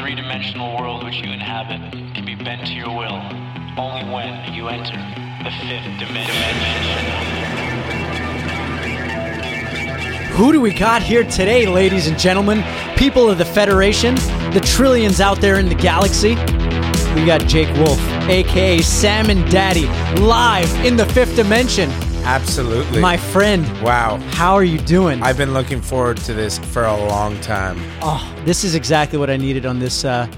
three dimensional world which you inhabit can be bent to your will only when you enter the fifth dimension. Who do we got here today, ladies and gentlemen? People of the Federation, the trillions out there in the galaxy. We got Jake Wolf, aka Salmon Daddy, live in the fifth dimension. Absolutely. My friend, wow. how are you doing? I've been looking forward to this for a long time. oh, this is exactly what I needed on this uh,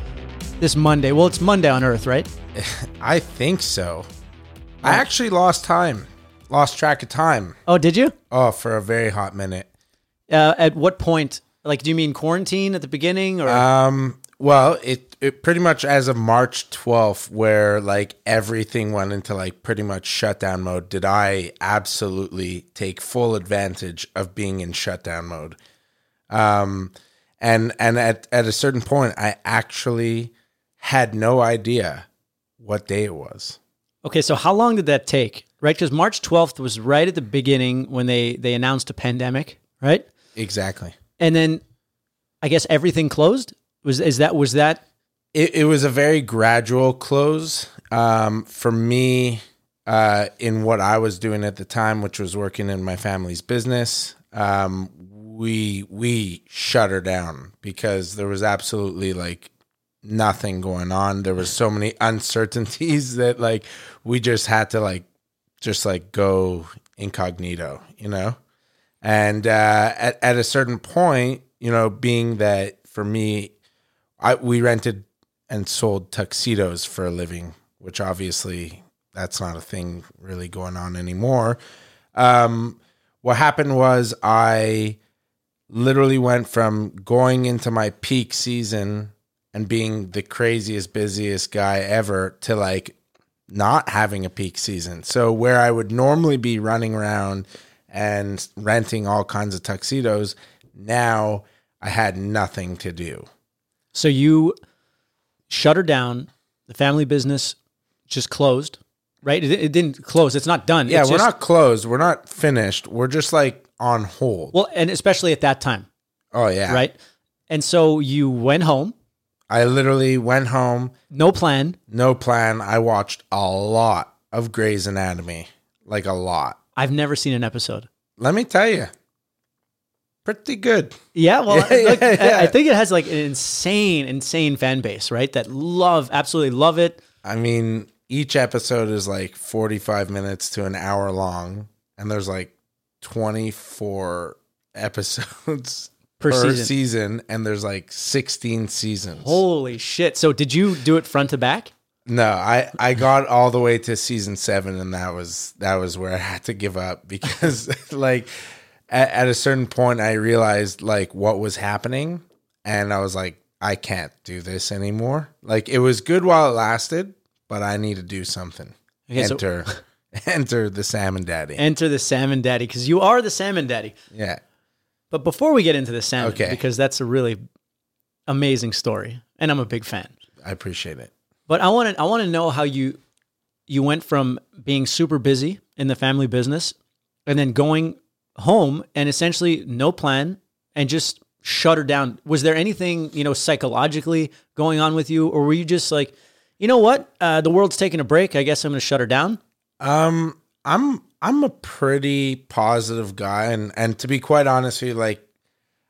this Monday. Well, it's Monday on Earth, right? I think so. I actually lost time, lost track of time. Oh, did you? Oh, for a very hot minute. Uh, at what point? Like, do you mean quarantine at the beginning, or Um, well, it, it pretty much as of March 12th, where like everything went into like pretty much shutdown mode, did I absolutely take full advantage of being in shutdown mode. Um, and and at, at a certain point, I actually had no idea what day it was. Okay, so how long did that take? Right, because March twelfth was right at the beginning when they they announced a pandemic, right? Exactly. And then I guess everything closed. Was is that was that It, it was a very gradual close. Um, for me, uh, in what I was doing at the time, which was working in my family's business, um, we we shut her down because there was absolutely like nothing going on. There was so many uncertainties that like we just had to like just like go incognito, you know. And uh, at at a certain point, you know, being that for me, I we rented and sold tuxedos for a living, which obviously that's not a thing really going on anymore. Um, what happened was I literally went from going into my peak season and being the craziest, busiest guy ever to like not having a peak season. So where I would normally be running around and renting all kinds of tuxedos, now I had nothing to do. So you shut her down? The family business just closed, right? It, it didn't close. It's not done. Yeah, It's we're just- not closed. We're not finished. We're just like on hold. well, and especially at that time, oh yeah. right? And so you went home, I literally went home, no plan. no plan. I watched a lot of Grey's Anatomy. Like a lot. I've never seen an episode. Let me tell you. Pretty good. Yeah, well, Yeah, look, yeah, I- I think it has like an insane, insane fan base, right? That love, absolutely love it. I mean, each episode is like 45 minutes to an hour long, and there's like 24 episodes Per per, season. season. and there's like 16 seasons. Holy shit! So did you do it front to back? No, I I got all the way to season seven, and that was that was where I had to give up because like at, at a certain point I realized like what was happening, and I was like, I can't do this anymore. Like it was good while it lasted, but I need to do something. Okay, so- enter enter the salmon daddy. Enter the salmon daddy because you are the salmon daddy. yeah, But before we get into the salmon, Okay. because that's a really amazing story, and I'm a big fan. I appreciate it. But I want to I want to know how you you went from being super busy in the family business and then going home and essentially no plan and just shut her down. Was there anything, you know, psychologically going on with you or were you just like, you know what? Uh, the world's taking a break. I guess I'm going to shut her down. Um, I'm I'm a pretty positive guy, and and to be quite honest with you, like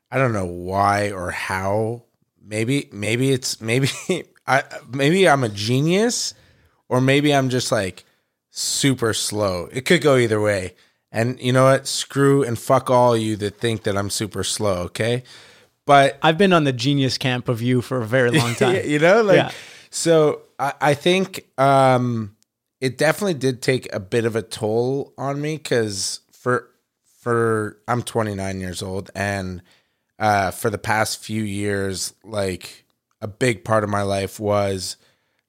I don't know why or how. Maybe maybe it's maybe I maybe I'm a genius, or maybe I'm just like super slow. It could go either way. And you know what? Screw and fuck all you that think that I'm super slow. Okay, but I've been on the genius camp of you for a very long time. you know, like Yeah. so I, I think um it definitely did take a bit of a toll on me because for for I'm 29 years old and uh for the past few years, like a big part of my life was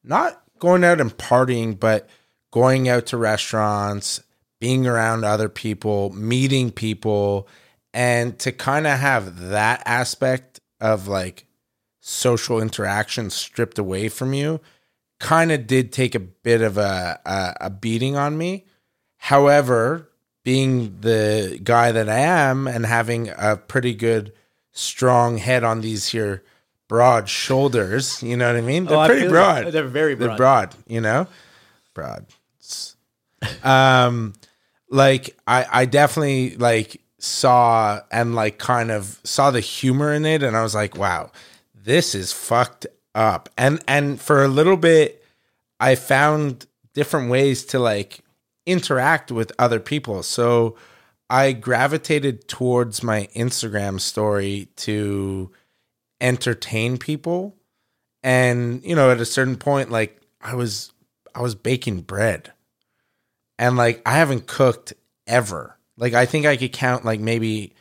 not going out and partying, but going out to restaurants, being around other people, meeting people, and to kind of have that aspect of like social interaction stripped away from you kind of did take a bit of a, a a beating on me. However, being the guy that I am and having a pretty good strong head on these here broad shoulders. You know what I mean? Oh, They're Oh, pretty broad. that. They're very broad. They're broad. You know, broad. Um, like I, I definitely like saw and like kind of saw the humor in it, and I was like, wow, this is fucked up. And and for a little bit, I found different ways to like interact with other people. So I gravitated towards my Instagram story to entertain people. And, you know, at a certain point, like I was I was baking bread. And like I haven't cooked ever. Like I think I could count like maybe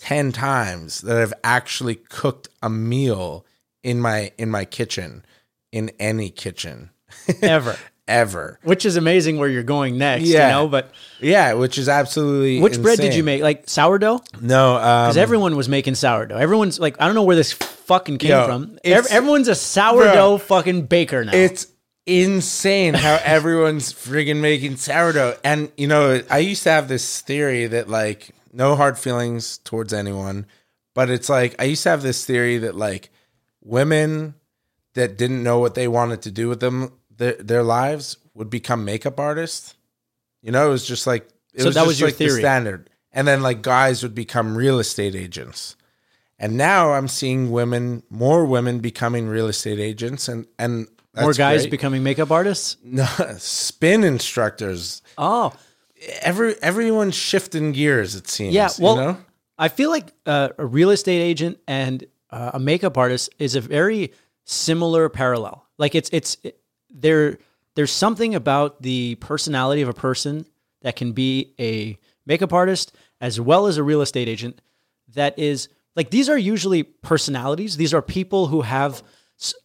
10 times that I've actually cooked a meal in my in my kitchen in any kitchen Ever. ever. Which is amazing where you're going next, Yeah. you know, but Yeah, which is absolutely which bread did you make? Like sourdough? No, um, Because everyone was making sourdough. Everyone's like, I don't know where this fucking came Yo, from. everyone's a sourdough fucking baker now. It's insane how everyone's friggin' making sourdough. And you know, I used to have this theory that like no hard feelings towards anyone, but it's like I used to have this theory that like women that didn't know what they wanted to do with them their, their lives would become makeup artists. You know, it was just like it So that just was your like the theory. standard. And then like guys would become real estate agents. And now I'm seeing women, more women becoming real estate agents and and More guys great. becoming makeup artists. No, spin instructors. Oh, Every everyone's shifting gears. It seems. yeah. Well, you know? I feel like uh, a real estate agent and uh, a makeup artist is a very similar parallel. Like it's it's it, there. There's something about the personality of a person that can be a makeup artist as well as a real estate agent. That is like these are usually personalities. These are people who have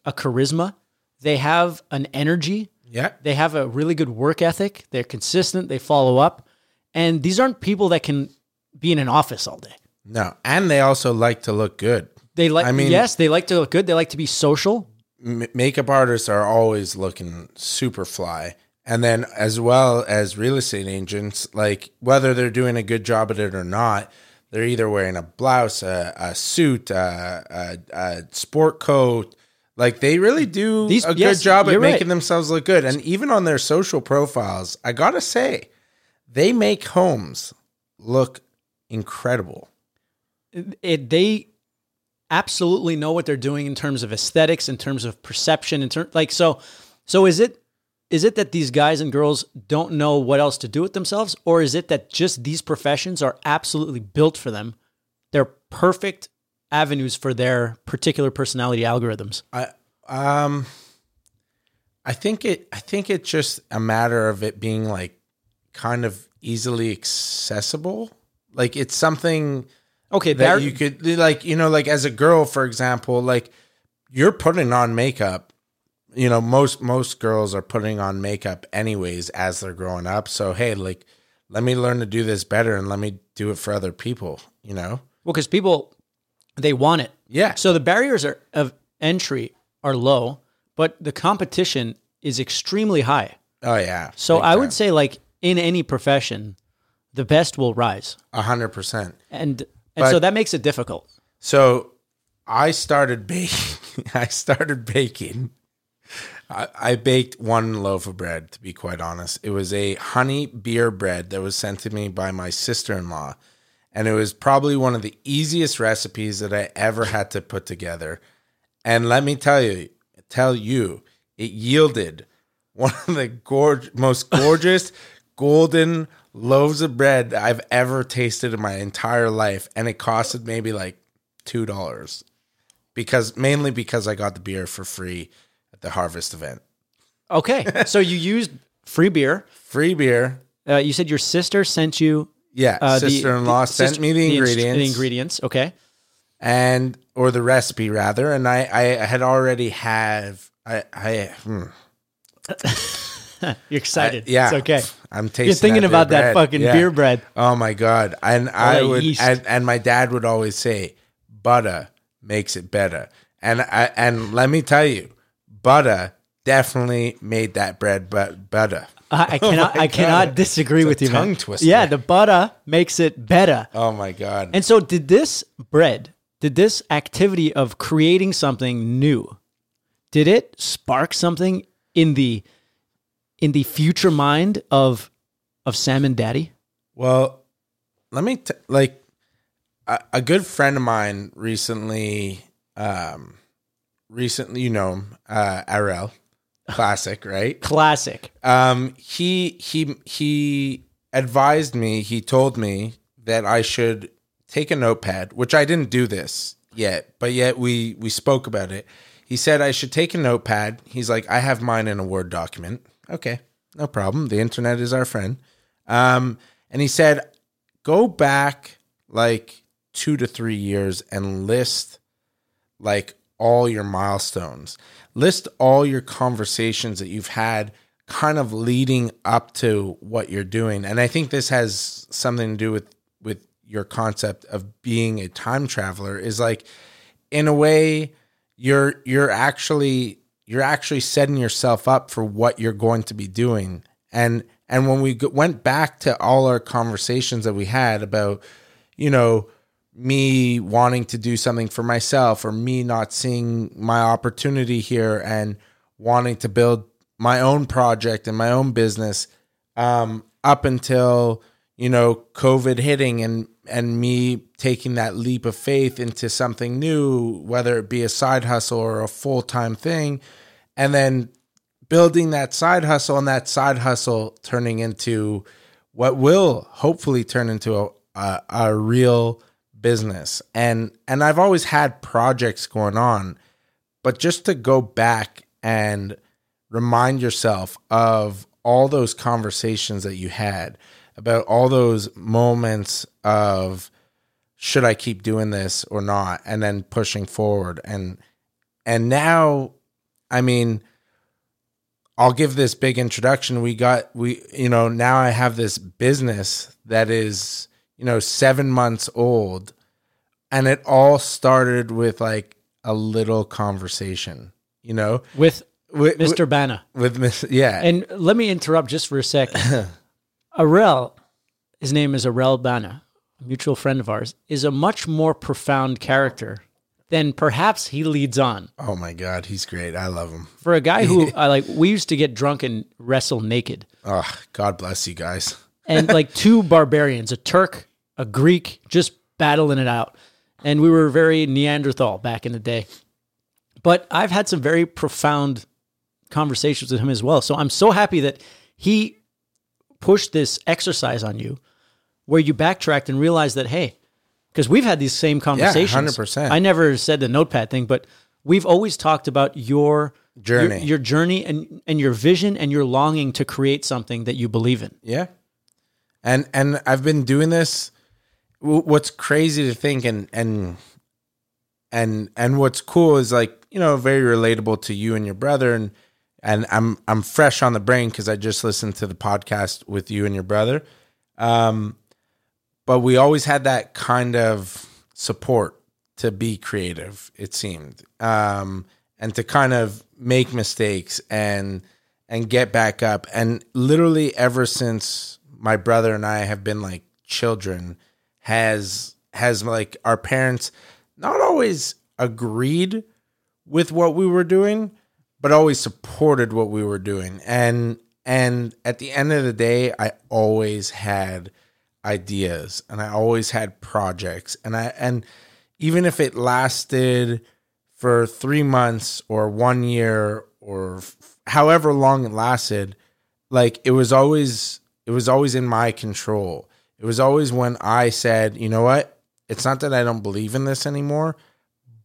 a charisma. They have an energy. yeah. They have a really good work ethic. They're consistent. They follow up. And these aren't people that can be in an office all day. No, and they also like to look good. They like, I mean- yes, they like to look good. They like to be social. M- makeup artists are always looking super fly. And then, as well as real estate agents, like whether they're doing a good job at it or not, they're either wearing a blouse, a, a suit, a, a, a sport coat. Like they really do These- a good job at right. making themselves look good. And even on their social profiles, I gotta say, they make homes look incredible. It, they absolutely know what they're doing in terms of aesthetics, in terms of perception, in terms like so. So is it is it that these guys and girls don't know what else to do with themselves, or is it that just these professions are absolutely built for them? They're perfect avenues for their particular personality algorithms. I um I think it I think it's just a matter of it being like kind of easily accessible. Like it's something Okay, that you could like you know like as a girl for example like you're putting on makeup you know most most girls are putting on makeup anyways as they're growing up so hey like let me learn to do this better and let me do it for other people you know well, because people they want it. yeah So the barriers are, of entry are low, but the competition is extremely high. oh yeah So big I time. would say, like in any profession, the best will rise, a hundred percent and and so that makes it difficult. So I started baking. I started baking. I, I baked one loaf of bread, to be quite honest. It was a honey beer bread that was sent to me by my sister in law. And it was probably one of the easiest recipes that I ever had to put together. And let me tell you, tell you, it yielded one of the gorge, most gorgeous golden loaves of bread I've ever tasted in my entire life. And it costed maybe like two dollars because mainly because I got the beer for free at the harvest event. Okay, so you used free beer. Free beer, Uh, you said your sister sent you. Yeah. Uh, Sister-in-law the- sent sister- me the, inst- ingredients, The ingredients. Okay. and or the recipe rather, and I I had already have I I hmm, You're excited. yeah It's okay. I'm tasting. You're thinking that about that fucking Yeah. beer bread. Oh my god! And I would, and, and my dad would always say, "Butter makes it better." And I and let me tell you, butter definitely made that bread but butter. I, I cannot. my I cannot disagree with you, man. tongue twister. Yeah, the butter makes it better. Oh my god! And so, did this bread did this activity of creating something new did it spark something in the in the future mind of of Salmon Daddy? Well, let me t- like a, a good friend of mine recently um recently you know uh Arel classic, right? Classic. Um he he he advised me, he told me that I should take a notepad, which I didn't do this yet, but yet we we spoke about it. He said I should take a notepad. He's like, I have mine in a Word document. Okay, no problem. The internet is our friend. Um, and he said, go back like two to three years and list like all your milestones. List all your conversations that you've had kind of leading up to what you're doing. And I think this has something to do with with your concept of being a time traveler is like in a way you're you're actually you're actually setting yourself up for what you're going to be doing. And and when we went back to all our conversations that we had about you know me wanting to do something for myself or me not seeing my opportunity here and wanting to build my own project and my own business um, up until you know covid hitting and and me taking that leap of faith into something new whether it be a side hustle or a full-time thing and then building that side hustle and that side hustle turning into what will hopefully turn into a, a, a real business. And and I've always had projects going on but just to go back and remind yourself of all those conversations that you had about all those moments of should I keep doing this or not? And then pushing forward. And and now I mean I'll give this big introduction. We got we you know now I have this business that is you know 7 months old and it all started with like a little conversation you know With with, Mr. Bana. with Miss yeah And let me interrupt just for a sec. Arel, his name is Arel Bana, a mutual friend of ours, is a much more profound character than perhaps he leads on. oh my god he's great I love him For a guy who I like, we used to get drunk and wrestle naked, oh god bless you guys and like two barbarians, a Turk, a Greek, just battling it out, and we were very Neanderthal back in the day. But I've had some very profound conversations with him as well. So I'm so happy that he pushed this exercise on you where you backtracked and realized that, hey, because we've had these same conversations. Yeah, 100%. I never said the notepad thing, but we've always talked about your Journey. your, your journey and, and your vision and your longing to create something that you believe in. Yeah. And and I've been doing this what's crazy to think and and and and what's cool is like, you know, very relatable to you and your brother and and I'm I'm fresh on the brain cuz I just listened to the podcast with you and your brother. Um but we always had that kind of support to be creative, it seemed. Um and to kind of make mistakes and and get back up. And literally ever since my brother and I have been like children, has has like our parents not always agreed with what we were doing, but always supported what we were doing. And and at the end of the day, I always had ideas and I always had projects. And I and even if it lasted for 3 months or 1 year or f- however long it lasted, like it was always it was always in my control. It was always when I said, "You know what? It's not that I don't believe in this anymore,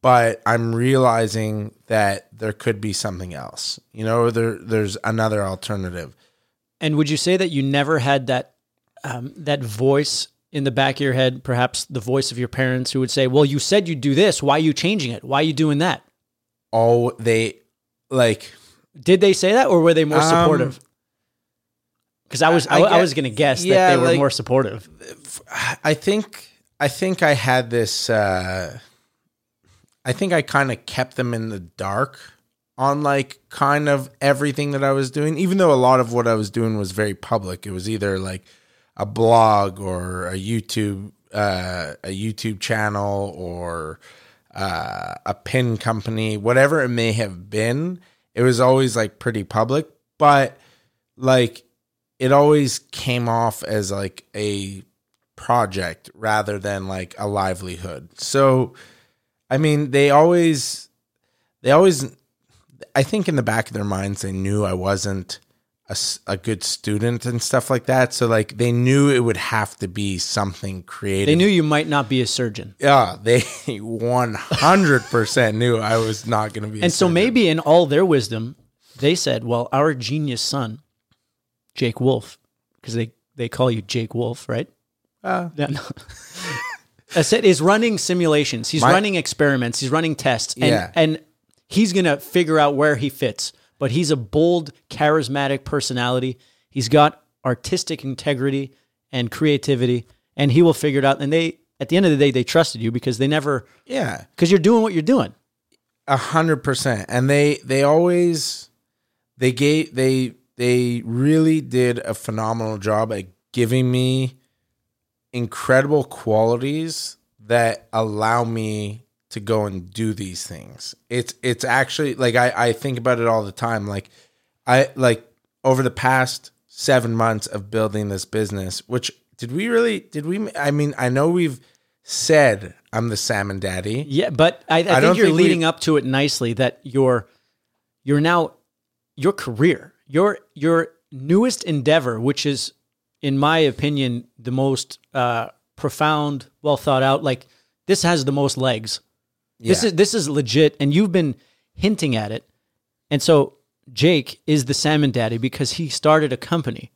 but I'm realizing that there could be something else. You know, there there's another alternative." And would you say that you never had that um, that voice in the back of your head, perhaps the voice of your parents, who would say, "Well, you said you'd do this. Why are you changing it? Why are you doing that?" Oh, they like Did they say that, or were they more Um, supportive? Because I was, I, I I was going to guess yeah, that they were like- more supportive. I think I think I had this uh I think I kind of kept them in the dark on like kind of everything that I was doing even though a lot of what I was doing was very public. It was either like a blog or a YouTube uh, a YouTube channel or uh, a pin company, whatever it may have been, it was always like pretty public, but like it always came off as like a project rather than like a livelihood. So, I mean, they always, they always, I think in the back of their minds, they knew I wasn't a good student and stuff like that. So, like, they knew it would have to be something creative. They knew you might not be a surgeon. Yeah, they 100% knew I was not going to be. a And so surgeon. maybe in all their wisdom, they said, well, our genius son, Jake Wolf, because they, they call you Jake Wolf, right? Uh, Yeah, no. I said is running simulations. He's My- running experiments. He's running tests. And, Yeah. and he's going to figure out where he fits. But he's a bold, charismatic personality. He's got artistic integrity and creativity, and he will figure it out. And they, at the end of the day, they trusted you because they never, yeah. because you're doing what you're doing. A hundred percent. And they they always they gave they they really did a phenomenal job at giving me incredible qualities that allow me to go and do these things. It's it's actually like I, I think about it all the time. Like I like over the past seven months of building this business, which did we really did we I mean, I know we've said I'm the salmon daddy. Yeah, but I, I, think don't you're think we- leading up to it nicely. That your you're now your career, your your newest endeavor, which is, in my opinion, the most uh, profound, well thought out. Like this has the most legs. This is this is legit, and you've been hinting at it. And so Jake is the salmon daddy because he started a company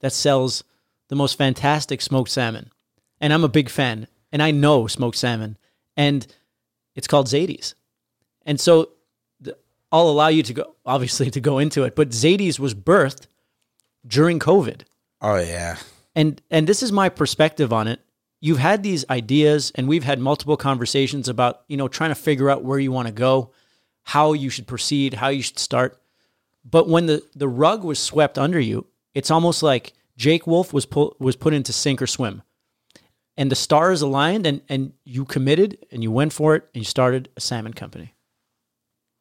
that sells the most fantastic smoked salmon. And I'm a big fan, and I know smoked salmon, and it's called Zaidie's. And so I'll allow you to go, obviously, to go into it, but Zaidie's was birthed during COVID. Oh yeah. And and this is my perspective on it. You've had these ideas and we've had multiple conversations about, you know, trying to figure out where you want to go, how you should proceed, how you should start. But when the the rug was swept under you, it's almost like Jake Wolf was put was put into sink or swim. And the stars aligned and and you committed and you went for it and you started a salmon company.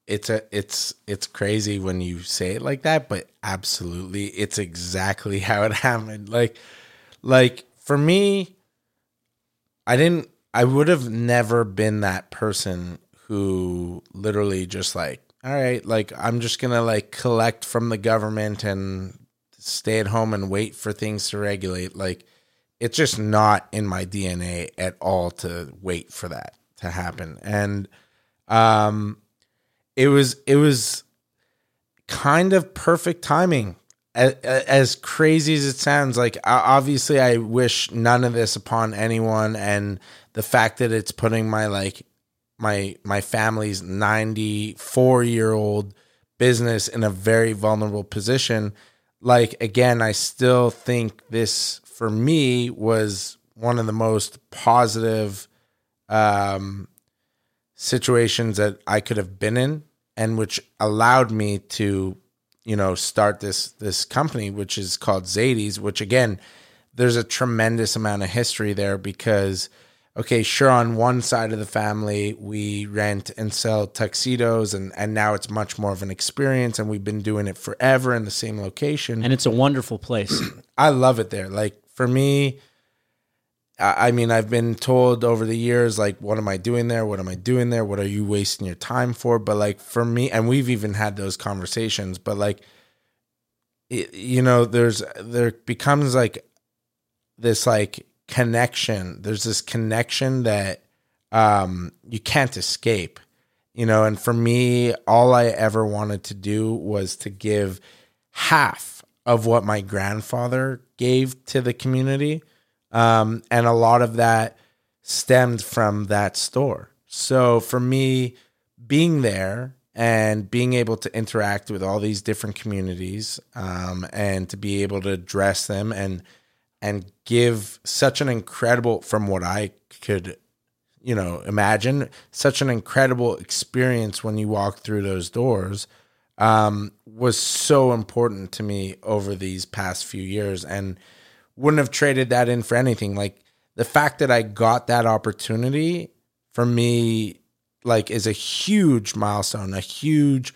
It's a it's it's crazy when you say it like that but absolutely it's exactly how it happened. Like like for me i didn't i would have never been that person who literally just like all right like i'm just gonna like collect from the government and stay at home and wait for things to regulate. Like it's just not in my dna at all to wait for that to happen. And um it was it was kind of perfect timing as, as crazy as it sounds. Like obviously i wish none of this upon anyone and the fact that it's putting my like my my family's 94 year old business in a very vulnerable position. Like again i still think this for me was one of the most positive um situations that I could have been in and which allowed me to you know start this this company which is called Zaidie's which again there's a tremendous amount of history there because okay sure on one side of the family we rent and sell tuxedos and and now it's much more of an experience and we've been doing it forever in the same location And it's a wonderful place. I love it there. Like for me, I mean, I've been told over the years, like, what am I doing there? What am I doing there? What are you wasting your time for? But like for me, and we've even had those conversations, but like, it, you know, there's, there becomes like this like connection. There's this connection that um, you can't escape, you know, and for me, all I ever wanted to do was to give half of what my grandfather gave to the community. Um, and a lot of that stemmed from that store. So for me, being there and being able to interact with all these different communities um, and to be able to address them and and give such an incredible from what I could you know imagine such an incredible experience when you walk through those doors um, was so important to me over these past few years and wouldn't have traded that in for anything like the fact that I got that opportunity for me, like, is a huge milestone, a huge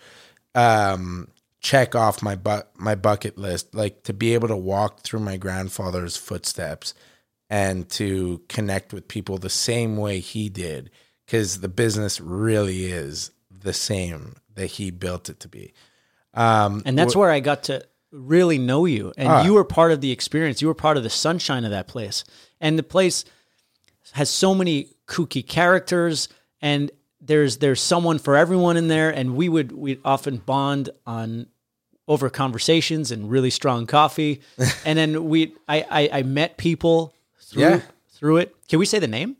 um, check off my bu- my bucket list. Like to be able to walk through my grandfather's footsteps and to connect with people the same way he did, because the business really is the same that he built it to be. Um, And that's where I got to really know you. And Ah. you were part of the experience. You were part of the sunshine of that place. And the place has so many kooky characters and there's there's someone for everyone in there and we would we'd often bond on over conversations and really strong coffee. and then we I, I I met people through Yeah. through it. Can we say the name?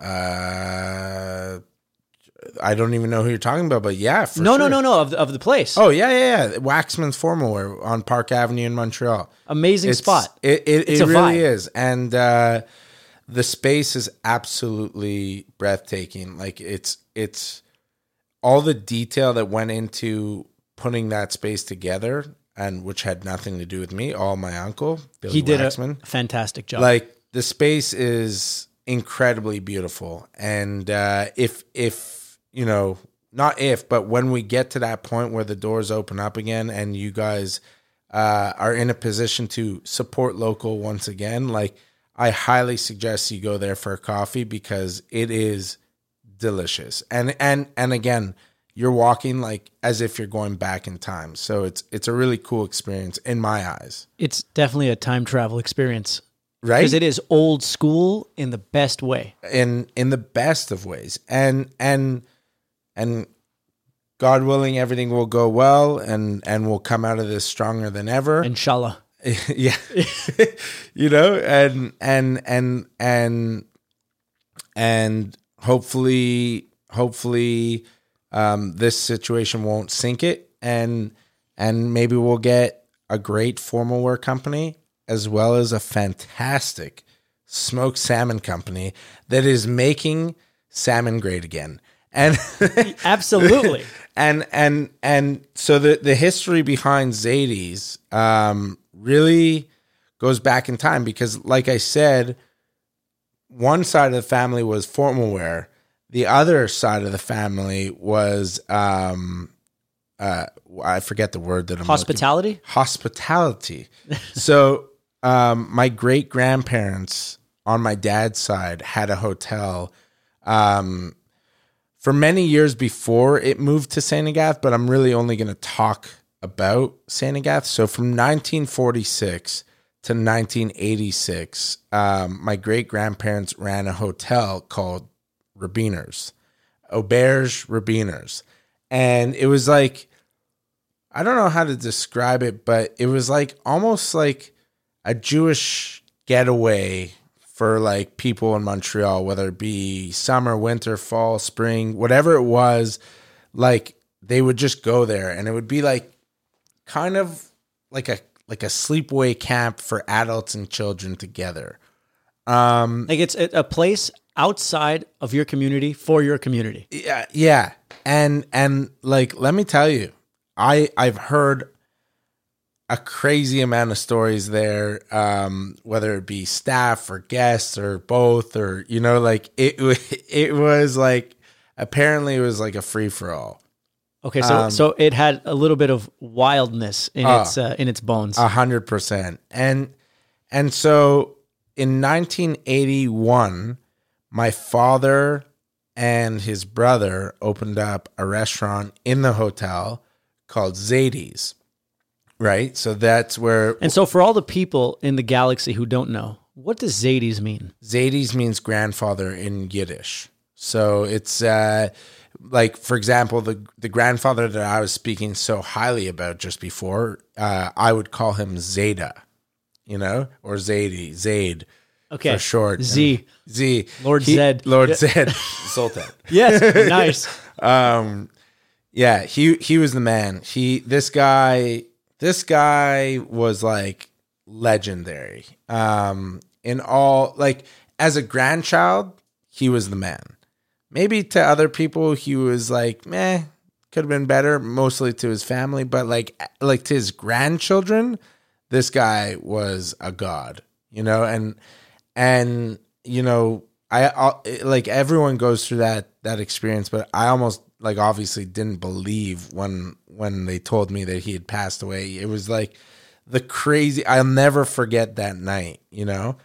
uh, I don't even know who you're talking about, but yeah, for no, no, sure. no, no, of the, of the place. Oh yeah, yeah, yeah. Waxman's Formal Wear on Park Avenue in Montreal. Amazing It's- spot. It it, it really vibe. is, and uh, the space is absolutely breathtaking. Like it's it's all the detail that went into putting that space together, and which had nothing to do with me. All my uncle, Billy he did Waxman. a fantastic job. like the space is incredibly beautiful and uh if if you know not if but when we get to that point where the doors open up again and you guys uh are in a position to support local once again like i highly suggest you go there for a coffee because it is delicious. And and and again you're walking like as if you're going back in time. So it's it's a really cool experience in my eyes. It's definitely a time travel experience. right? Because it is old school in the best way. in in the best of ways. And and and god willing everything will go well and and we'll come out of this stronger than ever. Inshallah. yeah. You know and and and and and hopefully hopefully um this situation won't sink it and and maybe we'll get a great formal wear company as well as a fantastic smoked salmon company that is making salmon great again and Absolutely. and and and so the the history behind Zaidie's um really goes back in time because like I said one side of the family was formal wear the other side of the family was um uh I forget the word that I'm looking- Hospitality. hospitality. so, um, my great grandparents on my dad's side had a hotel um, for many years before it moved to St. Agathe, but I'm really only going to talk about St. Agathe. So, from 1946 to 1986, um, my great grandparents ran a hotel called Rabiners, Auberge Rabiners. And it was like, I don't know how to describe it, but it was like almost like a Jewish getaway for like people in Montreal, whether it be summer, winter, fall, spring, whatever it was. Like they would just go there, and it would be like kind of like a like a sleepaway camp for adults and children together. Um, Like it's a a place outside of your community for your community. yeah yeah and and like let me tell you i i've heard a crazy amount of stories there um whether it be staff or guests or both or you know like it it was like apparently it was like a free for all Okay, so Um, so it had a little bit of wildness in Ah. its uh, in its bones. A hundred percent. And and so in 1981, my father and his brother opened up a restaurant in the hotel called Zaidie's. Right? So that's where and so for all the people in the galaxy who don't know, what does Zaidie's mean? Zaidie's means grandfather in Yiddish. So it's uh, like, for example, the the grandfather that I was speaking so highly about just before, uh, I would call him Zeta, you know, or Zadie, Zaid Okay, for short. Z. And Z. Lord He- Zed. Lord Yeah. Zed. Sultan. Yes, nice. Um, yeah, he he was the man. He this guy this guy was like legendary. Um, in all like as a grandchild, he was the man. Maybe to other people, he was like, meh, could have been better. Mostly to his family, but like like to his grandchildren, this guy was a god. You know, and and you know, I, I like everyone goes through that that experience, but I almost like obviously didn't believe when when they told me that he had passed away. It was like the crazy. I'll never forget that night. You know.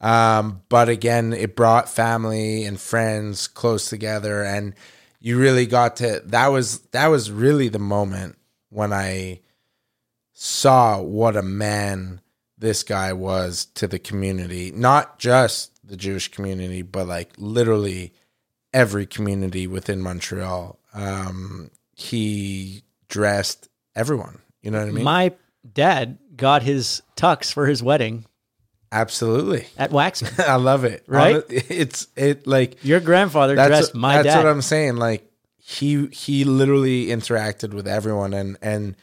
Um, but again, it brought family and friends close together, and you really got to. That was that was really the moment when I saw what a man this guy was to the community, not just the Jewish community, but like literally every community within Montreal. Um, he dressed everyone. You know what I mean? My dad got his tux for his wedding Absolutely. at Waxman. I love it. Right? It's it like Your grandfather that's dressed my that's dad. what I'm saying. Like he he literally interacted with everyone and and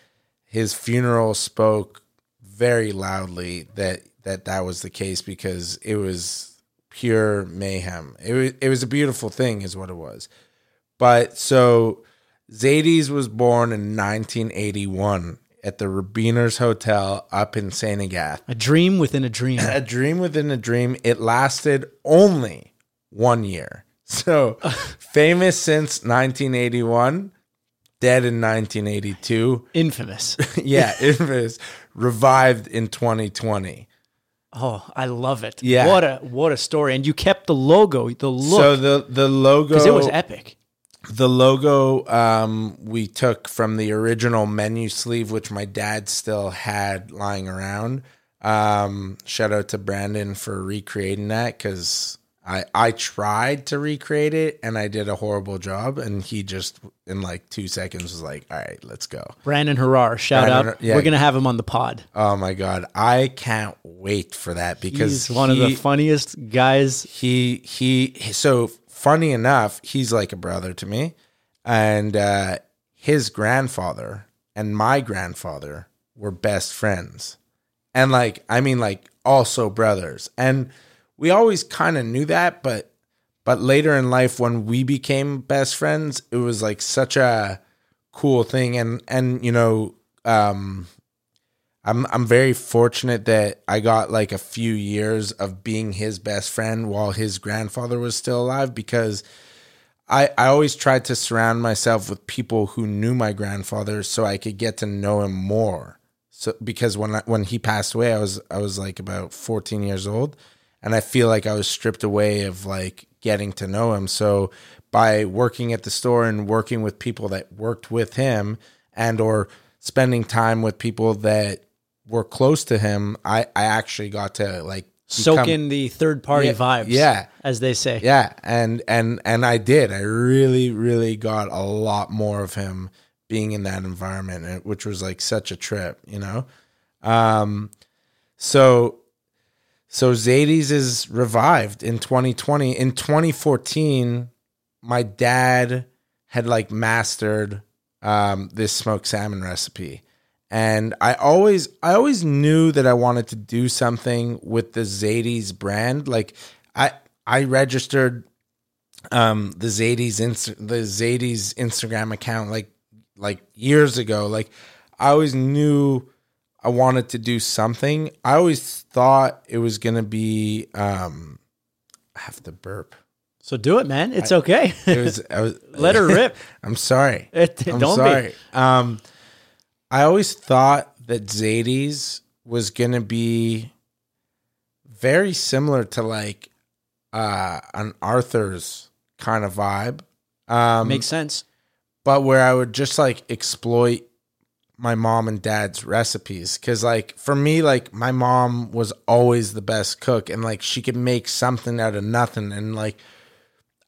his funeral spoke very loudly that that that was the case because it was pure mayhem. It was it was a beautiful thing is what it was. But so Zaidie's was born in 1981 at the Rabiners Hotel up in St. Agathe a dream within a dream. a dream within a dream. It lasted only one year. So famous since 1981, dead in 1982. Infamous. Yeah, infamous. Revived in 2020. Oh, I love it. Yeah. What a what a story. And you kept the logo, the look. So the the logo because it was epic. The logo um, we took from the original menu sleeve, which my dad still had lying around. Um, shout out to Brandon for recreating that because I I tried to recreate it and I did a horrible job, and he just in like two seconds was like, "All right, let's go." Brandon Harrar, shout Brandon out. Yeah. We're gonna have him on the pod. Oh my god, I can't wait for that because He's one of the funniest guys. he he so funny enough he's like a brother to me. And uh his grandfather and my grandfather were best friends. And like i mean like also brothers. And we always kind of knew that but but later in life when we became best friends it was like such a cool thing. And and you know um I'm I'm very fortunate that I got like a few years of being his best friend while his grandfather was still alive because I I always tried to surround myself with people who knew my grandfather so I could get to know him more. So because when I, when he passed away I was I was like about 14 years old and I feel like I was stripped away of like getting to know him. So by working at the store and working with people that worked with him and or spending time with people that were close to him, I, I actually got to like Soak become- in the third party Yeah, vibes. yeah. As they say. Yeah, and and and I did. I really really got a lot more of him being in that environment, which was like such a trip, you know. Um, so so Zaidie's is revived in 2020. In 2014, my dad had like mastered um, this smoked salmon recipe. And I always I always knew that I wanted to do something with the Zaidie's brand. Like I I registered um the Zaidie's Inst- the Zaidie's Instagram account like like years ago. Like I always knew I wanted to do something. I always thought it was gonna be um I have to burp. So do it, man. It's okay. It was, I was Let her rip. I'm sorry. It- I'm don't sorry. be. Um, I always thought that Zaidie's was gonna be very similar to like uh, an Arthur's kind of vibe, um, Makes sense. but where I would just like exploit my mom and dad's recipes. Because like for me like my mom was always the best cook and like she could make something out of nothing. And like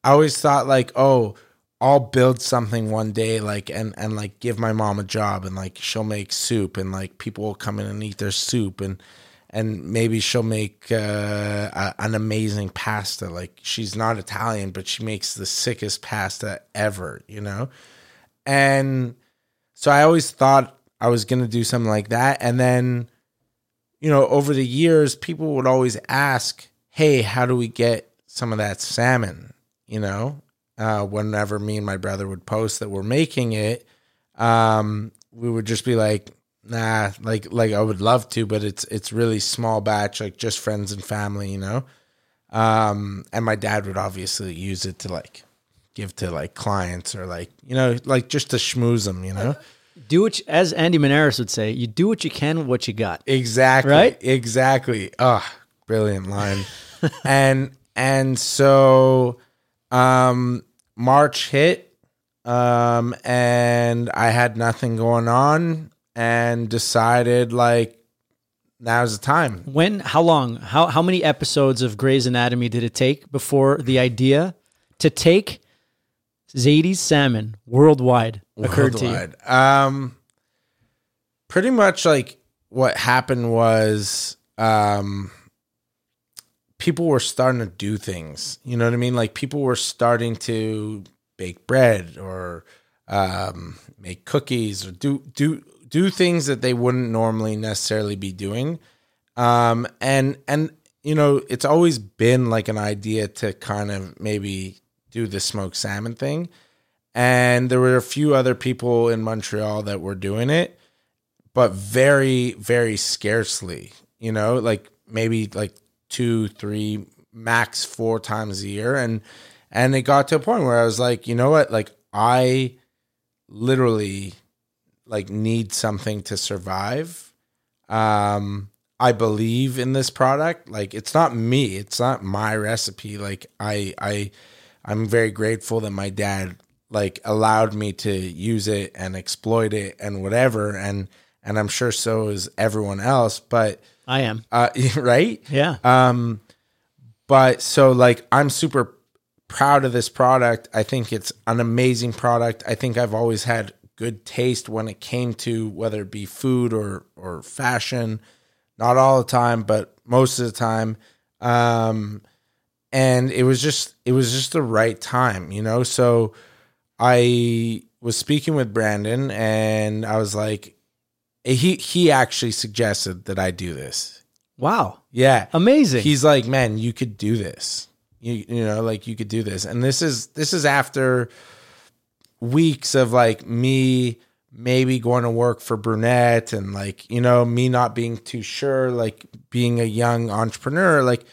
I always thought like, oh, I'll build something one day, like and and like give my mom a job, and like she'll make soup, and like people will come in and eat their soup, and and maybe she'll make uh, a, an amazing pasta. Like she's not Italian, but she makes the sickest pasta ever, you know. And so I always thought I was gonna do something like that, and then, you know, over the years, people would always ask, "Hey, how do we get some of that salmon?" you know, uh, whenever me and my brother would post that we're making it, um, we would just be like, nah, like like I would love to, but it's it's really small batch, like just friends and family, you know. Um, and my dad would obviously use it to like give to like clients or like you know like just to schmooze them, you know. Do what, you, as Andy Menares would say, you do what you can with what you got. Exactly. Right? Exactly. Oh, brilliant line. and and so um March hit um and I had nothing going on and decided like now's the time. When? How long? How how many episodes of Grey's Anatomy did it take before the idea to take Zaidie's salmon worldwide occurred to you? Um, pretty much like what happened was um, people were starting to do things. You know what I mean? Like people were starting to bake bread or um, make cookies or do do do things that they wouldn't normally necessarily be doing. Um, and and you know, it's always been like an idea to kind of maybe do the smoked salmon thing. And there were a few other people in Montreal that were doing it, but very, very scarcely, you know, like maybe like two, three, max four times a year. And and it got to a point where I was like, you know what? Like I literally like need something to survive. Um I believe in this product. Like it's not me, it's not my recipe. Like I I I'm very grateful that my dad like allowed me to use it and exploit it and whatever and and I'm sure so is everyone else, but I am. uh right? Yeah. Um, but so like I'm super proud of this product. I think it's an amazing product. I think I've always had good taste when it came to whether it be food or or fashion. Not all the time, but most of the time. Um, and it was just it was just the right time, you know. So I was speaking with Brandon, and I was like, he he actually suggested that I do this. wow. Yeah, Amazing. he's like, man, you could do this. You you know, like you could do this. And this is this is after weeks of like me maybe going to work for Brunette and like, you know, me not being too sure, like being a young entrepreneur, like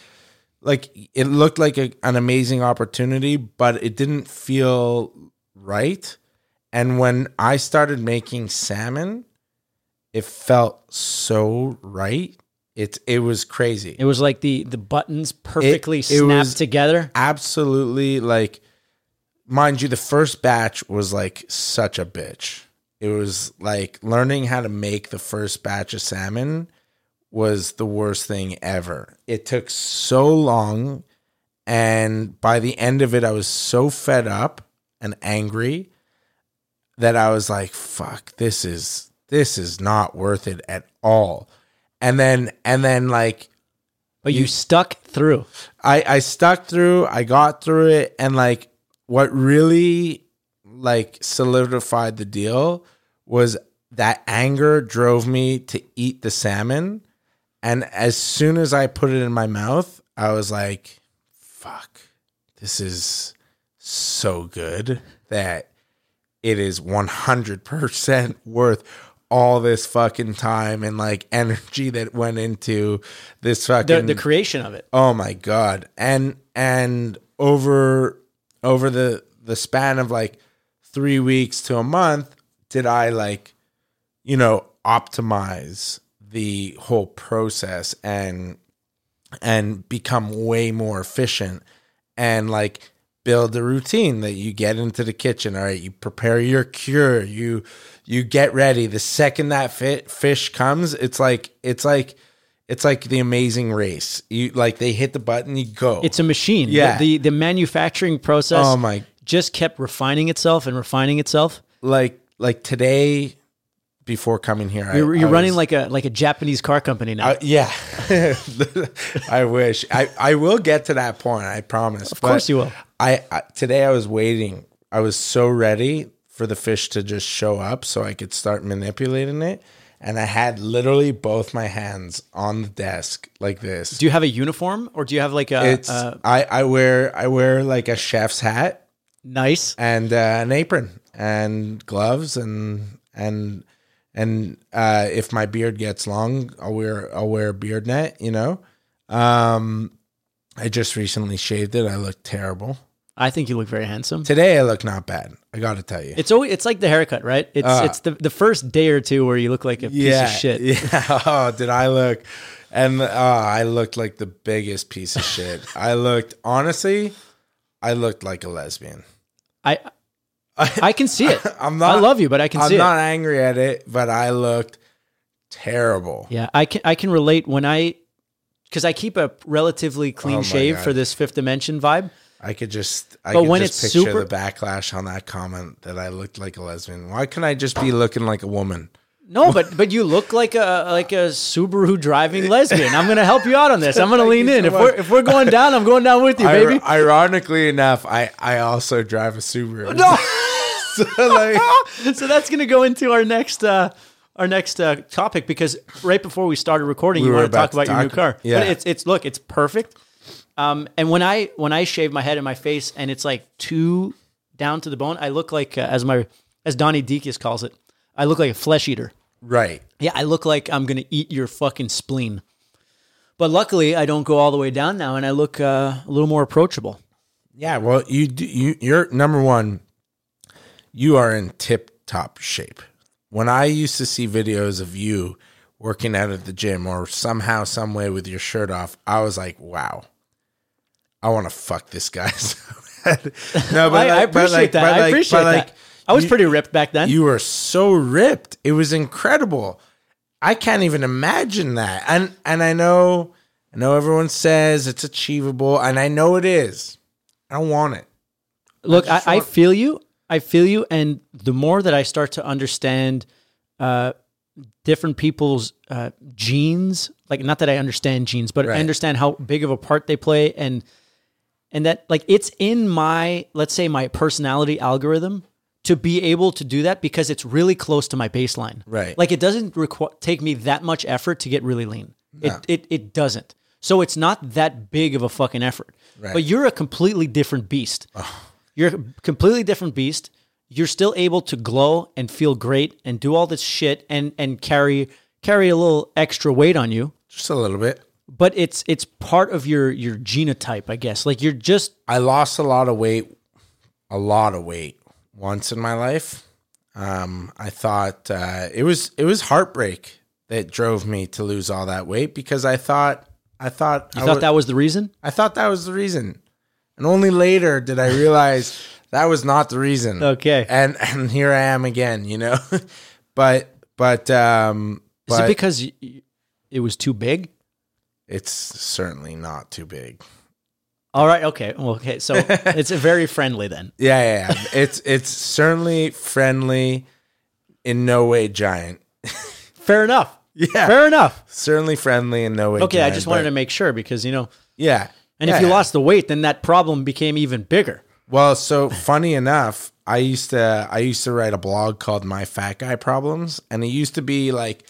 like it looked like a, an amazing opportunity, but it didn't feel right. And when I started making salmon, it felt so right. It it was crazy. it was like the the buttons perfectly it snapped was- together. absolutely like mind you the first batch was like such a bitch it was like learning how to make the first batch of salmon was the worst thing ever it took so long and by the end of it i was so fed up and angry that i was like fuck this is this is not worth it at all and then and then like But you stuck through. I I stuck through. I got through it, and like what really like solidified the deal was that anger drove me to eat the salmon, and as soon as I put it in my mouth, I was like, "Fuck, this is so good that it is one hundred percent worth." All this fucking time and like energy that went into this fucking The the creation of it. Oh my god. And and over over the the span of like 3 weeks to a month did I like you know optimize the whole process and and become way more efficient and like build a routine that you get into the kitchen all right you prepare your cure you you get ready the second that fit fish comes it's like it's like it's like the amazing race you like they hit the button you go It's a machine. Yeah. The, the manufacturing process oh my just kept refining itself and refining itself. like like today before coming here You're, I you're running was- like a like a Japanese car company now. Uh, yeah, I wish I I will get to that point. I promise. Of course you will. I, I today I was waiting. I was so ready for the fish to just show up so I could start manipulating it, and I had literally both my hands on the desk like this. do you have a uniform or do you have like a, it's a I I wear I wear like a chef's hat nice? and uh, an apron and gloves and and and uh, if my beard gets long, I'll wear I'll wear a beard net, you know. Um, I just recently shaved it. I look terrible. I think you look very handsome. Today I look not bad. I got to tell you. It's always it's like the haircut, right? It's Uh, it's the, the first day or two where you look like a piece of shit. Yeah. Oh, did I look? And oh, I looked like the biggest piece of shit. I looked honestly, I looked like a lesbian. I I can see it. I'm not. I love you, but I can I'm see it. I'm not angry at it, but I looked terrible. Yeah, I can I can relate when I because I keep a relatively clean Oh shave God. for this fifth dimension vibe. I could just, I But could when just it's picture super- the backlash on that comment that I looked like a lesbian. Why can not I just be looking like a woman? No, but but you look like a like a Subaru driving lesbian. I'm gonna help you out on this. I'm gonna lean in. so if much. we're if we're going down, I'm going down with you, baby. Ir- ironically enough, I I also drive a Subaru. No. so like, so that's gonna go into our next uh our next uh, topic because right before we started recording, We you want to about talk to about your new car. yeah. But it's it's look, it's perfect. Um, and when I when I shave my head and my face and it's like too down to the bone, I look like uh, as my as Donnie Deacus calls it, I look like a flesh eater. right. Yeah, I look like I'm gonna eat your fucking spleen. But luckily, I don't go all the way down now, and I look uh, a little more approachable. Yeah, well, you do, you you're number one. You are in tip top shape. When I used to see videos of you working out at the gym or somehow, some way with your shirt off, I was like, wow, I want to fuck this guy. so bad. no, I, I like- but appreciate like- that. but I appreciate but like, that. I was you- pretty ripped back then. You were so ripped. It was incredible. I can't even imagine that. And and I know I know everyone says it's achievable, and I know it is. I don't want it. Look, I, I want- feel you. I feel you. And the more that I start to understand uh, different people's uh, genes, like not that I understand genes, but I understand how big of a part they play, and and that like it's in my let's say my personality algorithm to be able to do that because it's really close to my baseline. Right. Like it doesn't require take me that much effort to get really lean. It it it doesn't. So it's not that big of a fucking effort. Right. But you're a completely different beast. Oh. You're a completely different beast. You're still able to glow and feel great and do all this shit and and carry carry a little extra weight on you. Just a little bit. But it's it's part of your your genotype, I guess. Like you're just I lost a lot of weight, a lot of weight once in my life. Um, I thought uh, it was it was heartbreak that drove me to lose all that weight because I thought I thought you I thought that was the reason. I thought that was the reason, and only later did I realize that was not the reason. Okay. and and here I am again, you know. but but um, Is but it because it was too big? It's certainly not too big. All right. Okay. Well, okay. So it's very friendly then. Yeah, yeah, yeah. it's it's certainly friendly, in no way giant. Fair enough. Yeah, Fair enough. certainly friendly in no way. Okay. I just wanted but- to make sure because you know, Yeah, and yeah, if you yeah. lost the weight, then that problem became even bigger. Well, so funny enough, I used to I used to write a blog called My Fat Guy Problems, and it used to be like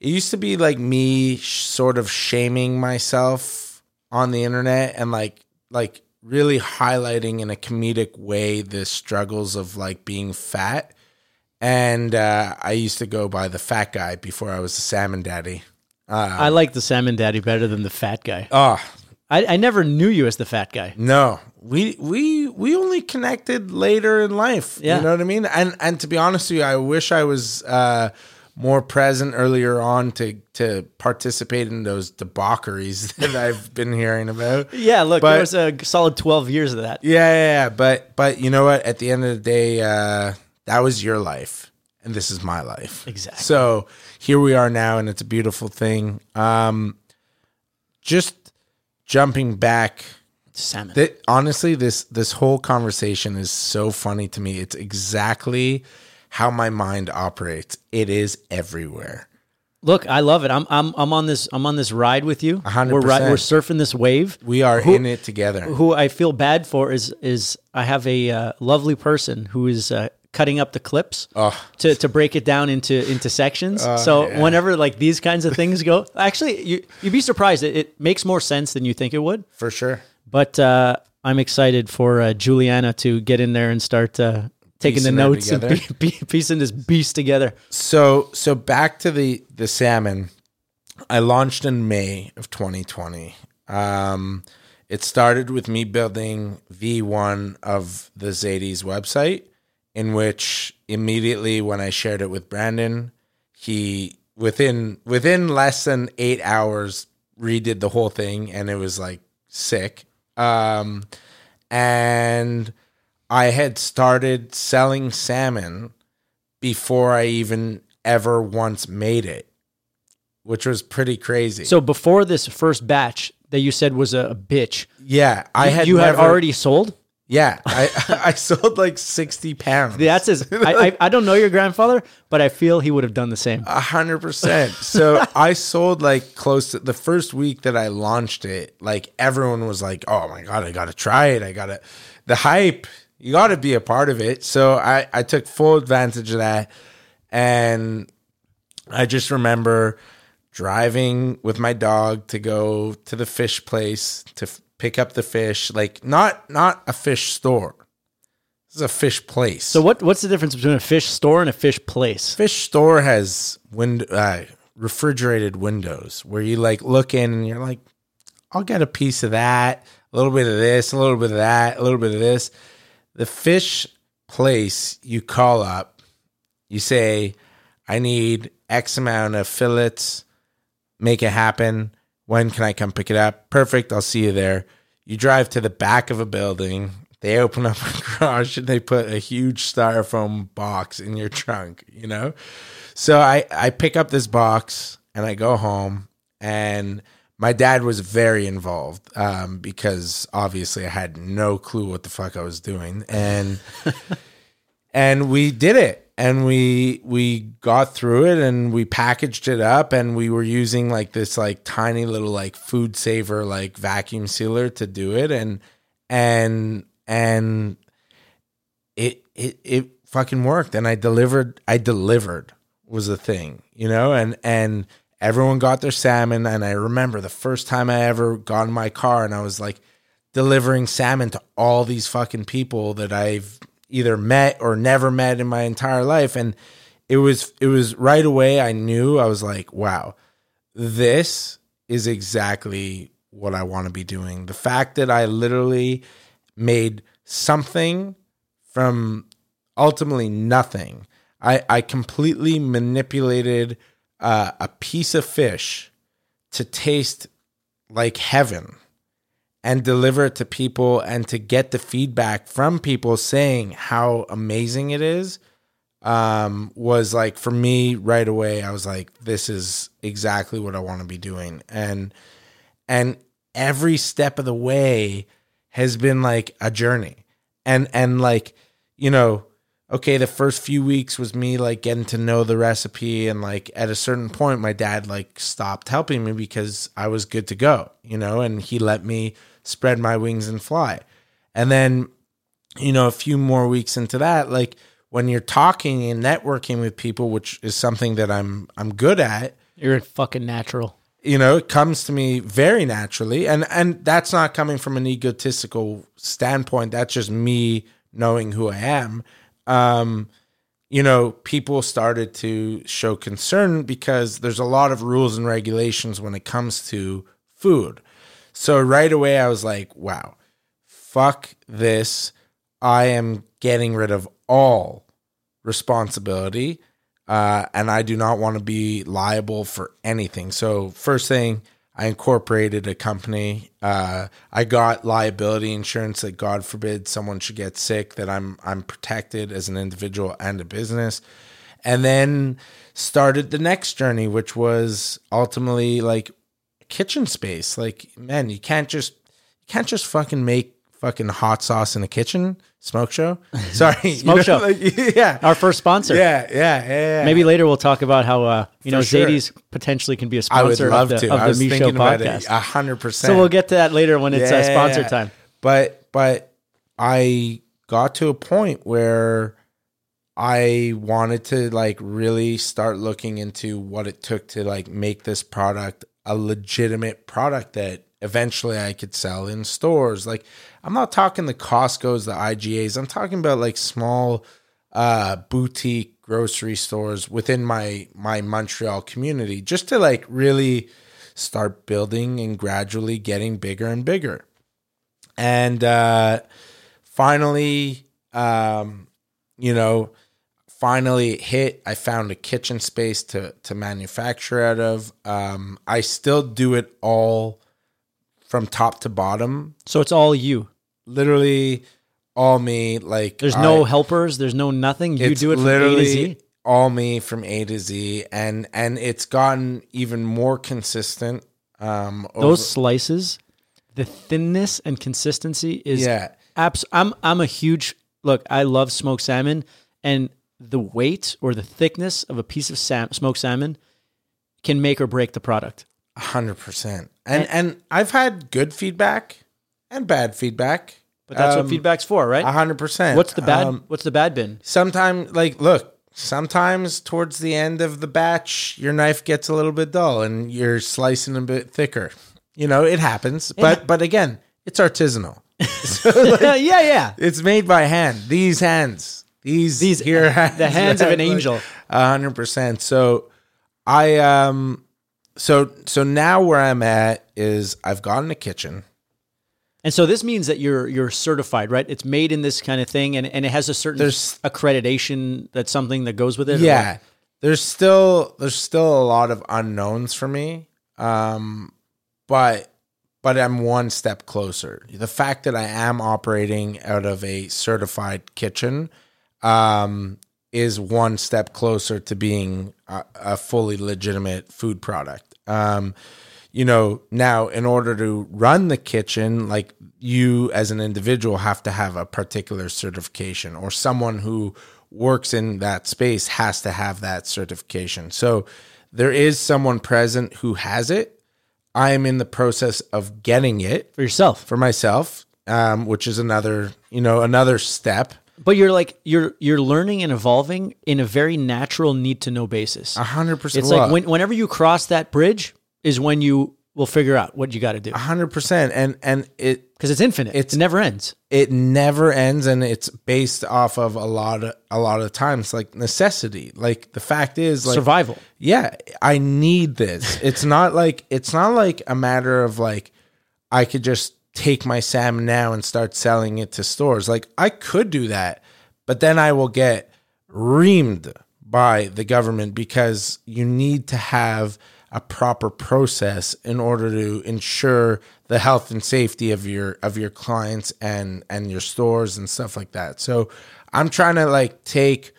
it used to be like me sh- sort of shaming myself on the internet and like like really highlighting in a comedic way the struggles of like being fat. And uh, I used to go by the fat guy before I was the salmon daddy. I like the salmon daddy better than the fat guy. Oh I, I never knew you as the fat guy. No, we we we only connected later in life. Yeah. You know what I mean? And and to be honest with you, I wish I was uh, more present earlier on to to participate in those debaucheries that I've been hearing about. Yeah. Look, But- there was a solid twelve years of that. Yeah, yeah, yeah. But but you know what? At the end of the day, uh, that was your life, and this is my life. Exactly. So here we are now, and it's a beautiful thing. Um, just jumping back Salmon. that honestly this this whole conversation is so funny to me it's exactly how my mind operates it is everywhere Look, I love it. I'm I'm I'm on this I'm on this ride with you. We're ri- we're surfing this wave. we are Who- in it together Who I feel bad for is is I have a uh, lovely person who is uh, cutting up the clips Oh. to to break it down into into sections. so yeah. whenever like these kinds of things go, actually you you'd be surprised. It, it makes more sense than you think it would. for sure But uh, I'm excited for uh, Juliana to get in there and start uh, taking the notes and be, be, piecing this beast together. so so back to the the salmon i launched in may of 2020 um it started with me building V1 of the Zaidie's website, in which immediately when I shared it with Brandon, he within within less than eight hours redid the whole thing, and it was like sick. Um, and I had started selling salmon before I even ever once made it, which was pretty crazy. So before this first batch that you said was a, a bitch, yeah, I had you had already sold. yeah, I I sold like sixty pounds. That's his. I, I I don't know your grandfather, but I feel he would have done the same. A hundred percent. So I sold like close to the first week that I launched it. Like everyone was like, "Oh my god, I gotta try it. I gotta." The hype, you got to be a part of it. So I I took full advantage of that, and I just remember driving with my dog to go to the fish place to f- pick up the fish. Like not not a fish store. This is a fish place. So what what's the difference between a fish store and a fish place? fish store has wind uh, refrigerated windows where you like look in and you're like, I'll get a piece of that, a little bit of this, a little bit of that, a little bit of this. The fish place you call up, you say, I need X amount of fillets, make it happen. When can I come pick it up? Perfect. I'll see you there. You drive to the back of a building. They open up a garage and they put a huge styrofoam box in your trunk, you know? So I, I pick up this box and I go home and my dad was very involved um, because obviously I had no clue what the fuck I was doing. And and we did it. And we we got through it and we packaged it up and we were using like this like tiny little like food saver like vacuum sealer to do it. And and and it it it fucking worked. And I delivered I delivered was the thing you know? And and everyone got their salmon and I remember the first time I ever got in my car and I was like delivering salmon to all these fucking people that I've either met or never met in my entire life and it was it was right away I knew I was like wow this is exactly what I want to be doing. The fact that I literally made something from ultimately nothing. I I completely manipulated uh, a piece of fish to taste like heaven and deliver it to people and to get the feedback from people saying how amazing it is um, was like for me right away i was like this is exactly what i want to be doing. And and every step of the way has been like a journey. And and like you know okay the first few weeks was me like getting to know the recipe and like at a certain point my dad like stopped helping me because i was good to go you know and he let me spread my wings and fly. And then you know a few more weeks into that like when you're talking and networking with people which is something that i'm i'm good at You're a fucking natural. you know it comes to me very naturally. And and that's not coming from an egotistical standpoint. That's just me knowing who i am um you know people started to show concern because there's a lot of rules and regulations when it comes to food so right away i was like wow fuck this i am getting rid of all responsibility uh, and I do not want to be liable for anything. So, first thing, I incorporated a company. Uh, I got liability insurance that, God forbid, someone should get sick, that I'm I'm protected as an individual and a business. And then started the next journey, which was ultimately like kitchen space. Like, man, you can't just you can't just fucking make fucking hot sauce in the kitchen. Smoke show. Sorry, you Smoke know, show. like, yeah. Our first sponsor. Yeah, yeah, yeah, yeah. Maybe later we'll talk about how uh, you know sure. Zaidie's potentially can be a sponsor of the, to. of I the Mischo thinking about it podcast. a hundred percent. So we'll get to that later when it's uh, Yeah. sponsor time. But but I got to a point where I wanted to like really start looking into what it took to like make this product a legitimate product that eventually I could sell in stores. Like I'm not talking the Costco's, the IGAs. I'm talking about like small uh boutique grocery stores within my my Montreal community just to like really start building and gradually getting bigger and bigger. and uh, finally, um, you know, finally it hit. I found a kitchen space to to manufacture out of. Um, I still do it all from top to bottom, So it's all you. literally all me. Like There's no helpers. There's no nothing. You do it from A to literally Z. all me from A to Z, and and it's gotten even more consistent. Um, over- Those slices, the thinness and consistency is yeah, abs- I'm I'm a huge look. I love smoked salmon, and the weight or the thickness of a piece of sam- smoked salmon can make or break the product. Hundred percent. And and I've had good feedback and bad feedback. But that's Um, what feedback's for, right? hundred percent. What's the bad? Um, what's the bad bin? sometimes, like, look. Sometimes towards the end of the batch, your knife gets a little bit dull and you're slicing a bit thicker. You know, it happens. But but again, it's artisanal. yeah, yeah. It's made by hand. These hands. These These- here hands. the hands of an angel. A hundred percent. So I um so so now where I'm at is I've gotten a kitchen. And so this means that you're you're certified, right? It's made in this kind of thing, and, and it has a certain There's- accreditation. That's something that goes with it. Yeah. There's still there's still a lot of unknowns for me. Um but but I'm one step closer. The fact that I am operating out of a certified kitchen um is one step closer to being a, a fully legitimate food product. Um you know, now in order to run the kitchen, like you as an individual have to have a particular certification or someone who works in that space has to have that certification. So there is someone present who has it. I am in the process of getting it for yourself. for myself, um, which is another, you know, another step. But you're like you're you're learning and evolving in a very natural need to know basis. A hundred percent. It's like when, whenever you cross that bridge is when you will figure out what you got to do a hundred percent, and and it because it's infinite. It's- it never ends. it never ends and it's based off of a lot of a lot of times like necessity like the fact is like Survival. yeah i need this it's not like it's not like a matter of like i could just take my salmon now and start selling it to stores like i could do that but then i will get reamed by the government because you need to have a proper process in order to ensure the health and safety of your of your clients and and your stores and stuff like that so i'm trying to like take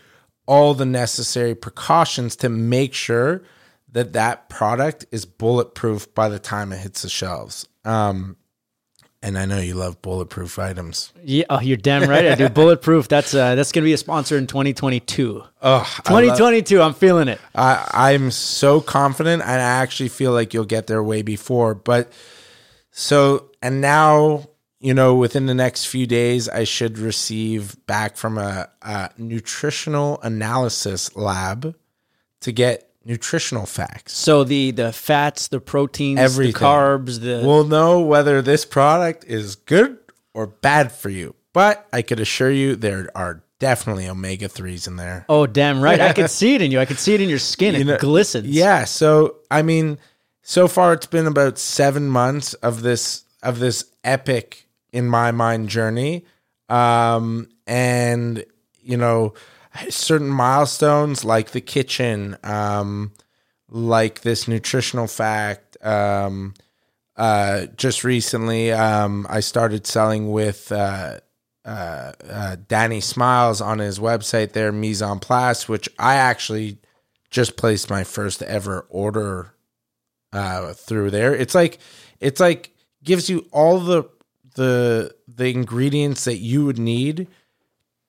all the necessary precautions to make sure that that product is bulletproof by the time it hits the shelves. Um, and I know you love bulletproof items. Yeah, oh, you're damn right. I do bulletproof. That's uh, that's gonna be a sponsor in 2022. Oh, I love- 2022. I'm feeling it. I, I'm so confident, and I actually feel like you'll get there way before. But so, and now, you know, within the next few days, I should receive back from a, a nutritional analysis lab to get nutritional facts. So the the fats, the proteins, Everything. the carbs, the We'll know whether this product is good or bad for you. But I could assure you there are definitely omega 3s in there. oh damn right. I can see it in you. I can see it in your skin. It know, glistens. Yeah, so I mean, so far it's been about 7 months of this of this epic in my mind journey. Um and you know, certain milestones like the kitchen, um like this nutritional fact um uh just recently um I started selling with uh uh, uh, Danny Smiles on his website there, Mise en Place, which I actually just placed my first ever order uh, through there. It's like it's like gives you all the the the ingredients that you would need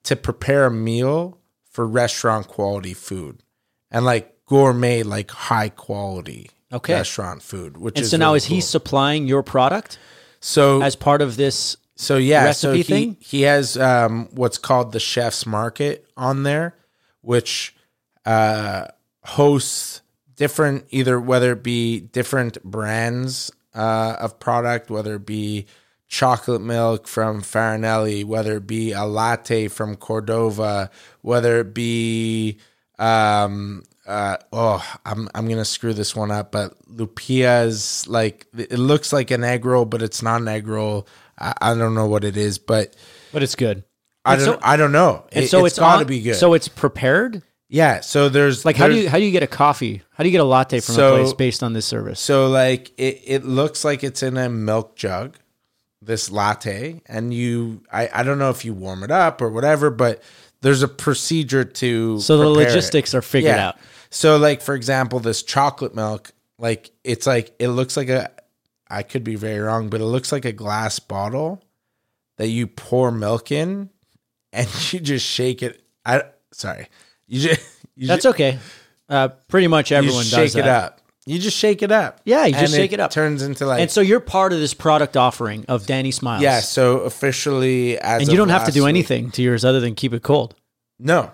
to prepare a meal for restaurant quality food and like gourmet like high quality Okay. restaurant food which And is so now really is he supplying your product so as part of this? so yeah, recipe so he, thing? he has um, what's called the Chef's Market on there, which uh, hosts different either whether it be different brands uh, of product, whether it be chocolate milk from Farinelli, whether it be a latte from Cordova, whether it be um uh oh I'm I'm gonna screw this one up, but Lupia's like it looks like an egg roll, but it's not an egg roll. I, I don't know what it is, but but it's good. I And don't. so- I don't know. And It, so it's it's got to on- be good. So it's prepared. yeah. So there's Like how do you how do you get a coffee? How do you get a latte from So- a place based on this service? So like it, it looks like it's in a milk jug, this latte, and you I, I don't know if you warm it up or whatever, but there's a procedure to So the prepare it. logistics are figured out. So like for example, this chocolate milk, like it's like it looks like a I could be very wrong, but it looks like a glass bottle that you pour milk in and you just shake it. I sorry. You just you That's just, okay. Uh, pretty much everyone just does shake it up. You just shake it up. Yeah, you just shake it up. Turns into like And so you're part of this product offering of Danny Smiles. Yeah, so officially as And you of don't have to last do week- anything to yours other than keep it cold. No,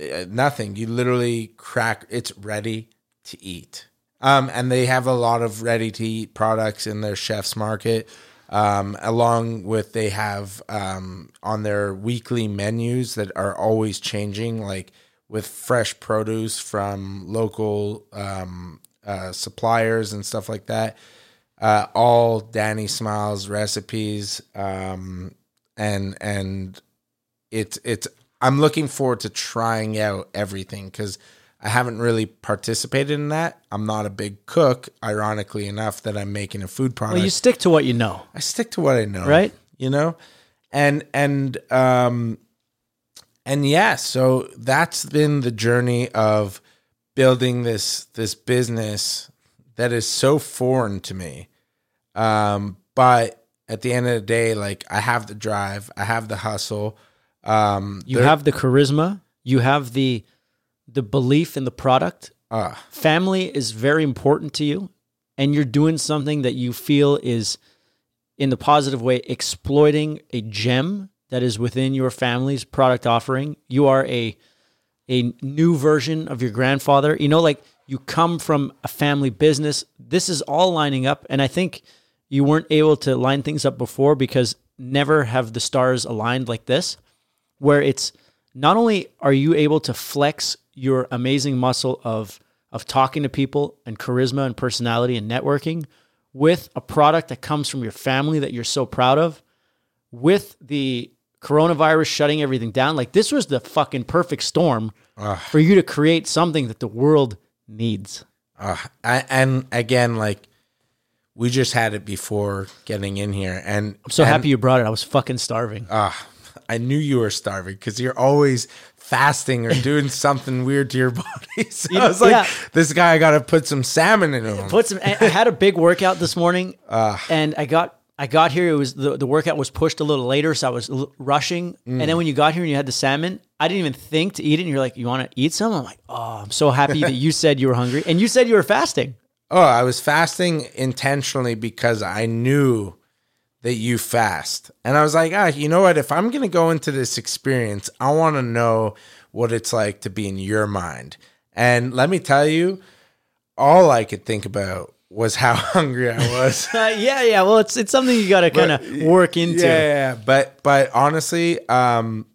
uh, nothing. You literally crack. It's ready to eat. Um, and they have a lot of ready to eat products in their chef's market. Um, along with they have um, on their weekly menus that are always changing, like with fresh produce from local um, uh, suppliers and stuff like that. Uh, all Danny Smiles recipes, um, and and it's it's I'm looking forward to trying out everything because I haven't really participated in that. I'm not a big cook, ironically enough, that I'm making a food product. Well, you stick to what you know. I stick to what I know, Right. You know, and and um, and yeah, so that's been the journey of building this this business that is so foreign to me. Um, but at the end of the day, like I have the drive, I have the hustle. Um, You have the charisma. You have the the belief in the product. uh, Family is very important to you, and you're doing something that you feel is, in the positive way, exploiting a gem that is within your family's product offering. You are a a new version of your grandfather. You know, like you come from a family business. This is all lining up, and I think you weren't able to line things up before because never have the stars aligned like this, where it's not only are you able to flex your amazing muscle of of talking to people and charisma and personality and networking with a product that comes from your family that you're so proud of with the coronavirus shutting everything down like this was the fucking perfect storm for you to create something that the world needs uh, I, and again, like we just had it before getting in here, and i'm so and, happy you brought it i was fucking starving Uh, I knew you were starving because you're always fasting or doing something weird to your body. So You- I was like, yeah. this guy I got to put some salmon in him. put some. I I had a big workout this morning, and I got I got here. It was the the workout was pushed a little later, so I was l- rushing. And then when you got here and you had the salmon, I didn't even think to eat it. And you're like, "You want to eat some?" I'm like, "Oh, I'm so happy that you said you were hungry, and you said you were fasting." Oh, I was fasting intentionally because I knew that you fast. And I was like, ah, you know what? If I'm going to go into this experience, I want to know what it's like to be in your mind. And let me tell you, all I could think about was how hungry I was. Uh, yeah, yeah. Well, it's it's something you got to kind of work into. Yeah, yeah, yeah. But but honestly, um,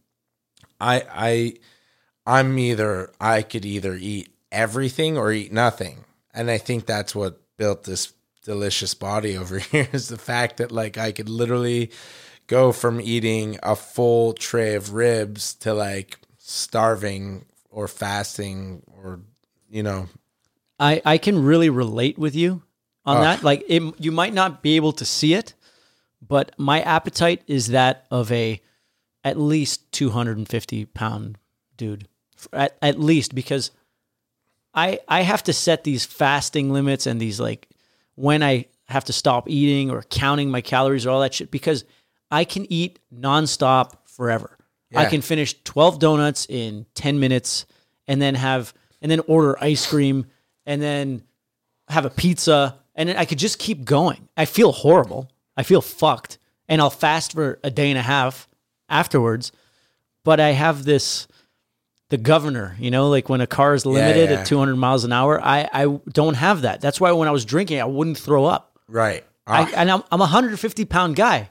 I I I'm either I could either eat everything or eat nothing, and I think that's what built this delicious body over here is the fact that like I could literally go from eating a full tray of ribs to like starving or fasting or you know I I can really relate with you on ah. that. Like, it, you might not be able to see it, but my appetite is that of a at least 250 pound dude, at, at least because I I have to set these fasting limits and these like when I have to stop eating or counting my calories or all that shit because I can eat nonstop forever. I can finish 12 donuts in 10 minutes and then have and then order ice cream and then have a pizza and then I could just keep going. I feel horrible. I feel fucked and I'll fast for a day and a half afterwards. But I have this the governor, you know, like when a car is limited yeah. at 200 miles an hour, I I don't have that. That's why when I was drinking, I wouldn't throw up. right I, Ah, and I'm I'm a 150 pound guy,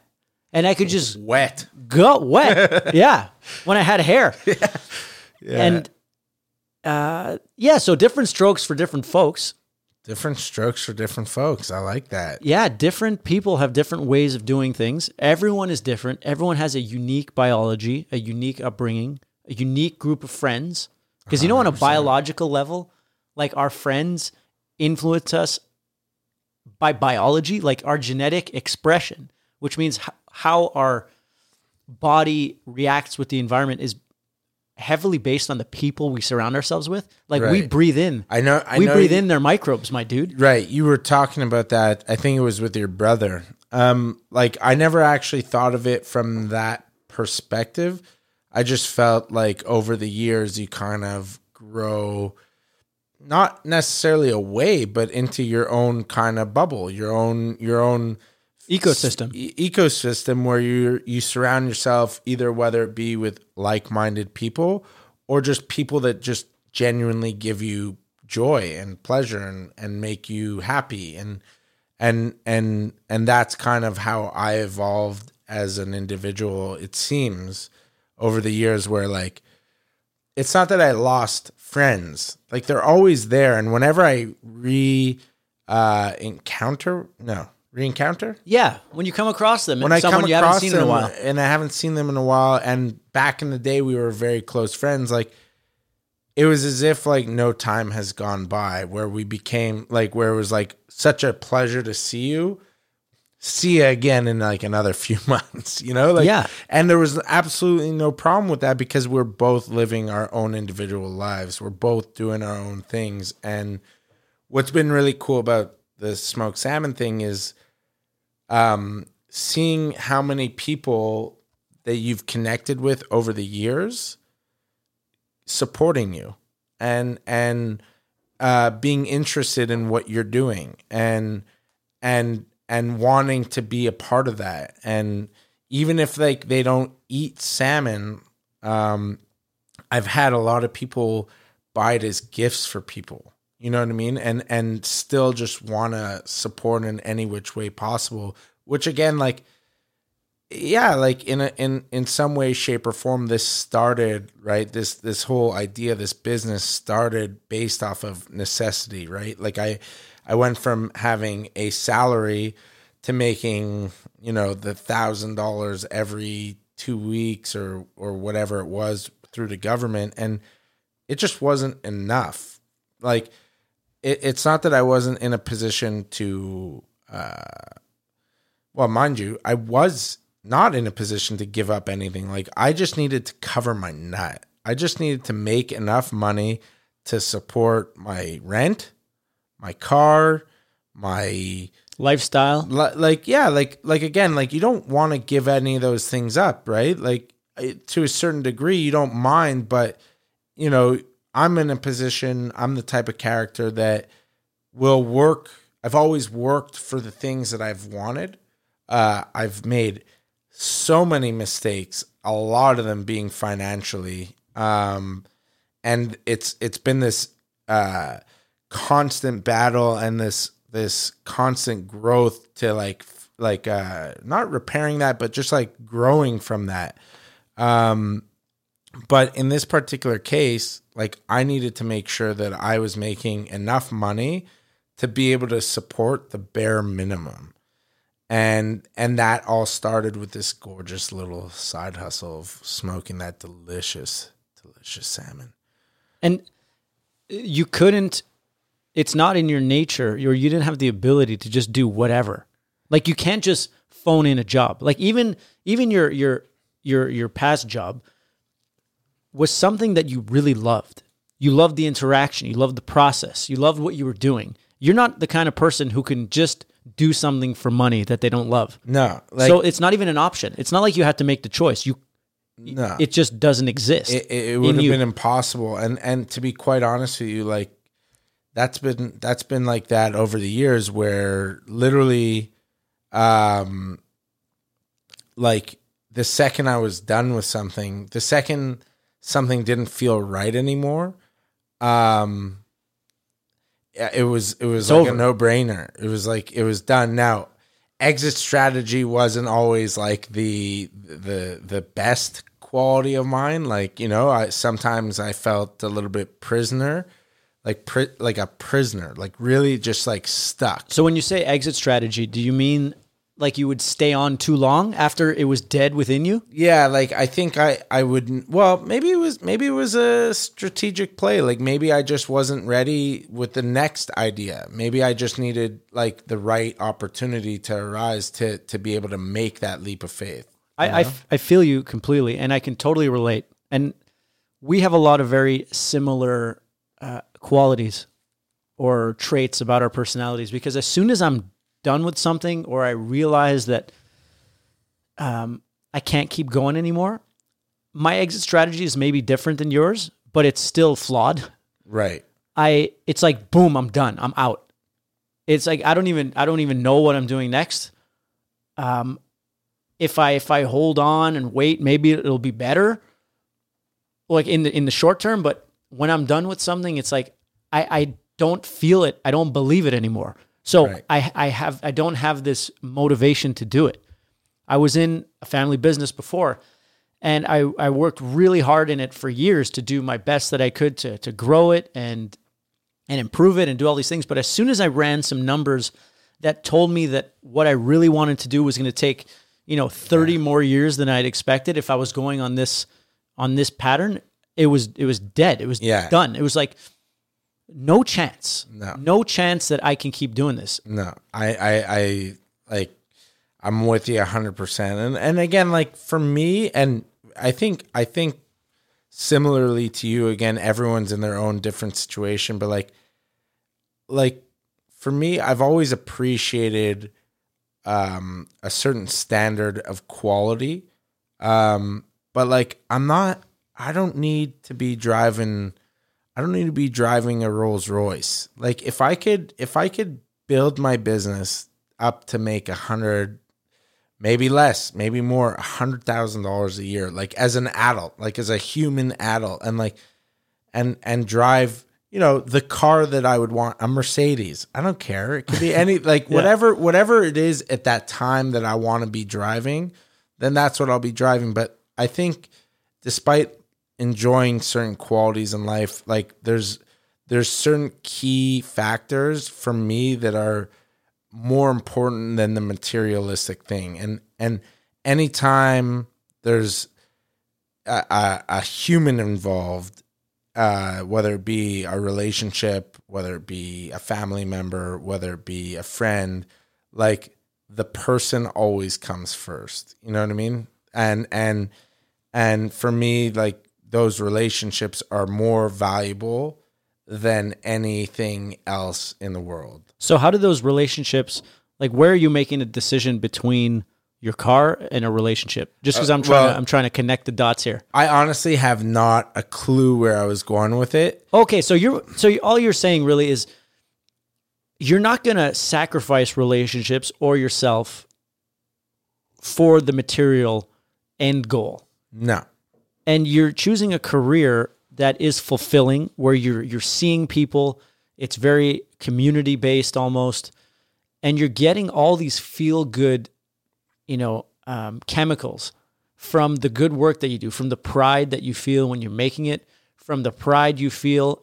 and I could just wet go wet. yeah, when I had hair. yeah, And uh, yeah, so different strokes for different folks. different strokes for different folks. I like that. yeah, different people have different ways of doing things. Everyone is different. Everyone has a unique biology, a unique upbringing, a unique group of friends. Because you know, on a biological level, like our friends influence us by biology, like our genetic expression, which means h- how our body reacts with the environment is heavily based on the people we surround ourselves with. Like we breathe in. I know. I we know breathe you- in their microbes, my dude. Right. You were talking about that. I think it was with your brother. Um, like I never actually thought of it from that perspective. I just felt like over the years you kind of grow not necessarily away, but into your own kind of bubble, your own your own Ecosystem. ecosystem where you you surround yourself either whether it be with like-minded people or just people that just genuinely give you joy and pleasure and and make you happy. And and and and that's kind of how I evolved as an individual it seems over the years where like it's not that I lost friends. Like they're always there. And whenever I re uh encounter no re-encounter Yeah, when you come across them, when and I someone come you haven't across seen them in a while. and I haven't seen them in a while, and back in the day we were very close friends. Like it was as if like no time has gone by, where we became like where it was like such a pleasure to see you, see you again in like another few months, you know? Like Yeah. and there was absolutely no problem with that because we're both living our own individual lives. We're both doing our own things, and what's been really cool about the smoked salmon thing is um, seeing how many people that you've connected with over the years supporting you and and uh, being interested in what you're doing and and and wanting to be a part of that. And even if like they don't eat salmon um i've had a lot of people buy it as gifts for people you know what i mean? And and still just want to support in any which way possible which again like yeah like in a in in some way shape or form this started right? This this whole idea this business started based off of necessity right? Like i i went from having a salary to making you know the thousand dollars every two weeks or or whatever it was through the government and it just wasn't enough. Like it, it's not that i wasn't in a position to uh well mind you i was not in a position to give up anything. Like i just needed to cover my nut. I just needed to make enough money to support my rent my car my Lifestyle. li- like yeah like like again like you don't want to give any of those things up right? Like it- to a certain degree you don't mind but you know i'm in a position i'm the type of character that will work i've always worked for the things that i've wanted. Uh i've made so many mistakes a lot of them being financially um and it's it's been this uh constant battle and this this constant growth to like like uh not repairing that but just like growing from that. Um but in this particular case like i needed to make sure that i was making enough money to be able to support the bare minimum and and that all started with this gorgeous little side hustle of smoking that delicious delicious salmon And uh, you couldn't it's not in your nature or you didn't have the ability to just do whatever. Like you can't just phone in a job. Like even even your your your your past job was something that you really loved. You loved the interaction, you loved the process, you loved what you were doing. You're not the kind of person who can just do something for money that they don't love. no like so it's not even an option. It's not like you have to make the choice. You no it just doesn't exist. it, it, would have you. been impossible and and to be quite honest with you like that's been that's been like that over the years where literally um like the second i was done with something the second something didn't feel right anymore um it was it was It's like a no-brainer. It was like it was done. Now exit strategy wasn't always like the the the best quality of mine. Like you know i sometimes i felt a little bit prisoner like pri- like a prisoner, like really just like stuck. So when you say exit strategy, do you mean like you would stay on too long after it was dead within you? Yeah, like I think I I wouldn't. well, maybe it was maybe it was a strategic play. Like maybe I just wasn't ready with the next idea. Maybe I just needed like the right opportunity to arise to to be able to make that leap of faith. I, I, I feel you completely, and I can totally relate. And we have a lot of very similar uh, qualities or traits about our personalities because as soon as I'm done with something or I realize that um, I can't keep going anymore, my exit strategy is maybe different than yours, but it's still flawed. Right. I it's like boom, I'm done. I'm out. It's like I don't even I don't even know what I'm doing next. Um if I if I hold on and wait, maybe it'll be better. Like in the in the short term, but when I'm done with something, it's like I I don't feel it. I don't believe it anymore. So Right. I I have I don't have this motivation to do it. I was in a family business before and I, I worked really hard in it for years to do my best that I could to to grow it and and improve it and do all these things. But as soon as I ran some numbers that told me that what I really wanted to do was going to take, you know, 30 more years than I'd expected if I was going on this on this pattern, it was it was dead. It was Yeah. done. It was like no chance. No. No chance that I can keep doing this. No, I, I, I like, I'm with you hundred percent. And, and again, like for me, and I think, I think similarly to you, again, everyone's in their own different situation, but like, like for me, I've always appreciated, um, a certain standard of quality. Um, but like, I'm not, I don't need to be driving, I don't need to be driving a Rolls Royce. Like if I could, if I could build my business up to make a hundred, maybe less, maybe more, a hundred thousand dollars a year, like as an adult, like as a human adult, and like, and and drive, you know, the car that I would want, a Mercedes. I don't care. It could be any, like whatever, whatever it is at that time that I want to be driving, then that's what I'll be driving. But I think, despite enjoying certain qualities in life like there's there's certain key factors for me that are more important than the materialistic thing. And and anytime there's a, a, a human involved uh whether it be a relationship whether it be a family member whether it be a friend like the person always comes first. You know what i mean? And and and for me like those relationships are more valuable than anything else in the world. So how do those relationships like where are you making a decision between your car and a relationship? Just because uh, I'm trying well- to I'm trying to connect the dots here. I honestly have not a clue where I was going with it. Okay, so you're so you- all you're saying really is you're not going to sacrifice relationships or yourself for the material end goal. No. And you're choosing a career that is fulfilling where you're you're seeing people it's very community based almost and you're getting all these feel good you know um, chemicals from the good work that you do from the pride that you feel when you're making it from the pride you feel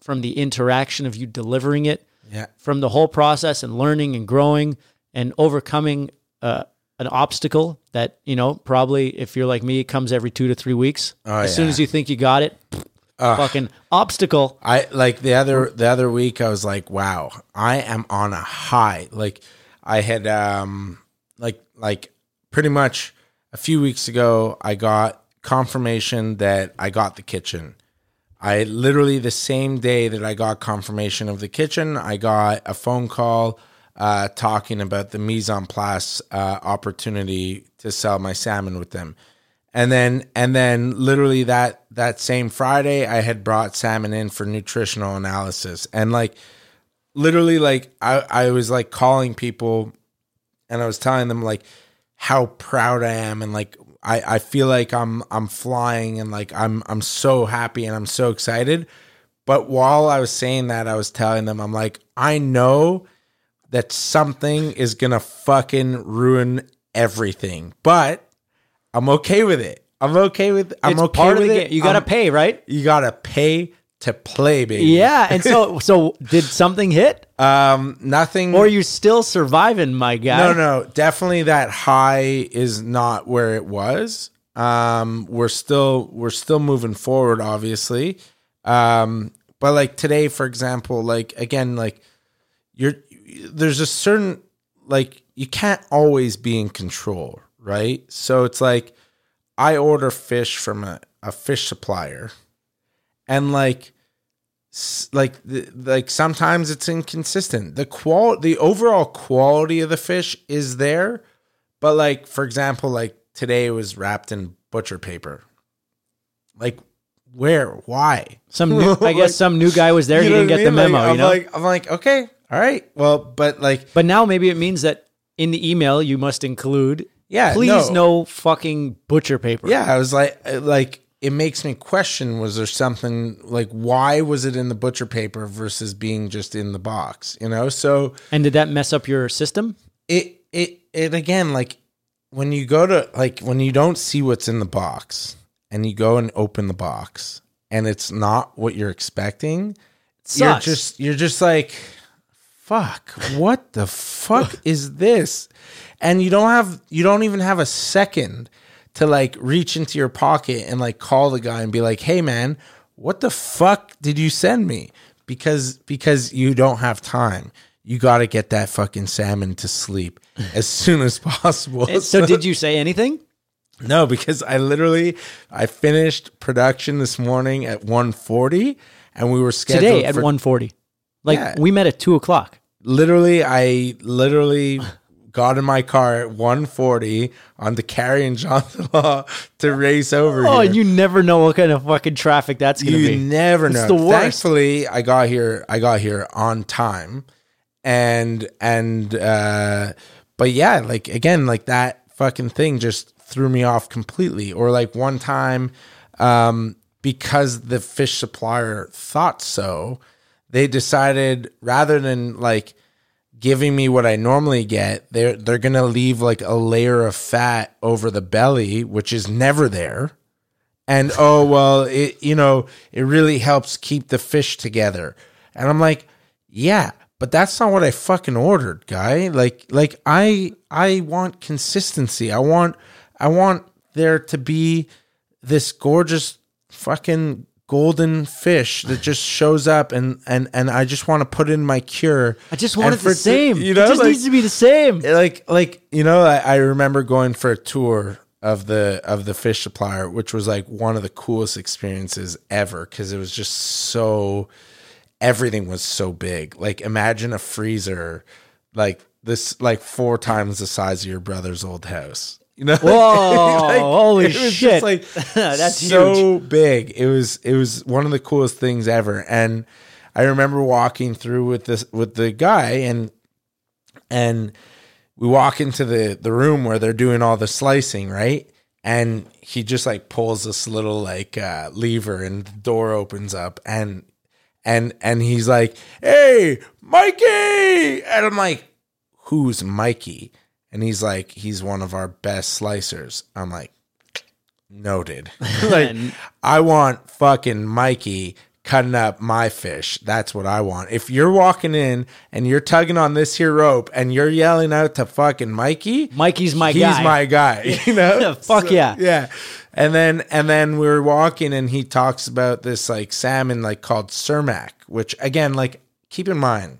from the interaction of you delivering it Yeah. from the whole process and learning and growing and overcoming uh, an obstacle that you know probably if you're like me it comes every two to three weeks Oh, as soon as you think you got it fucking obstacle I like the other the other week I was like, wow, I am on a high. Like I had um like like pretty much a few weeks ago I got confirmation that I got the kitchen. I literally the same day that I got confirmation of the kitchen, I got a phone call uh, talking about the mise en place uh, opportunity to sell my salmon with them. And then and then literally that that same Friday I had brought salmon in for nutritional analysis. And like literally like I, I was like calling people and I was telling them like how proud I am and like I, I feel like I'm I'm flying and like I'm I'm so happy and I'm so excited. But while I was saying that, I was telling them, I'm like, I know that something is gonna fucking ruin everything. But I'm okay with it. I'm okay with I'm it's okay part of with the it. game you got to I'm- pay right you gotta pay to play, baby. Yeah, and so so did something hit, Um, nothing. or you still surviving, my guy? no, no, definitely that high is not where it was. Um, we're still we're still moving forward, obviously. Um, but like today, for example, like again, like you're there's a certain like you can't always be in control, right? So it's like I order fish from a, a fish supplier, and like like like sometimes it's inconsistent. The qual the overall quality of the fish is there, but like for example, like today it was wrapped in butcher paper. Like where? Why? Some new, I guess Like, some new guy was there. You he didn't get I the memo. Like, you I'm know, like I'm like okay, all right. Well, but like but now maybe it means that in the email you must include. Yeah, please no. no fucking butcher paper. Yeah, I was like, like it makes me question: was there something like why was it in the butcher paper versus being just in the box? You know, so And did that mess up your system? it it it again like when you go to like when you don't see what's in the box and you go and open the box and it's not what you're expecting, you're Sus. just you're just like fuck? What the fuck is this? And you don't have you don't even have a second to like reach into your pocket and like call the guy and be like hey man what the fuck did you send me? Because because you don't have time. You got to get that fucking salmon to sleep as soon as possible. So did you say anything? no, because I literally I finished production this morning at 1.40 and we were scheduled Today at for, 1.40. Like Yeah. we met at two o'clock. literally I literally got in my car at 1.40 on the Carrie and Johnson Law to race over Oh, here. and you never know what kind of fucking traffic that's gonna you be. You never It's know. the worst. Thankfully, I got here. I got here on time, and and uh, but yeah, like again, like that fucking thing just threw me off completely. Or like one time, um, because the fish supplier thought so, they decided rather than like giving me what I normally get, they're they're gonna leave like a layer of fat over the belly, which is never there. And oh well, it you know, it really helps keep the fish together. And I'm like, yeah, but that's not what I fucking ordered, guy. Like like I I want consistency. I want I want there to be this gorgeous fucking golden fish that just shows up and and and I just want to put in my cure. I just want And it for the it to- same. You know, it just like- needs to be the same. Eh, like like you know I, I remember going for a tour of the of the fish supplier which was like one of the coolest experiences ever because it was just so everything was so big like imagine a freezer like this like four times the size of your brother's old house you know Whoa, holy it was shit. just like That's so big. It was it was one of the coolest things ever. And I remember walking through with this with the guy and and we walk into the the room where they're doing all the slicing, right? And he just like pulls this little like uh lever and the door opens up and and and he's like, "Hey, Mikey!" And I'm like, "Who's Mikey?" And he's like, "He's one of our best slicers." I'm like, "Noted." like, I want fucking Mikey cutting up my fish. That's what I want. If you're walking in and you're tugging on this here rope and you're yelling out to fucking Mikey, Mikey's my he's guy. my guy. You know, Fuck yeah. yeah. And then and then we were walking and he talks about this like salmon like called Cermaq, which again, like keep in mind,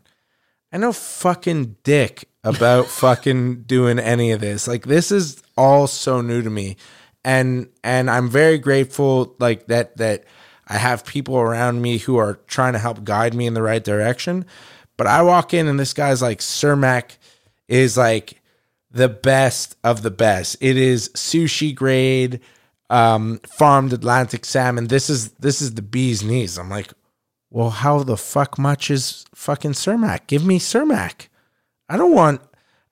I know fucking dick about fucking doing any of this. Like this is all so new to me. And and I'm very grateful like that that I have people around me who are trying to help guide me in the right direction. But I walk in and this guy's like Cermaq is like the best of the best. It is sushi grade, um, farmed Atlantic salmon. This is this is the bee's knees. I'm like, well, how the fuck much is fucking Cermaq? Give me Cermaq. I don't want.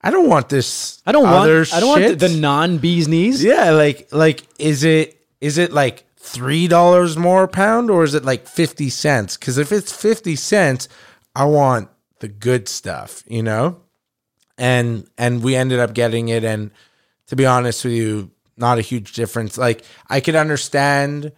I don't want this. I don't want. I don't want the, the non bees knees. Yeah, like like is it is it like three dollars more a pound or is it like fifty cents? Because if it's fifty cents, I want the good stuff, you know. And and we ended up getting it, and to be honest with you, not a huge difference. Like I could understand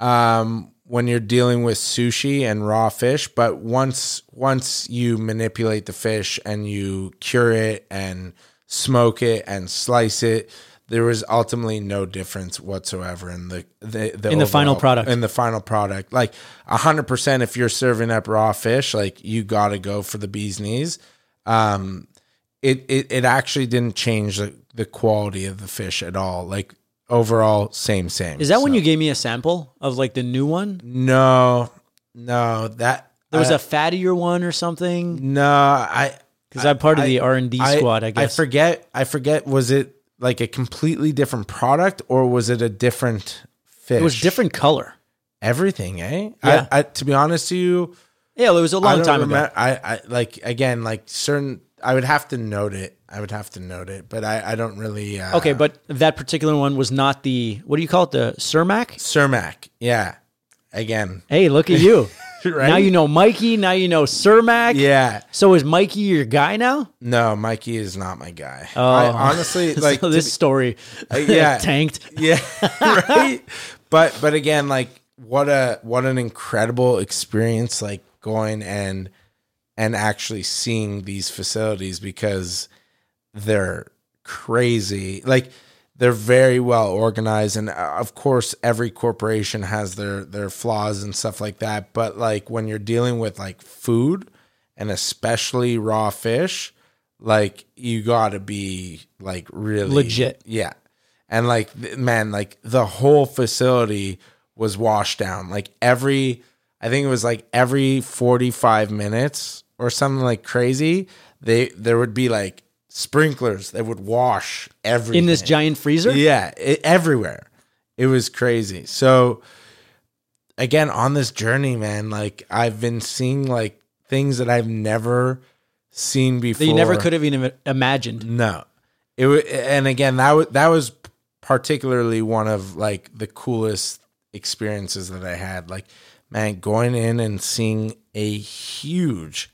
um, when you're dealing with sushi and raw fish. But once once you manipulate the fish and you cure it and smoke it and slice it, there was ultimately no difference whatsoever in the the, the In the final product. In the final product, like hundred percent, if you're serving up raw fish, like you got to go for the bee's knees. Um, it, it it actually didn't change the, the quality of the fish at all. Like overall, same same. Is that when you gave me a sample of like the new one? No, no, that There was I- a fattier one or something. no. I Because I'm part of the R and D squad. I guess. I forget. I forget. Was it like a completely different product or was it a different fish? it was different color. Everything, eh? Yeah. I, I, to be honest to you, Yeah, it was a long time ago. I, I like again like certain. I would have to note it. I would have to note it, but I, I don't really. Uh, Okay, but that particular one was not the what do you call it? The Cermaq. Cermaq, yeah. Again, Hey, look at you. Right? Now you know Mikey. Now you know Cermaq. yeah. So is Mikey your guy now? No, Mikey is not my guy. Oh. I honestly like so this be- story, yeah. tanked. Yeah, right. But but again, like what a what an incredible experience, like going and and actually seeing these facilities because they're crazy. Like they're very well organized, and uh, of course, every corporation has their their flaws and stuff like that. But like when you're dealing with like food and especially raw fish, like you got to be like really Legit. yeah. And like man, like the whole facility was washed down. Like every I think it was like every 45 minutes or something like crazy, they there would be like sprinklers that would wash everything In this giant freezer. yeah, it, everywhere. It was crazy. So again, on this journey, man, like I've been seeing like things that I've never seen before. That you never could have even imagined. No, it and again that was that was particularly one of like the coolest experiences that I had. Like, man, going in and seeing a huge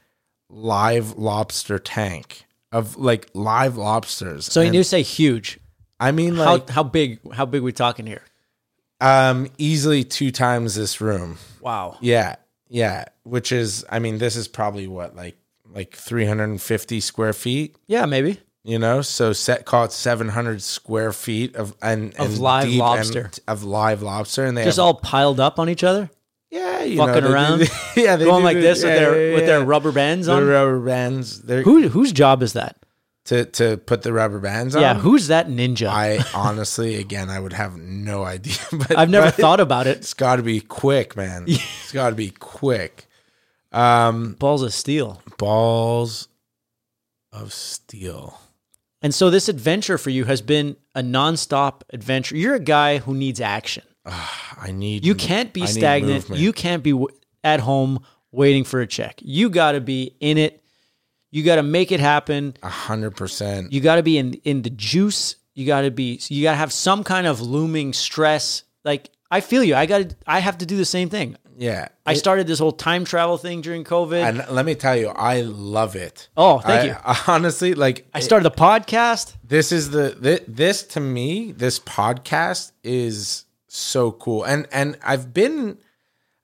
live lobster tank of like live lobsters. So And you say huge. I mean, like How how big? How big we talking here? um, easily two times this room. Wow. Yeah, yeah. Which is, I mean, this is probably what like like 350 square feet. Yeah, maybe. you know so set call it 700 square feet of and, Of and live lobster. and, of live lobster and they Just have, all piled up on each other, yeah you fucking know, they do- around? yeah they going do like the- this with their yeah, with their rubber bands the on. rubber bands Who whose job is that? to to put the rubber bands on Yeah, who's that ninja? I honestly again I would have no idea but I've never thought about it. it's got to be quick man it's got to be quick um Balls of steel. balls of steel And so this adventure for you has been a nonstop adventure. You're a guy who needs action. I need You can't be I stagnant. You can't be w- at home waiting for a check. You got to be in it. You got to make it happen. a hundred percent You got to be in in the juice. You got to be. You got to have some kind of looming stress. Like I feel you. I got. I have to do the same thing. yeah I started this whole time travel thing during COVID. And let me tell you, I love it. Oh, thank I- you. Honestly, like I started the podcast. this is the this, this to me, this podcast is so cool. And and I've been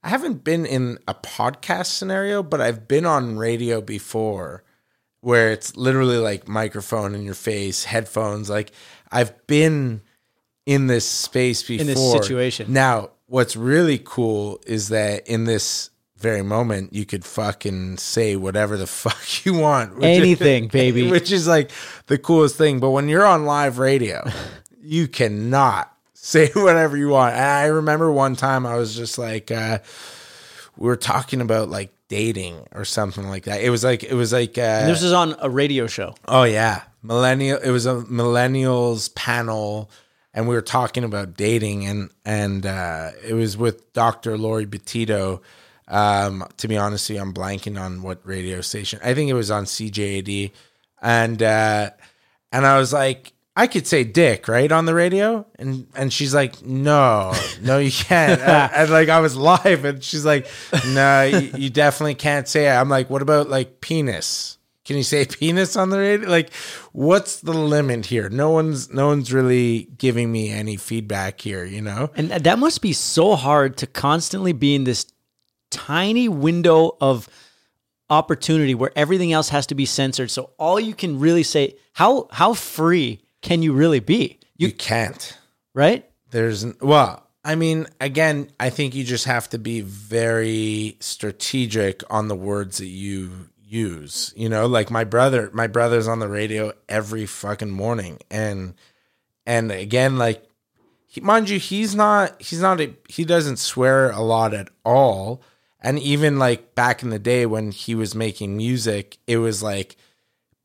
I haven't been in a podcast scenario, but I've been on radio before where it's literally like microphone in your face, headphones. Like I've been in this space before. In this situation. Now, what's really cool is that in this very moment, you could fucking say whatever the fuck you want. which is- Anything, baby. Which is like the coolest thing. But when you're on live radio, you cannot say whatever you want. And I remember one time I was just like, uh, we were talking about like dating or something like that. It was like, it was like, uh, This is on a radio show. Oh yeah, millennial. It was a millennials panel, and we were talking about dating, and and uh, it was with Dr. Laurie Betito. Um, to be honest, I'm blanking on what radio station. I think it was on CJAD, and uh, and I was like, I could say dick right on the radio, and and she's like, no, no, you can't. and, and, like I was live, and she's like, no, you, you definitely can't say it. I'm like, what about like penis? can you say penis on the radio? Like, what's the limit here? No one's no one's really giving me any feedback here. You know? And that must be so hard to constantly be in this tiny window of opportunity where everything else has to be censored. So all you can really say, how how free can you really be? You, can't. Right? There's well, I mean, again, I think you just have to be very strategic on the words that you use. You know, like my brother, my brother's on the radio every fucking morning, and and again, like, he, mind you, he's not, he's not, a, he doesn't swear a lot at all, and even like back in the day when he was making music, it was like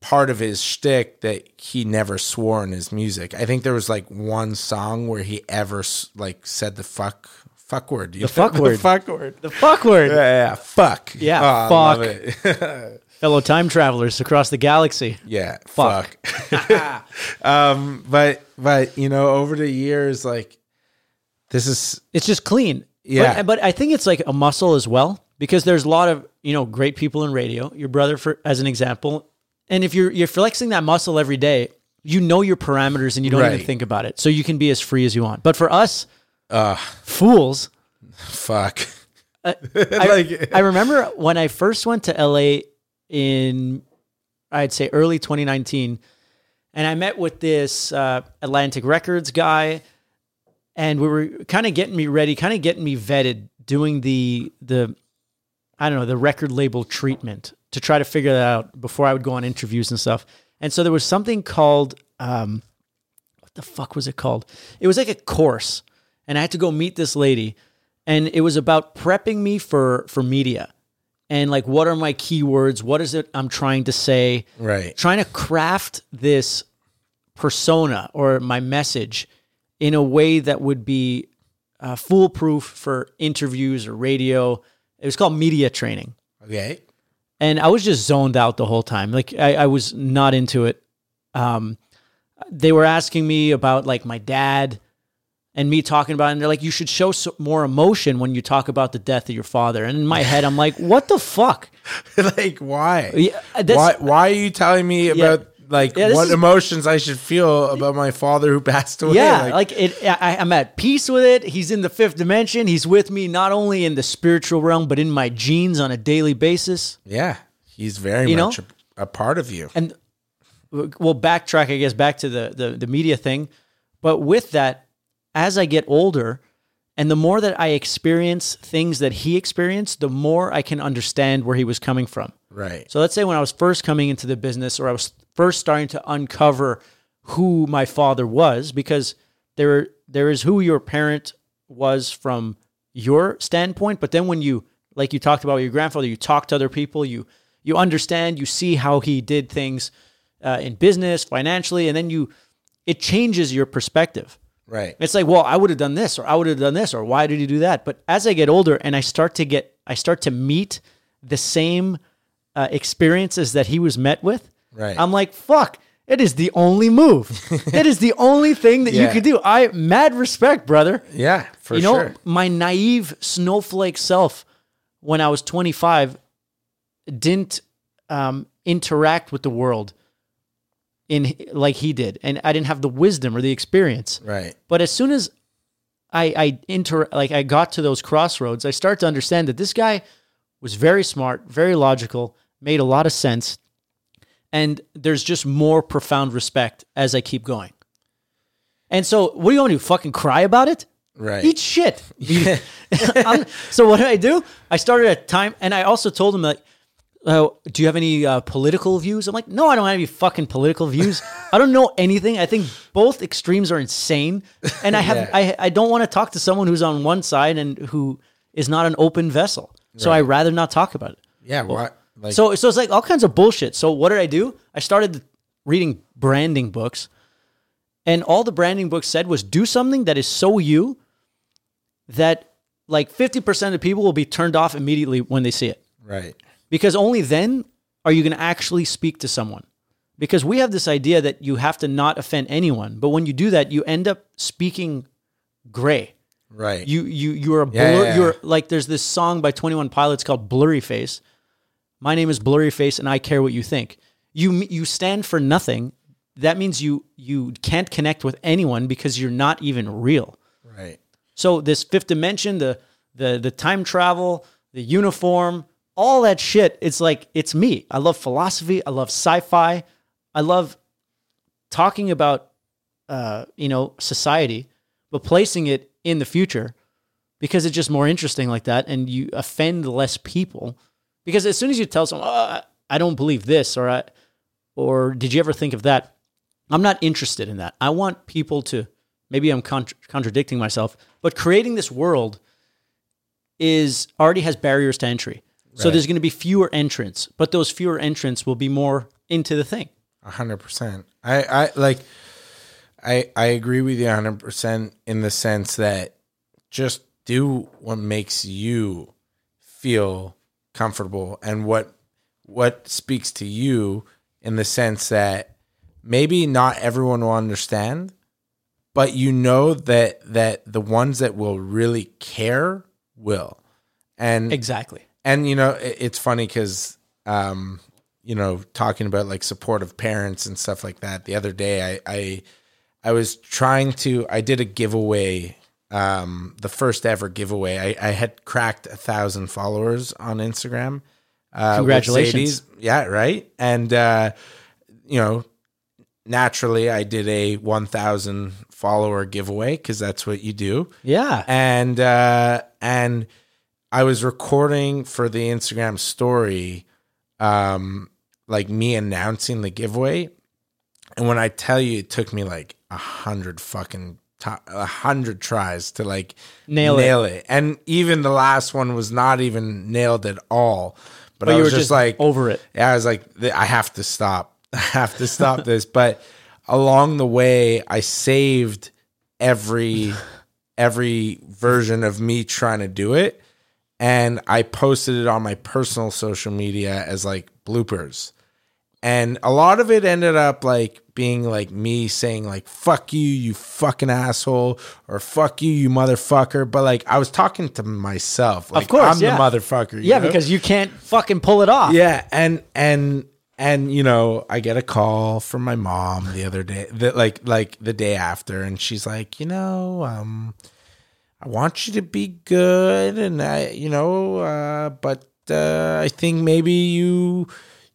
part of his shtick that he never swore in his music. I think there was like one song where he ever like said the fuck fuck word. The fuck word. the fuck word. The fuck word. Yeah, yeah, fuck. Yeah, Oh, fuck. it. Fellow time travelers across the galaxy. yeah, Fuck. fuck. um, but but you know, over the years, like this is It's just clean. Yeah. But, but I think it's like a muscle as well because there's a lot of, you know, great people in radio. Your brother, for as an example. And if you're you're flexing that muscle every day, you know your parameters and you don't even think about it. So you can be as free as you want. But for us, uh fools, fuck. I, Like- I remember when I first went to LA in, I'd say early 2019, and I met with this uh, Atlantic Records guy, and we were kind of getting me ready, kind of getting me vetted, doing the the, I don't know, the record label treatment to try to figure that out before I would go on interviews and stuff. And so there was something called, um, what the fuck was it called? It was like a course, and I had to go meet this lady and it was about prepping me for for media and like what are my keywords what is it i'm trying to say Right. trying to craft this persona or my message in a way that would be uh, foolproof for interviews or radio it was called media training Okay. And I was just zoned out the whole time. Like I, I was not into it. Um, they were asking me about like my dad and me talking about it, and they're like, "You should show so, more emotion when you talk about the death of your father." And in my head, I'm like, "What the fuck?" like why? Yeah, why why are you telling me about like Yeah, what is- emotions I should feel about my father who passed away? Yeah, like, it. I, I'm at peace with it. He's in the fifth dimension. He's with me not only in the spiritual realm, but in my genes on a daily basis. yeah, he's very You much a, a part of you. and we'll backtrack, I guess, back to the, the the media thing. But with that, as I get older, and the more that I experience things that he experienced, the more I can understand where he was coming from. Right. So let's say when I was first coming into the business, or I was first starting to uncover who my father was, because there there is who your parent was from your standpoint, but then when you like you talked about your grandfather, you talk to other people, you you understand, you see how he did things uh, in business, financially, and then you it changes your perspective. Right. It's like, well, I would have done this, or I would have done this, or why did he do that? But as I get older and I start to get, I start to meet the same uh, experiences that he was met with. Right. I'm like, fuck, it is the only move. it is the only thing that you Yeah. could do. I mad respect, brother. Yeah, for you know, sure. my naive snowflake self when I was 25 didn't um, interact with the world in like he did, and I didn't have the wisdom or the experience. Right. But as soon as I I inter like I got to those crossroads, I start to understand that this guy was very smart, very logical, made a lot of sense, and there's just more profound respect as I keep going. And so, what do you want to do? Fucking cry about it? Right. Eat shit. So what did I do? I started a time, and I also told him like, uh, "Do you have any uh, political views?" I'm like, "No, I don't have any fucking political views. I don't know anything. I think both extremes are insane, and I have Yeah. I I don't want to talk to someone who's on one side and who is not an open vessel. So I rather not talk about it. Yeah. What? Like. So so it's like all kinds of bullshit. So what did I do? I started reading branding books, and all the branding books said was do something that is so you that like fifty percent of people will be turned off immediately when they see it, right. because only then are you going to actually speak to someone. Because we have this idea that you have to not offend anyone, but when you do that, you end up speaking gray Right. you you you're a blur, Yeah, yeah, yeah. you're like there's this song by 21 pilots called blurry face my name is blurry face and i care what you think you you stand for nothing. That means you you can't connect with anyone because you're not even real. Right. So this fifth dimension, the the the time travel, the uniform, all that shit, it's like it's me. I love philosophy, I love sci-fi. I love talking about uh, you know, society, but placing it in the future because it's just more interesting like that and you offend less people. Because as soon as you tell someone, oh, I don't believe this or I or did you ever think of that? I'm not interested in that. I want people to maybe I'm contra- contradicting myself, but creating this world is already has barriers to entry. So there's going to be fewer entrants, but those fewer entrants will be more into the thing. A hundred percent. I, I like I I agree with you a hundred percent in the sense that just do what makes you feel comfortable and what what speaks to you in the sense that maybe not everyone will understand, but you know that that the ones that will really care will. And Exactly. and you know it, it's funny because um you know talking about like supportive parents and stuff like that the other day i i i was trying to i did a giveaway um the first ever giveaway. I i had cracked a thousand followers on instagram uh Congratulations. Yeah right? And uh you know naturally i did a 1000 follower giveaway because that's what you do. Yeah. and uh and I was recording for the Instagram story um like me announcing the giveaway. And when I tell you it took me like a hundred fucking a hundred tries to like Nail it. nail it. and even the last one was not even nailed at all but, But I was just, just like over it. yeah, I was like, I have to stop. I have to stop this. But along the way, I saved every every version of me trying to do it, and I posted it on my personal social media as like bloopers. And a lot of it ended up like being like me saying like "fuck you, you fucking asshole" or "fuck you, you motherfucker." But like I was talking to myself. Like, course, I'm yeah. the motherfucker. you Yeah, know? because you can't fucking pull it off. yeah and and and you know i get a call from my mom the other day that like like the day after and she's like you know um i want you to be good and i you know uh but uh i think maybe you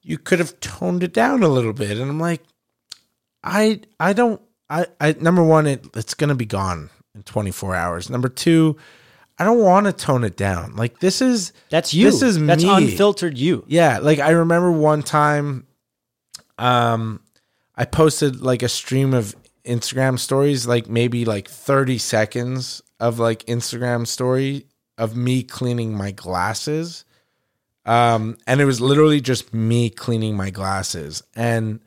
you could have toned it down a little bit and i'm like i i don't i i number one it, it's gonna be gone in 24 hours number two i don't want to tone it down like this is That's you. This is That's me. unfiltered you. Yeah, like I remember one time um I posted like a stream of Instagram stories like maybe like 30 seconds of like Instagram story of me cleaning my glasses. Um and it was literally just me cleaning my glasses and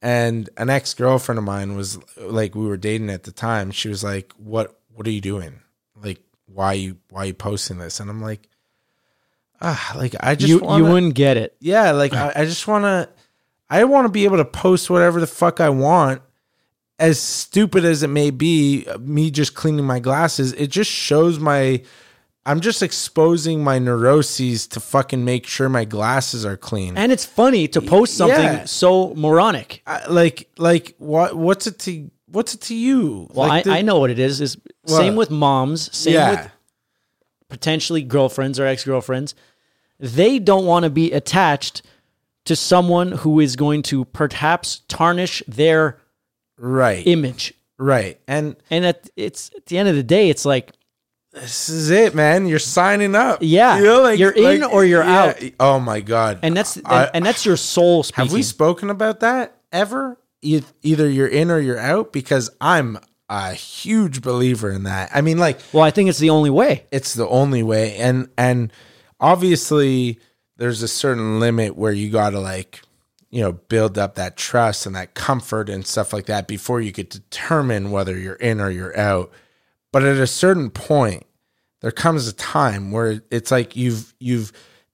and an ex-girlfriend of mine was like we were dating at the time. She was like, "What what are you doing? Like why you why you posting this?" And I'm like, ah, like I just You wanna, you wouldn't get it. yeah, like I, I just want to, I want to be able to post whatever the fuck I want. As stupid as it may be, me just cleaning my glasses, it just shows my. I'm just exposing my neuroses to fucking make sure my glasses are clean. And it's funny to post something Yeah. so moronic. I, like, like what? What's it to? What's it to you? Well, Like I, the- I know what it is. Is same with moms, same yeah, with potentially girlfriends or ex-girlfriends. They don't want to be attached to someone who is going to perhaps tarnish their right, image. right, and And at it's at the end of the day, it's like this is it, man. You're signing up. Yeah. You're in or you're out. Oh my god. and that's I- and, that's your soul speaking. Have we spoken about that ever? Either you're in or you're out because I'm a huge believer in that. I mean, like well, I think it's the only way. it's the only way, and and obviously there's a certain limit where you got to like you know build up that trust and that comfort and stuff like that before you could determine whether you're in or you're out. But at a certain point, there comes a time where it's like you've you've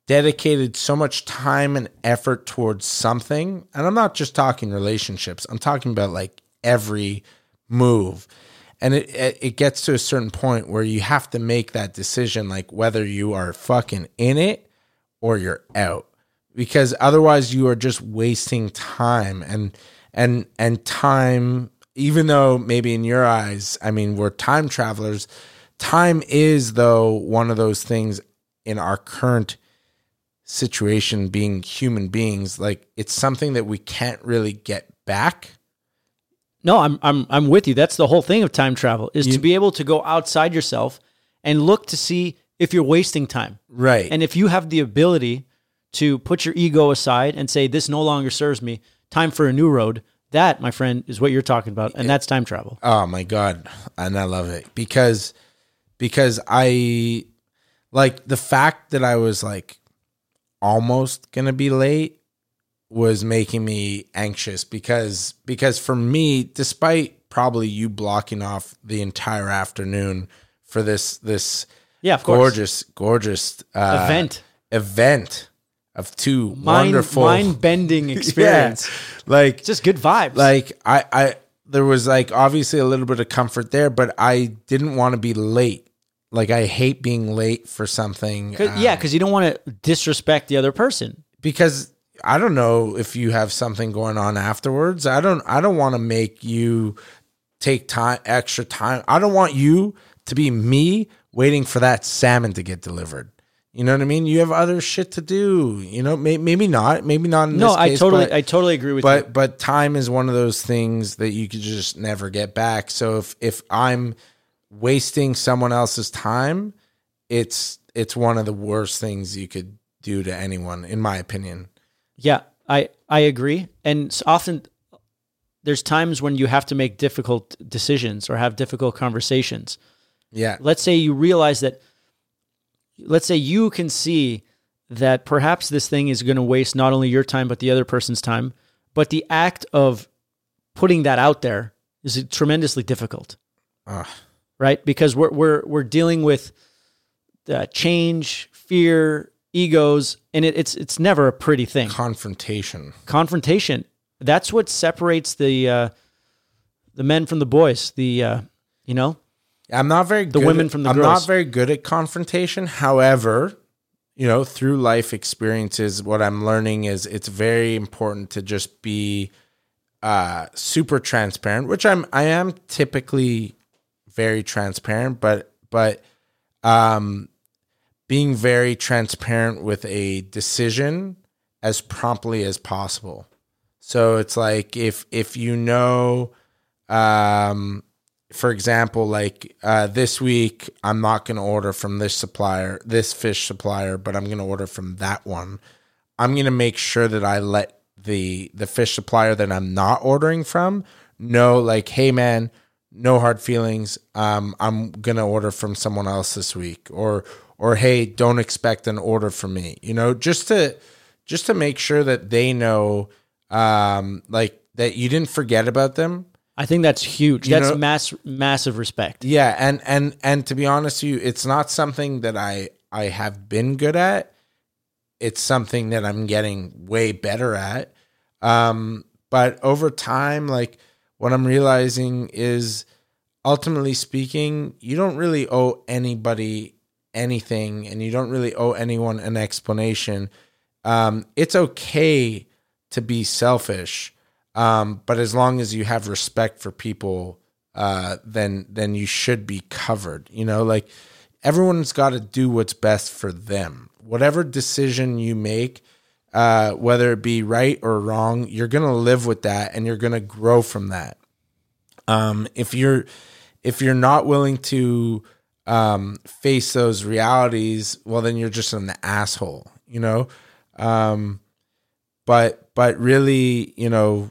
dedicated so much time and effort towards something. And i'm not just talking relationships. I'm talking about like every move. And it it gets to a certain point where you have to make that decision like whether you are fucking in it or you're out. Because otherwise you are just wasting time and and and time even though maybe in your eyes i mean we're time travelers time is though one of those things in our current situation being human beings like it's something that we can't really get back No, I'm I'm I'm with you. That's the whole thing of time travel is to be able to go outside yourself and look to see if you're wasting time. right And if you have the ability to put your ego aside and say this no longer serves me, time for a new road, that, my friend, is what you're talking about and that's time travel. Oh my god, and I love it because because I like the fact that I was like almost gonna be late was making me anxious because because for me, despite probably you blocking off the entire afternoon for this this Yeah, of course. gorgeous gorgeous uh, Event. event of two Mind wonderful mind bending experience. yeah, like Just good vibes. like I, I there was like obviously a little bit of comfort there, but I didn't want to be late. Like I hate being late for something. 'Cause- uh, yeah, because you don't want to disrespect the other person. because I don't know if you have something going on afterwards. I don't I don't want to make you take time extra time. I don't want you to be me waiting for that salmon to get delivered. You know what I mean? You have other shit to do. You know, may, maybe not. Maybe not. In No, this I case, totally, but- I totally agree with you. but but time is one of those things that you could just never get back so if if i'm wasting someone else's time it's it's one of the worst things you could do to anyone in my opinion Yeah, I I agree. And often there's times when you have to make difficult decisions or have difficult conversations. yeah Let's say you realize that let's say you can see that perhaps this thing is going to waste not only your time but the other person's time, but the act of putting that out there is tremendously difficult. Ugh. Right? Because we're we're we're dealing with uh, change, fear, egos, and it, it's it's never a pretty thing. confrontation confrontation. That's what separates the uh, the men from the boys. The uh, you know, i'm not very the women from the i'm girls. not very good at confrontation however you know through life experiences what i'm learning is it's very important to just be uh super transparent which i'm i am typically very transparent but but um being very transparent with a decision as promptly as possible so it's like if if you know um for example, like uh, this week, I'm not going to order from this supplier, this fish supplier, but I'm going to order from that one. I'm going to make sure that I let the the fish supplier that I'm not ordering from know, like, hey man, no hard feelings. Um, I'm going to order from someone else this week, or or hey, don't expect an order from me. You know, just to just to make sure that they know, um, like that you didn't forget about them I think that's huge. You that's know- mass massive respect. Yeah, and and and to be honest with you, it's not something that I I have been good at. It's something that I'm getting way better at. Um, but over time, like what I'm realizing is ultimately speaking, you don't really owe anybody anything and you don't really owe anyone an explanation. Um, it's okay to be selfish. Um, but as long as you have respect for people, uh, then then you should be covered. You know, like everyone's got to do what's best for them. Whatever decision you make, uh, whether it be right or wrong, you're gonna live with that, and you're gonna grow from that. Um, if you're if you're not willing to um, face those realities, well, then you're just an asshole. You know. Um, but but really, you know,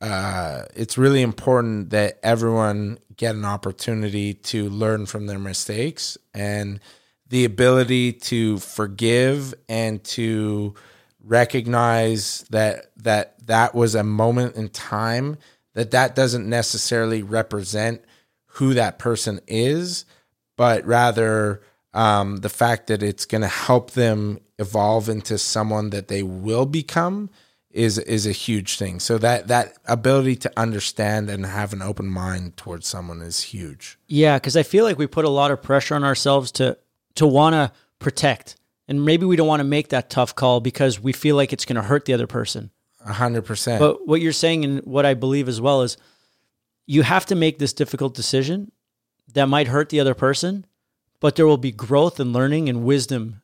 uh, it's really important that everyone get an opportunity to learn from their mistakes and the ability to forgive and to recognize that that that was a moment in time that that doesn't necessarily represent who that person is but rather um, the fact that it's going to help them evolve into someone that they will become is is a huge thing. So that that ability to understand and have an open mind towards someone is huge. Yeah, because I feel like we put a lot of pressure on ourselves to to want to protect and maybe we don't want to make that tough call because we feel like it's going to hurt the other person. A hundred percent. But what you're saying and what I believe as well is you have to make this difficult decision that might hurt the other person, but there will be growth and learning and wisdom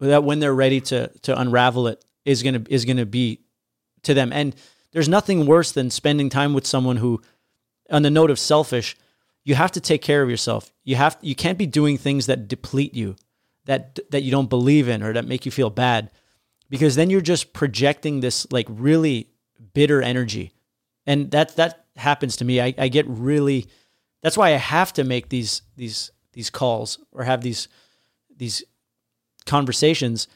that when they're ready to to unravel it is going to is going to be to them. And there's nothing worse than spending time with someone who on the note of selfish, you have to take care of yourself. You have you can't be doing things that deplete you, that that you don't believe in or that make you feel bad because then you're just projecting this like really bitter energy. And that that happens to me. I, I get really that's why I have to make these these these calls or have these these conversations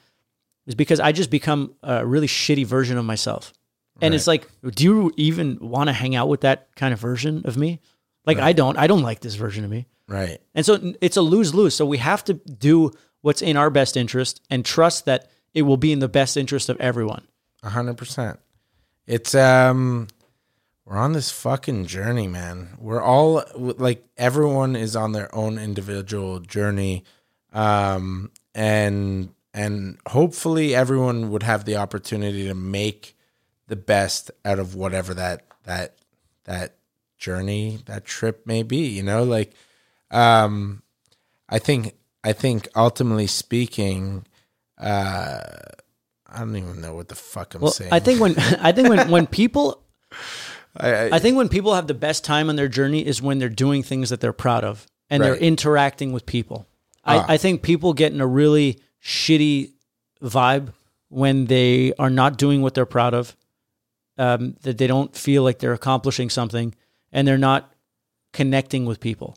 is because I just become a really shitty version of myself. And Right. it's like, do you even want to hang out with that kind of version of me? Like I don't. I don't like this version of me. right. And so it's a lose lose. So we have to do what's in our best interest and trust that it will be in the best interest of everyone. A hundred percent. It's um, we're on this fucking journey, man. We're all like everyone is on their own individual journey, um, and and hopefully everyone would have the opportunity to make the best out of whatever that that that journey that trip may be. You know, like um, I think I think ultimately speaking, uh, I don't even know what the fuck I'm Well, saying. I think when I think when when people I, I, I think when people have the best time on their journey is when they're doing things that they're proud of and they're interacting with people. Ah. I, I think people get in a really shitty vibe when they are not doing what they're proud of, um, that they don't feel like they're accomplishing something and they're not connecting with people.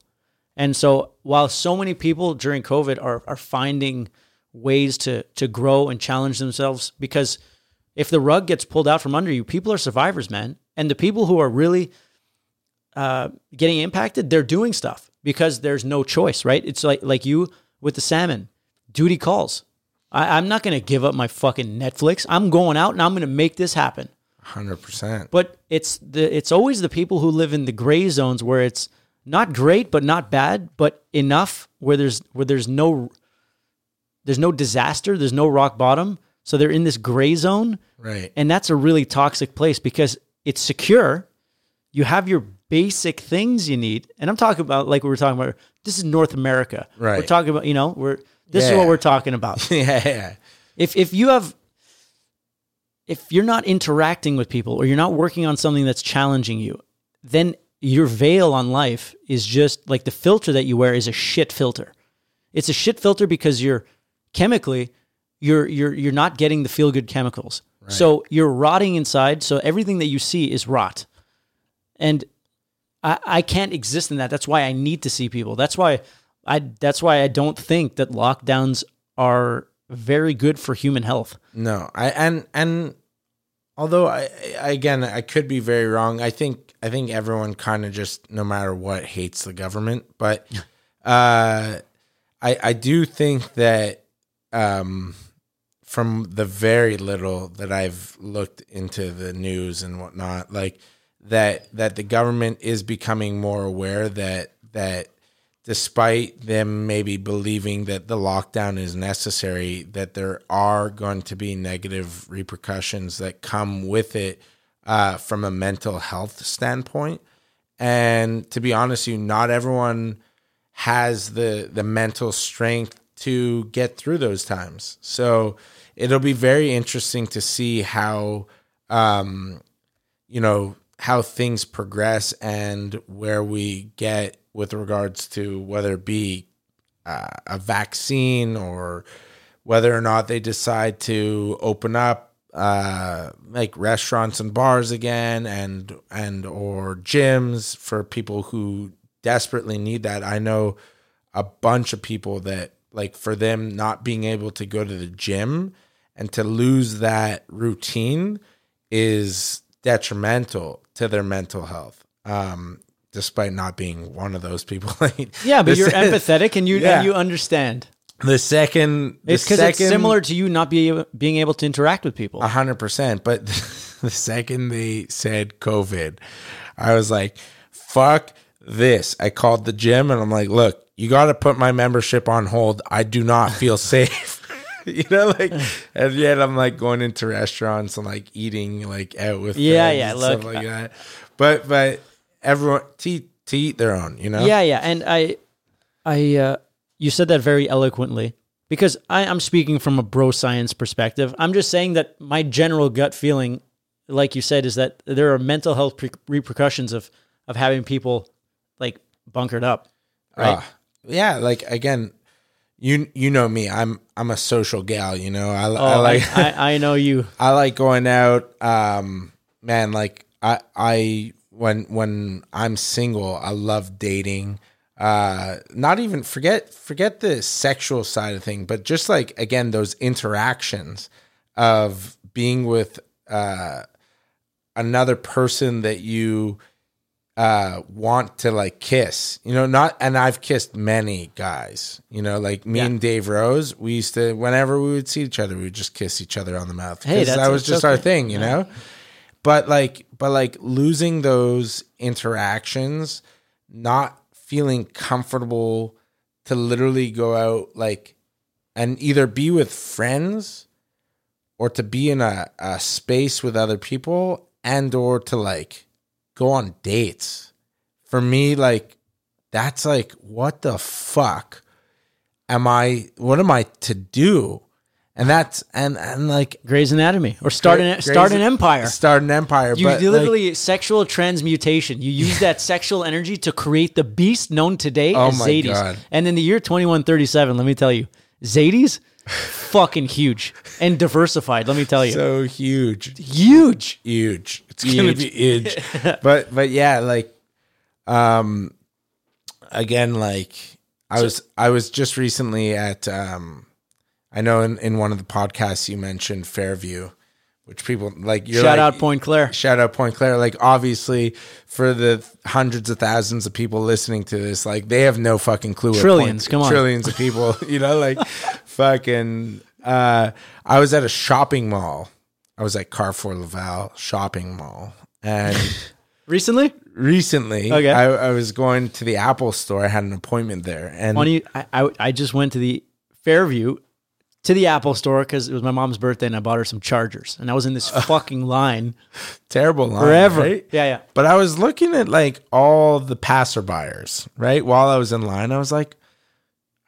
And so while so many people during COVID are, are finding ways to, to grow and challenge themselves, because if the rug gets pulled out from under you, people are survivors, man. And the people who are really uh, getting impacted, they're doing stuff because there's no choice, right? It's like like you with the salmon, duty calls. I, I'm not going to give up my fucking Netflix. I'm going out and I'm going to make this happen. hundred percent. But it's the it's always the people who live in the gray zones where it's not great but not bad, but enough where there's where there's no there's no disaster, there's no rock bottom. So they're in this gray zone Right. and that's a really toxic place because it's secure. You have your basic things you need. And I'm talking about like we were talking about this is North America. Right. We're talking about, you know, we're this is what we're talking about. yeah, yeah. if if you have if you're not interacting with people or you're not working on something that's challenging you, then your veil on life is just like the filter that you wear is a shit filter. It's a shit filter because you're chemically you're you're you're not getting the feel good chemicals. So you're rotting inside, so everything that you see is rot. And I, I can't exist in that. That's why I need to see people. That's why I that's why I don't think that lockdowns are very good for human health. No, I and and although I, I again I could be very wrong. I think I think everyone kind of just no matter what hates the government, but uh, I I do think that um, from the very little that I've looked into the news and whatnot, like that that the government is becoming more aware that that despite them maybe believing that the lockdown is necessary, that there are going to be negative repercussions that come with it uh, from a mental health standpoint. And to be honest, you not everyone has the the mental strength to get through those times. So it'll be very interesting to see how um, you know how things progress and where we get with regards to whether it be uh, a vaccine or whether or not they decide to open up uh, like restaurants and bars again and and or gyms for people who desperately need that. I know a bunch of people that like for them not being able to go to the gym and to lose that routine is detrimental to their mental health. Um, despite not being one of those people. Yeah, but you're empathetic and you Yeah. and you understand. The second, the It's because it's similar to you not be, being able to interact with people. A hundred percent. But the second they said COVID, I was like, fuck this. I called the gym and I'm like, look, you got to put my membership on hold. I do not feel safe. you know, like, and yet I'm like going into restaurants and like eating like out with Yeah, yeah, and look, stuff like that. But but everyone to to eat their own, you know. Yeah, yeah, and I, I, uh, you said that very eloquently because I, I'm speaking from a bro science perspective. I'm just saying that my general gut feeling, like you said, is that there are mental health pre- repercussions of of having people like bunkered up. Right. Ah, yeah, like again, you you know me. I'm I'm a social gal. You know, I, I Oh, I, like I, I know you. I like going out. Um, man, like I I when when I'm single, I love dating. Uh, not even forget forget the sexual side of thing, but just like again those interactions of being with uh another person that you uh want to like kiss you know not and i've kissed many guys you know like me Yeah. and dave rose we used to whenever we would see each other we would just kiss each other on the mouth Hey, that was just our thing you know but like but like losing those interactions not feeling comfortable to literally go out like and either be with friends or to be in a, a space with other people and or to like go on dates. For me like that's like what the fuck am i what am i to do and that's and and like Grey's Anatomy or start an start an empire. start an empire You but like, literally sexual transmutation. You use that sexual energy to create the beast known today Oh as my Zaidie's. God. And in the year 2137, let me tell you, Zaidie's, fucking huge and diversified. Let me tell you, so huge huge. huge. It's gonna be huge. but but yeah, like um again, like I was I was just recently at um I know in, in one of the podcasts you mentioned Fairview, which people like you're Shout like- out Pointe-Claire. Shout out Pointe-Claire. Like obviously for the hundreds of thousands of people listening to this, like they have no fucking clue. what Trillions, Point- come on. Trillions of people, you know, like fucking uh I was at a shopping mall. I was at Carrefour Laval shopping mall. And Recently, recently Okay. I, I was going to the Apple store. I had an appointment there. And funny. I, I I just went to the Fairview to the Apple store because it was my mom's birthday and I bought her some chargers. And I was in this fucking line terrible line, forever. right? Yeah, yeah. But I was looking at like all the passerbyers, right? While I was in line, I was like,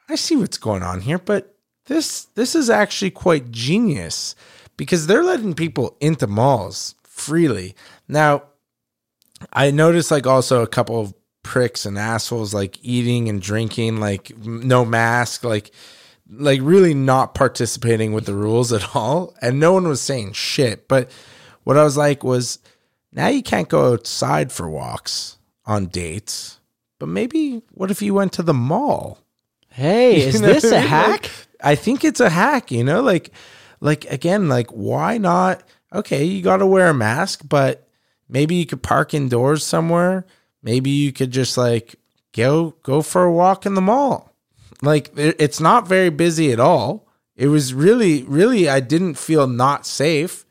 I see what's going on here, but this this is actually quite genius because they're letting people into malls freely. Now, I noticed like also a couple of pricks and assholes like eating and drinking, like no mask, like like really not participating with the rules at all. And no one was saying shit. But what I was like was now you can't go outside for walks on dates. But maybe what if you went to the mall? Hey, is You know this a I mean? hack? Like, I think it's a hack, you know, like like again, like why not okay, you got to wear a mask, but maybe you could park indoors somewhere. Maybe you could just like go go for a walk in the mall. Like it's not very busy at all. It was really really I didn't feel not safe.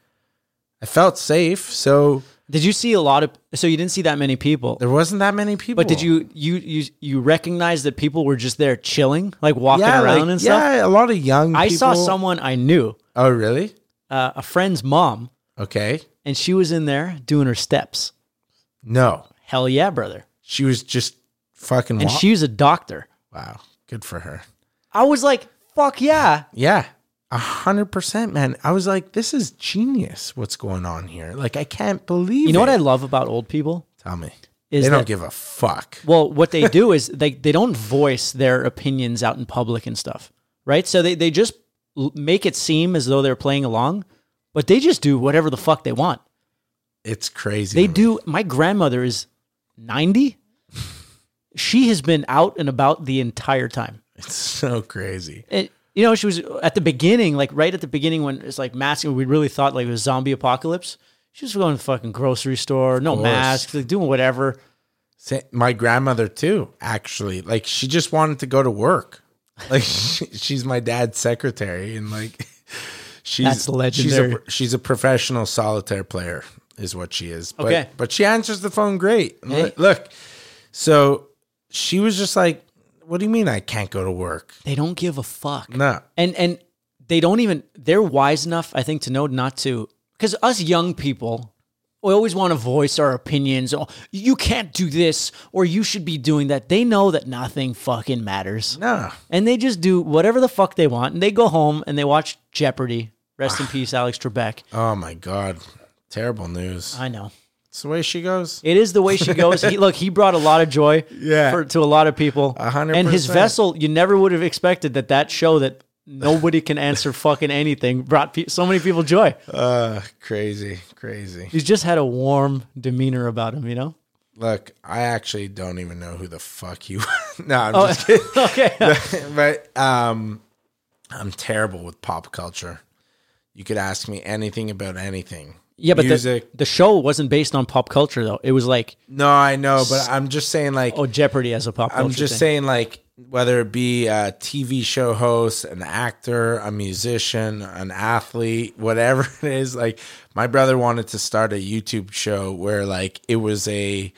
I felt safe, so Did you see a lot of? So you didn't see that many people, there wasn't that many people. but did you you you you recognize that people were just there chilling, like walking Yeah, around like, and stuff? yeah, a lot of young. I saw someone I knew, Oh, really? uh, a friend's mom, Okay. and she was in there doing her steps. No, Hell yeah, brother! she was just fucking. And wa- was a doctor. wow, good for her. I was like, fuck yeah. Yeah, a hundred percent, man. I was like, this is genius. What's going on here? Like, I can't believe. You know what I love about old people? Tell me. Is they don't that- give a fuck. Well, what they do is they they don't voice their opinions out in public and stuff, right? So they they just make it seem as though they're playing along, but they just do whatever the fuck they want. It's crazy. They do. My grandmother is ninety. She has been out and about the entire time. It's so crazy. And you know, she was at the beginning, like right at the beginning when it's like masking. We really thought like it was zombie apocalypse. She was going to the fucking grocery store, no masks, like doing whatever. My grandmother too. Actually, like she just wanted to go to work. Like she, she's my dad's secretary, and like she's That's legendary. She's a, she's a professional solitaire player, is what she is. But, Okay. but she answers the phone great. Hey. Look, so she was just like, "What do you mean I can't go to work?" They don't give a fuck. No, And and they don't even they're wise enough i think to know not to because us young people we always want to voice our opinions oh you can't do this or you should be doing that they know that nothing fucking matters No. and they just do whatever the fuck they want and they go home and they watch jeopardy rest in peace alex trebek Oh my god. Terrible news. i know It's the way she goes. it is the way she goes. He, look, he brought a lot of joy Yeah. for, to a lot of people. A hundred And his vessel, you never would have expected that that show that nobody can answer fucking anything brought pe- so many people joy. Uh crazy, crazy. He's just had a warm demeanor about him, you know? Look, I actually don't even know who the fuck you No, I'm Oh, just kidding. okay. but um I'm terrible with pop culture. You could ask me anything about anything. Yeah, but music. the, the show wasn't based on pop culture, though. It was like, no, I know, but I'm just saying like oh, Jeopardy as a pop culture. I'm just thing. saying, like, whether it be a TV show host, an actor, a musician, an athlete, whatever it is, like, my brother wanted to start a YouTube show where, like, it was a,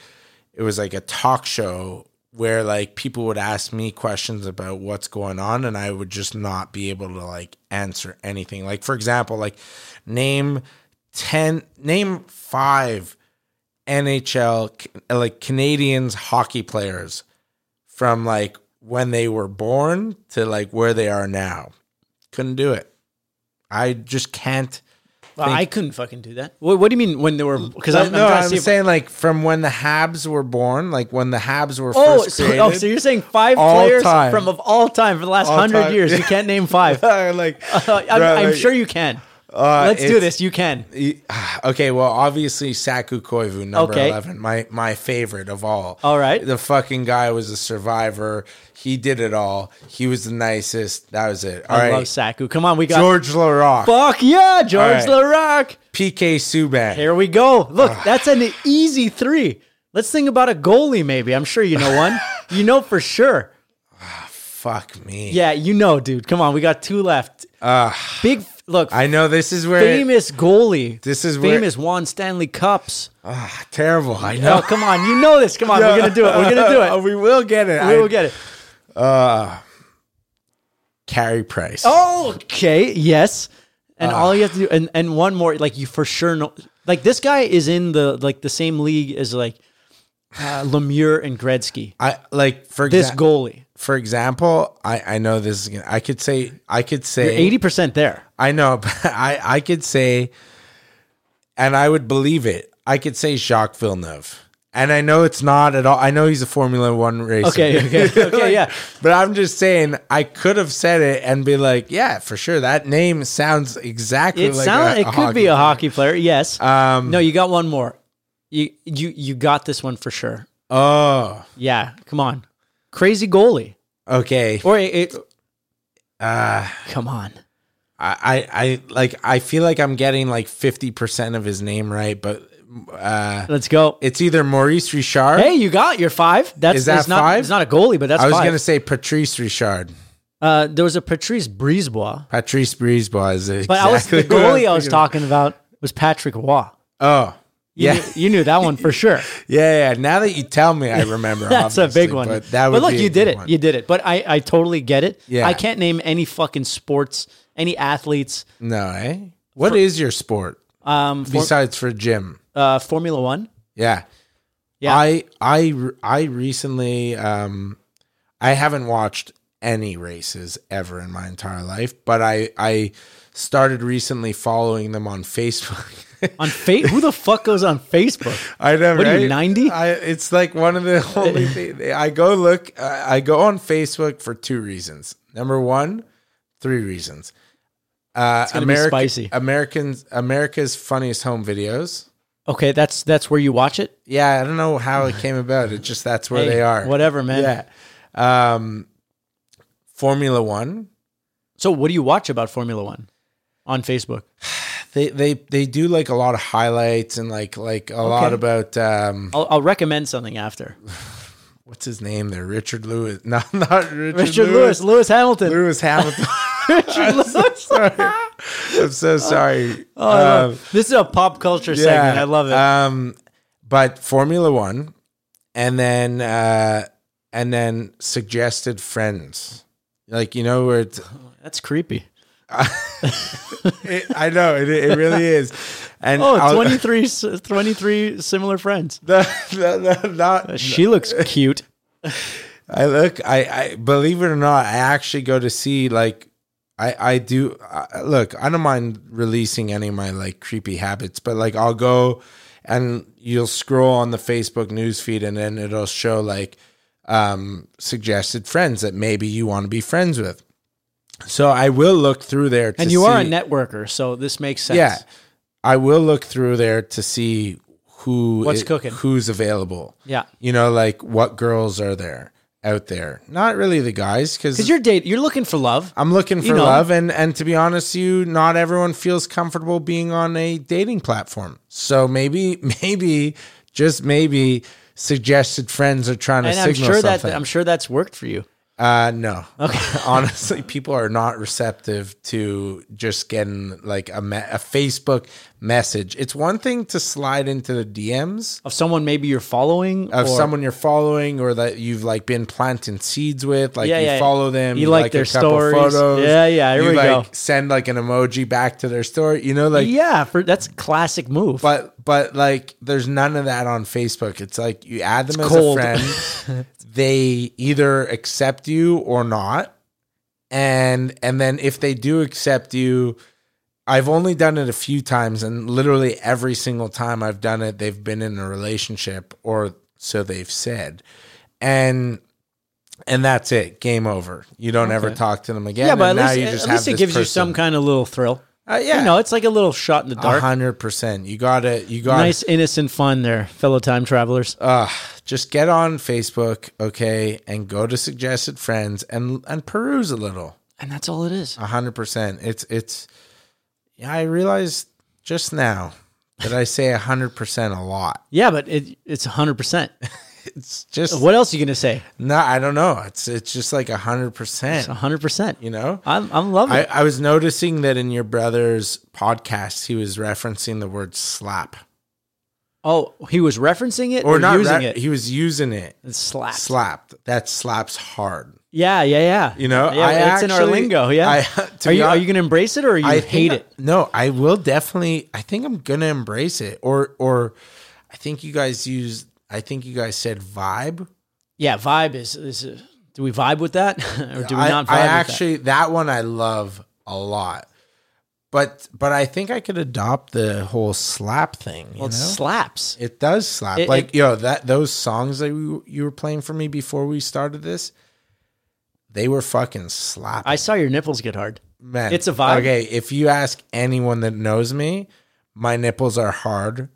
it was like a talk show where, like, people would ask me questions about what's going on, and I would just not be able to, like, answer anything. Like, for example, like, name 10, name five NHL, like, Canadians hockey players from like when they were born to like where they are now. Couldn't do it. I just can't. Well, I couldn't fucking do that. What, what do you mean when they were? Because I'm, I'm no, to I'm saying like from when the Habs were born, like when the Habs were Oh first so, oh, created. oh, so you're saying five All players time. from of all time for the last hundred years? You can't name five. like, I'm, bro, I'm like, sure you can. Uh, Let's do this. You can. Okay, well, obviously Saku Koivu, number Okay. eleven, my my favorite of all. All right. the fucking guy was a survivor. He did it all. He was the nicest. That was it. All I right, love Saku. Come on, we got. Georges Laraque, Fuck yeah, George right. PK Subban. Here we go. Look, that's an easy three. Let's think about a goalie, maybe. I'm sure you know one. you know for sure. Fuck me. Yeah, you know, dude. Come on, we got two left. Big look, I know this is where famous goalie. This is where- famous won Stanley Cups. Ah, terrible. I Oh, know. come on, you know this. Come on, we're gonna do it. We're gonna do it. we will get it. We will get it. Carey Price. Oh, okay, yes. And Ah. all you have to do, and, and one more, like you for sure know, like this guy is in the like the same league as like uh, Lemieux and Gretzky. I like for This exa- goalie, For example, I I know this is. Gonna, I could say. I could say. eighty percent there. I know, but I I could say, and I would believe it. I could say Jacques Villeneuve, and I know it's not at all. I know he's a Formula One racer. Okay, okay, okay, yeah. But I'm just saying, I could have said it and be like, yeah, for sure. That name sounds exactly It like sounds. a, It a could be hockey a hockey player. Yes. Um, no, you got one more. You you you got this one for sure. Oh, Yeah. Come on. Crazy goalie. okay. Or it, it Uh, come on. I, I, I like. I feel like I'm getting like 50 percent of his name right, but uh, Let's go. it's either Maurice Richard. Hey, you got your five. That's Is that it's not, five? It's not a goalie, but that's I was five. gonna say Patrice Richard. uh, there was a Patrice Brisebois, Patrice Brisebois is exactly but I was the what I goalie I was talking about was Patrick Roy. Oh, You yeah, knew, you knew that one for sure. yeah, yeah. Now that you tell me, I remember. That's a big one. But that would look, you did it. one. You did it. But I, I totally get it. Yeah. I can't name any fucking sports, any athletes. No, eh? What is your sport Um, for, besides for gym? uh, Formula One. Yeah. Yeah. I I I recently um I haven't watched any races ever in my entire life, but I I started recently following them on Facebook. On fa- who the fuck goes on Facebook? I know. What are you, 90? I it's like one of the only things I go look I go on Facebook for two reasons. Number one, three reasons. Uh America, spicy. Americans America's funniest home videos. Okay, that's that's where you watch it. Yeah, I don't know how it came about. It just that's where Hey, they are. Whatever, man. Yeah. Um, Formula One. So, what do you watch about Formula One on Facebook? They they they do like a lot of highlights and like like a lot about um I'll, I'll recommend something after. what's his name there? Richard Lewis. No, not Richard, Richard Lewis, Lewis Hamilton. Lewis Hamilton. Richard Lewis. I'm so sorry. Oh, I love- Um, this is a pop culture segment. I love it. Um, but Formula One, and then uh, and then suggested friends, like you know where it's That's creepy. It, I know it, it really is. And Oh, I'll- 23, s- 23 similar friends. not, She looks cute. I look. I, I believe it or not, I actually go to see like. I, I do uh, look. I don't mind releasing any of my like creepy habits, but like I'll go and you'll scroll on the Facebook news feed, and then it'll show like um, suggested friends that maybe you want to be friends with. So I will look through there, to And you are a networker, so this makes sense. Yeah, I will look through there to see who What's i- cooking. who's available. Yeah. You know, like what girls are there out there? Not really the guys, because Because you're date, you're looking for love. I'm looking for you know. love, and and to be honest, with you not everyone feels comfortable being on a dating platform. So maybe, maybe, just maybe, suggested friends are trying to and I'm signal sure something. that I'm sure that's worked for you. Uh, no. Okay. Honestly, people are not receptive to just getting like a, me- a Facebook message. It's one thing to slide into the DMs Of someone maybe you're following of or- someone you're following or that you've like been planting seeds with. Like Yeah, you yeah. follow them, You like their a couple stories. Yeah, yeah, here you we like go. send like an emoji back to their story. You know, like yeah, for that's a classic move. but but like there's none of that on Facebook. It's like you add them as cold. a friend. they either accept you or not. And and then if they do accept you, I've only done it a few times and literally every single time I've done it they've been in a relationship or so they've said. And and that's it. Game over. You don't ever talk to them again. yeah, but and at now least, you at least it gives you some kind of little thrill. Uh, yeah. You know, it's like a little shot in the dark. hundred percent. You got it. you gotta Nice innocent fun there, fellow time travelers. uh, just get on Facebook, okay, and go to suggested friends and and peruse a little. And that's all it is. A hundred percent. It's it's. Yeah, I realized just now that I say a hundred percent a lot. Yeah, but it, it's 100%. It's just What else are you going to say? no. I don't know. It's it's just like a hundred percent. It's 100%. You know. I'm, I'm loving I, it. I was noticing that in your brother's podcast, he was referencing the word slap, Oh, he was referencing it or, or not. using re- it? He was using it. It slapped. Slapped. That slaps hard. Yeah, yeah, yeah. You know, yeah, it's in our lingo. Yeah. I- to are you are you going to embrace it or you I hate think I- it? no, I will definitely. I think I'm gonna embrace it. Or or I think you guys use. I think you guys said vibe. Yeah, vibe is is. Uh, do we vibe with that or do we not vibe I actually that? one I love a lot. But but I think I could adopt the whole slap thing. You that? Well, it know? slaps. It does slap. It- like it- yo, that those songs that you, you were playing for me before we started this, they were fucking slap. I saw your nipples get hard. Man, It's a vibe. Okay, if you ask anyone that knows me, my nipples are hard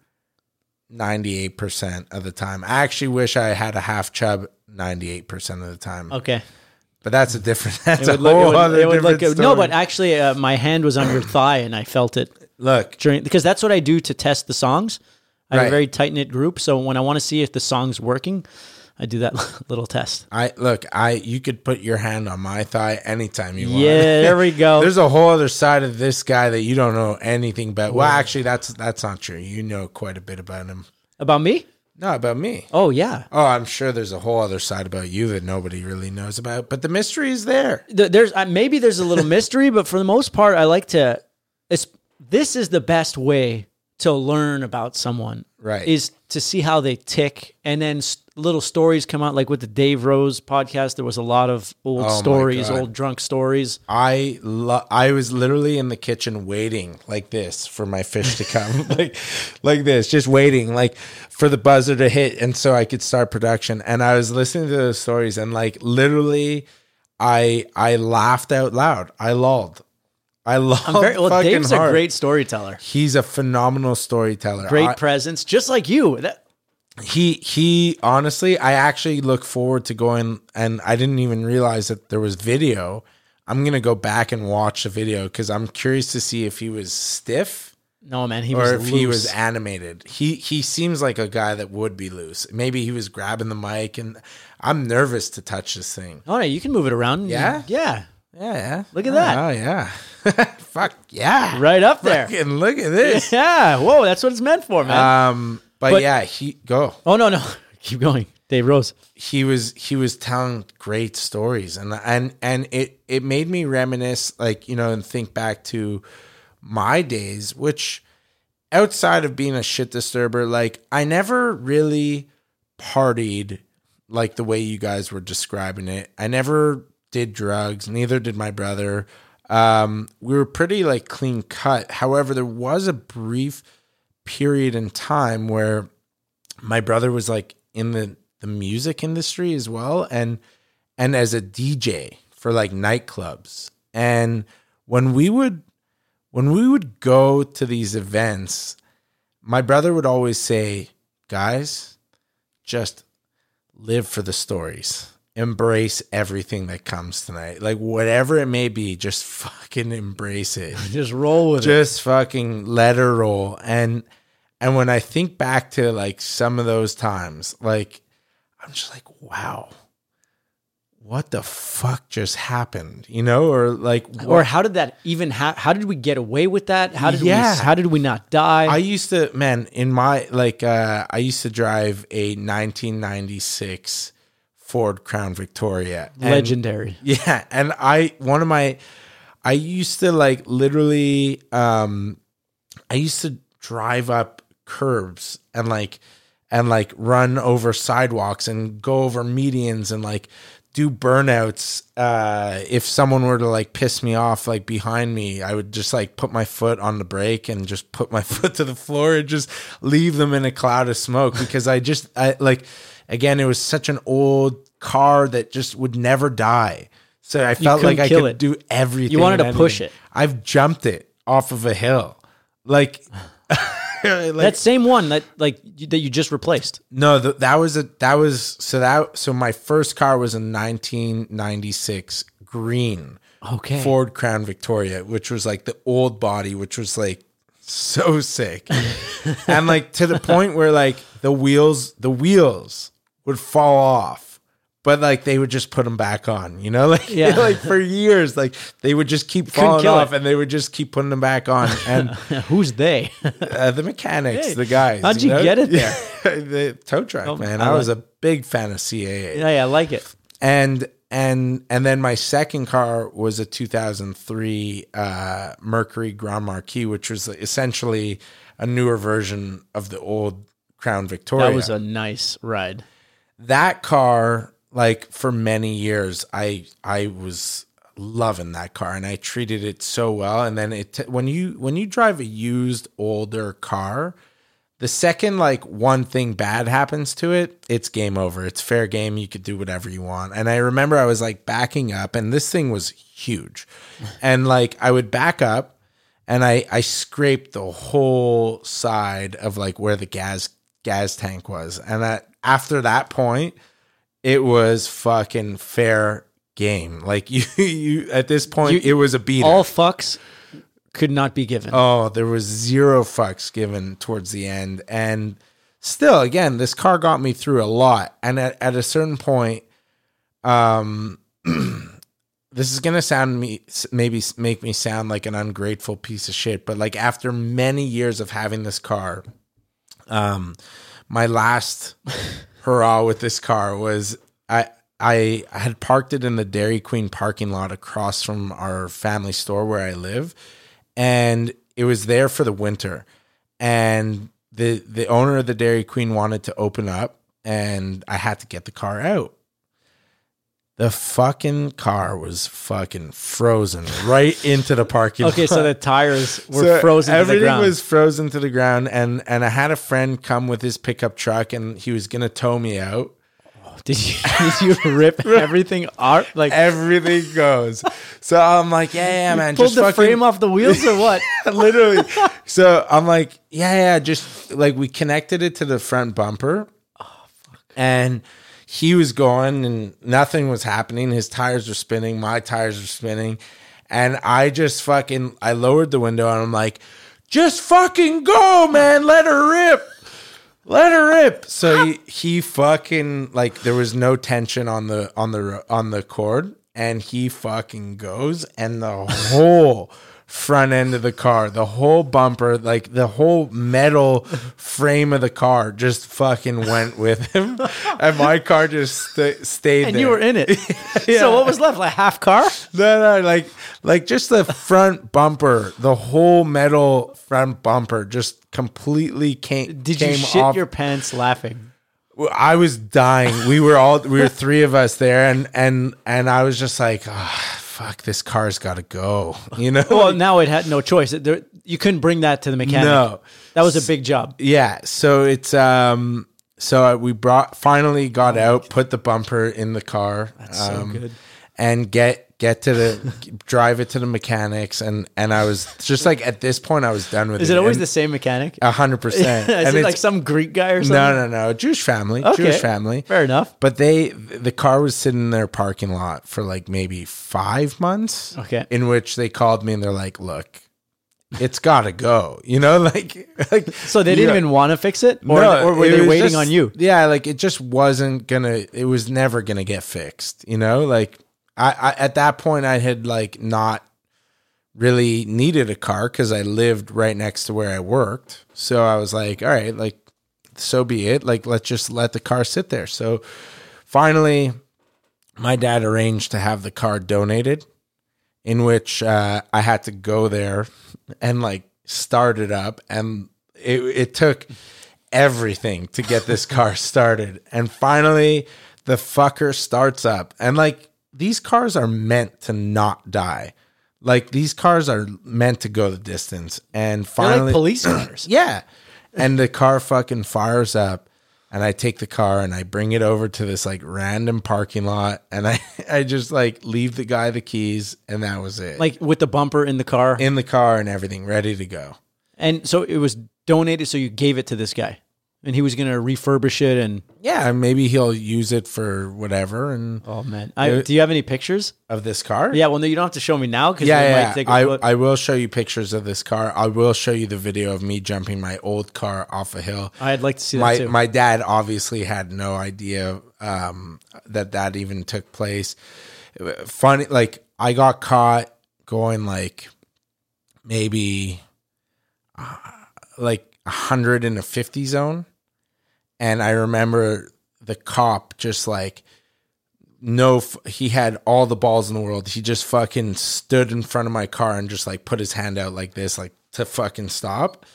98% of the time. I actually wish I had a half chub 98% of the time. Okay. But that's a different that's It a would look, it would- other would different look- no, but actually, uh, my hand was on your thigh and I felt it look, during because that's what I do to test the songs. I have Right. a very tight knit group, so when I want to see if the song's working, I do that little test. I look, I you could put your hand on my thigh anytime you want. Yeah, there we go. There's a whole other side of this guy that you don't know anything about. Well, actually that's that's not true. You know quite a bit about him. About me? No, about me. Oh yeah. Oh, I'm sure there's a whole other side about you that nobody really knows about, but the mystery is there. Th- There's uh, maybe there's a little mystery, but for the most part, I like to. It's this is the best way to learn about someone. Right. Is to see how they tick, and then little stories come out. Like with the Dave Rose podcast, there was a lot of old Oh, stories, old drunk stories. I lo- I was literally in the kitchen waiting like this for my fish to come, like like this, just waiting like for the buzzer to hit, and so I could start production. And I was listening to those stories, and like literally, I I laughed out loud. I lulled. I love. I'm very, well, fucking Dave's hard. a great storyteller, He's a phenomenal storyteller. great I- presence, just like you. That, he he honestly i actually look forward to going and i didn't even realize that there was video i'm gonna go back and watch the video because i'm curious to see if he was stiff no man, he was or if he was animated he he seems like a guy that would be loose maybe he was grabbing the mic and i'm nervous to touch this thing Oh no, you can move it around. Yeah? yeah, yeah yeah Look at oh, that. oh yeah fuck yeah right up there. Fucking look at this Yeah, whoa, that's what it's meant for, man. um but, But- yeah he go oh no, no, keep going. Dave Rose. he was he was telling great stories and and and it it made me reminisce like you know and think back to my days which outside of being a shit disturber like I never really partied like the way you guys were describing it I never did drugs neither did my brother um we were pretty like clean cut. However there was a brief period in time where my brother was like in the the music industry as well and and as a DJ for like nightclubs. And when we would when we would go to these events my brother would always say guys just live for the stories embrace everything that comes tonight like whatever it may be just fucking embrace it Just roll with it. just fucking let her roll and and when i think back to like some of those times like i'm just like wow what the fuck just happened you know or like Or how did that even ha- how did we get away with that? How did Yeah. we how did we not die? i used to man in my like uh i used to drive a 1996 ford crown victoria and- Legendary. Yeah, and I one of my I used to like literally um I used to drive up curbs and like and like run over sidewalks and go over medians and like do burnouts uh if someone were to like piss me off like behind me I would just like put my foot on the brake and just put my foot to the floor and just leave them in a cloud of smoke because I just I like again it was such an old car that just would never die so I felt like I could it. do everything You wanted to push it. I've jumped it off of a hill like like that same one that like you- that you just replaced. no, th- that was a that was so that so my first car was a 1996 green Okay. Ford Crown Victoria, which was like the old body, which was like so sick, and like to the point where like the wheels the wheels would fall off. But like they would just put them back on, you know, like Yeah. like for years, like they would just keep falling off, it. and they would just keep putting them back on. And Who's they? uh, the mechanics, Hey, the guys. how'd you get it there? The tow truck, Oh, man. I I, was like- a big fan of CAA, yeah, yeah, I like it. and and and then my second car was a 2003 uh, Mercury Grand Marquis, which was essentially a newer version of the old Crown Victoria. That was a nice ride. That car like for many years i i was loving that car and i treated it so well. And then it when you when you drive a used older car the second like one thing bad happens to it it's game over. It's fair game. You could do whatever you want. And i remember i was like backing up and this thing was huge. And like i would back up and i i scraped the whole side of like where the gas gas tank was. And that after that point it was fucking fair game like you you at this point You- it was a beat All fucks could not be given. Oh, there was zero fucks given towards the end. And still, again, this car got me through a lot. And at, at a certain point, um, this is gonna sound me maybe make me sound like an ungrateful piece of shit, but like after many years of having this car, um, my last hurrah with this car was I I had parked it in the Dairy Queen parking lot across from our family store where I live, and it was there for the winter, and the the owner of the Dairy Queen wanted to open up, and I had to get the car out. The fucking car was fucking frozen right into the parking Okay, lot. so the tires were So frozen to the Everything ground. was frozen to the ground, and and I had a friend come with his pickup truck, and he was gonna tow me out. did you did you rip everything out? Like Everything goes. So I'm like, yeah, yeah, man, pulled just the fucking frame off the wheels or what? literally. So I'm like, yeah, yeah, just like we connected it to the front bumper. Oh fuck. And he was going and nothing was happening. His tires were spinning, my tires were spinning. And I just fucking I lowered the window and I'm like, just fucking go, man. Let her rip. Let her rip. So he, he fucking like there was no tension on the on the on the cord and he fucking goes and the whole front end of the car, the whole bumper, like the whole metal frame of the car just fucking went with him. and my car just sta stayed And there. you were in it. So what was left? Like half car? No, no, like like just the front bumper, the whole metal front bumper just completely came. Did you shit off. your pants laughing? I was dying. We were all we were three of us there, and and and I was just like, oh, fuck, this car's got to go. You know? Well, now it had no choice. There, you couldn't bring that to the mechanic. No. That was a big job. yeah. So it's um. So we brought finally got out, put the bumper in the car. That's so good. And get get to the drive it to the mechanics, and and I was just like at this point I was done with Is it. it always And- the same mechanic? A hundred percent. Is And it like some Greek guy or something? no, no, no, Jewish family, Okay. Jewish family. Fair enough. But they, the car was sitting in their parking lot for like maybe five months. Okay. In which they called me and they're like, "Look, it's got to go." You know, like, like So they didn't even want to fix it, or, No, or were it they waiting just- on you? Yeah, like it just wasn't gonna. It was never gonna get fixed. You know, like I, I at that point I had like not really needed a car because I lived right next to where I worked. So I was like, all right, like so be it. Like let's just let the car sit there. So finally, my dad arranged to have the car donated, in which uh, I had to go there and like start it up, and it, it took everything to get this car started. And finally, the fucker starts up, and like these cars are meant to not die. Like these cars are meant to go the distance, and finally, like police cars. yeah. And the car fucking fires up and I take the car and I bring it over to this like random parking lot and I I just like leave the guy the keys and that was it. like with the bumper in the car. in the car and everything ready to go. and so it was donated, so you gave it to this guy. And he was going to refurbish it. And Yeah, maybe he'll use it for whatever and oh, man. I, do you have any pictures? of this car? Yeah, well, no, you don't have to show me now because Yeah, yeah. might take a I, look. I will show you pictures of this car. I will show you the video of me jumping my old car off a hill. I'd like to see that my too. my dad obviously had no idea um, that that even took place. Funny, like I got caught going like maybe uh, like a hundred in a fifty zone, and I remember the cop just like no he had all the balls in the world. He just fucking stood in front of my car and just like put his hand out like this like to fucking stop.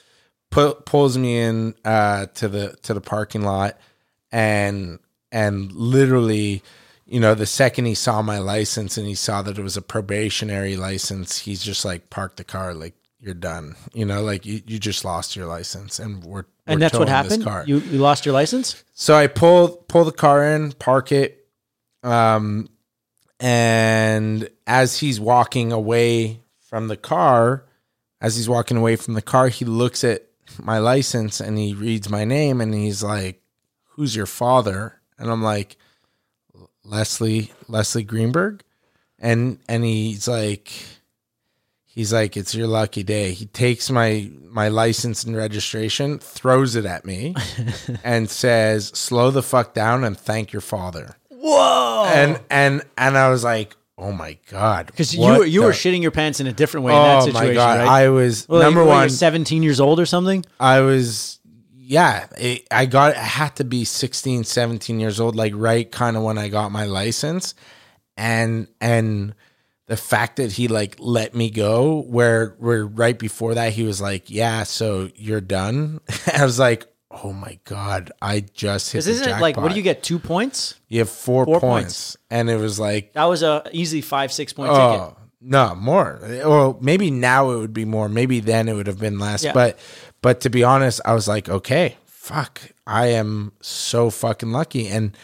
Pu- pulls me in uh to the to the parking lot and and literally you know the second he saw my license and he saw that it was a probationary license he's just like parked the car like you're done. You know like you, you just lost your license and we're, and that's what happened. You you lost your license. So I pull pull the car in, park it, um, and as he's walking away from the car, as he's walking away from the car, he looks at my license and he reads my name and he's like, "Who's your father?" And I'm like, "Leslie Leslie Greenberg," and and he's like. He's like, "It's your lucky day." He takes my my license and registration, throws it at me, and says, "Slow the fuck down and thank your father." Whoa! And and and I was like, "Oh my god!" Because you were you the- were shitting your pants in a different way in that Oh situation, my god! right? I was Well, number like, what, you're one. 17 years old or something. I was yeah. It, I got. I had to be 16, 17 years old, like right kind of when I got my license, and and the fact that he like let me go where where right before that he was like yeah so you're done i was like oh my god i just hit This isn't it like what do you get? Two points? you have four, Four points. and it was like That was a easy five six point oh, ticket. oh no more or maybe now it would be more maybe then it would have been less Yeah. but but to be honest i was like okay fuck i am so fucking lucky and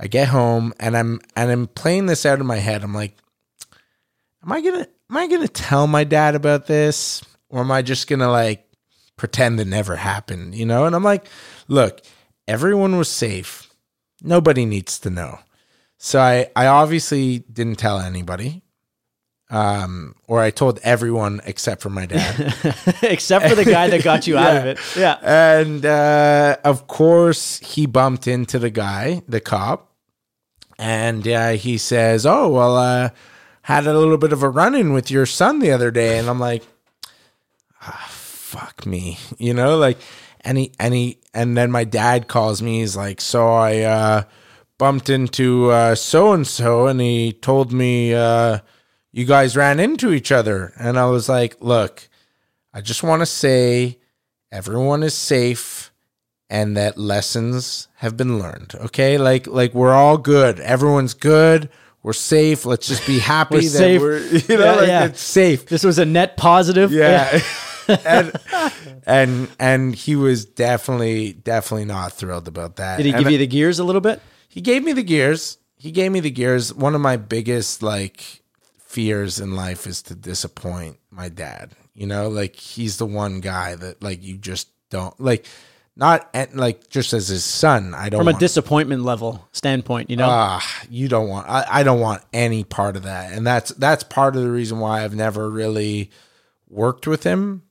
i get home and i'm and i'm playing this out in my head i'm like am i gonna am i gonna tell my dad about this? Or am i just gonna like pretend it never happened you know? And i'm like look everyone was safe. Nobody needs to know. So i i obviously didn't tell anybody. Um or i told everyone except for my dad. Except for the guy that got you out of it. Yeah. and uh, of course, he bumped into the guy, the cop, and uh, he says, "Oh well, uh, had a little bit of a run in with your son the other day. And I'm like, ah, fuck me, you know, like, and he, and he, and then my dad calls me. He's like, so I, uh, bumped into, uh, so and so, and he told me, uh, you guys ran into each other. And I was like, look, I just want to say everyone is safe and that lessons have been learned. Okay? Like like we're all good. Everyone's good. We're safe. Let's just be happy We're that safe. we're you know Yeah, like yeah. it's safe. This was a net positive. Yeah. and and and he was definitely definitely not thrilled about that. Did he And give you the gears a little bit? he gave me the gears. He gave me the gears. One of my biggest like fears in life is to disappoint my dad. You know, like he's the one guy that like you just don't like not at, like just as his son. I don't From a want, disappointment level standpoint, you know? ah, you don't want I, I don't want any part of that. And that's that's part of the reason why I've never really worked with him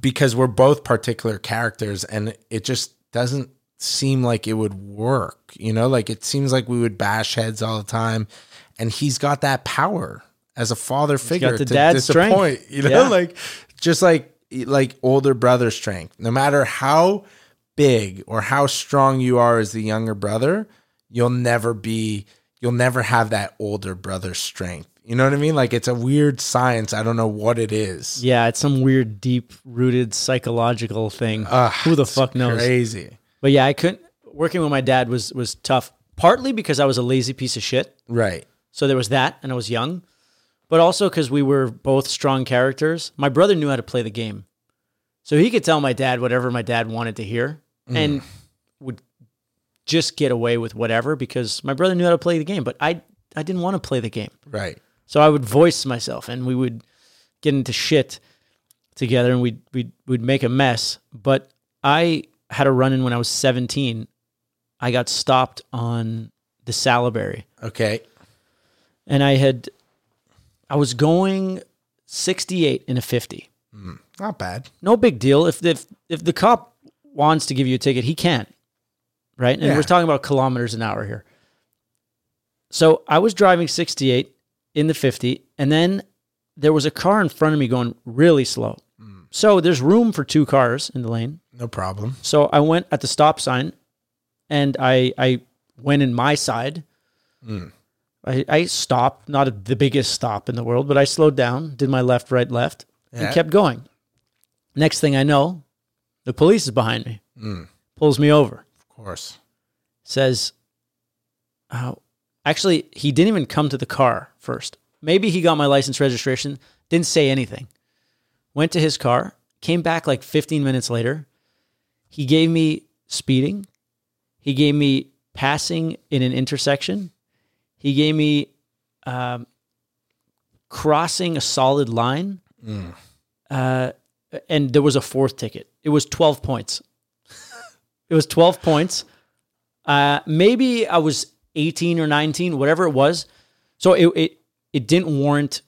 because we're both particular characters and it just doesn't seem like it would work. You know, like it seems like we would bash heads all the time and he's got that power as a father figure to disappoint, strength. you know, Yeah. like just like like older brother strength. No matter how big or how strong you are as the younger brother, you'll never be you'll never have that older brother strength. You know what I mean? Like it's a weird science. I don't know what it is. yeah, it's some weird, deep rooted psychological thing. Ugh, Who the fuck knows? Crazy. But yeah, I couldn't. Working with my dad was was tough. Partly because I was a lazy piece of shit. Right. So there was that, and I was young, but also because we were both strong characters. My brother knew how to play the game, so he could tell my dad whatever my dad wanted to hear, and mm. would just get away with whatever because my brother knew how to play the game. But I, I didn't want to play the game, Right. so I would voice myself, and we would get into shit together, and we'd we'd we'd make a mess. But I had a run in when I was seventeen. I got stopped on the Salaberry Okay. and I had I was going 68 in a 50. Hmm. Not bad. No big deal. If if if the cop wants to give you a ticket, he can't. Right? And Yeah. we're talking about kilometers an hour here. So I was driving 68 in the 50 and then there was a car in front of me going really slow. Mm. So there's room for two cars in the lane. No problem. So I went at the stop sign and I I went in my side. Mm. I, I stopped, not a, the biggest stop in the world, but I slowed down, did my left, right, left, Yeah. and kept going. Next thing I know, the police is behind me, pulls me over, Of course. says, oh, actually, he didn't even come to the car first. Maybe he got my license registration, didn't say anything. Went to his car, came back like 15 minutes later. He gave me speeding. He gave me passing in an intersection. He gave me um, crossing a solid line. Uh, and there was a fourth ticket. It was 12 points. it was 12 points. Uh, maybe I was 18 or 19, whatever it was. So it, it, it didn't warrant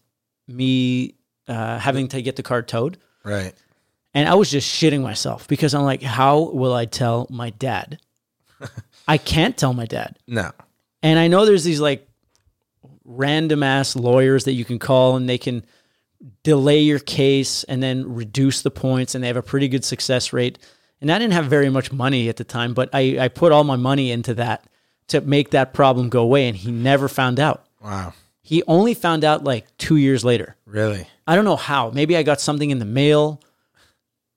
me uh, having to get the car towed. Right. And I was just shitting myself because I'm like, how will I tell my dad? I can't tell my dad. No. And I know there's these like random ass lawyers that you can call and they can delay your case and then reduce the points and they have a pretty good success rate. And I didn't have very much money at the time, but I, I put all my money into that to make that problem go away. And he never found out. Wow. He only found out like two years later. Really? I don't know how. Maybe I got something in the mail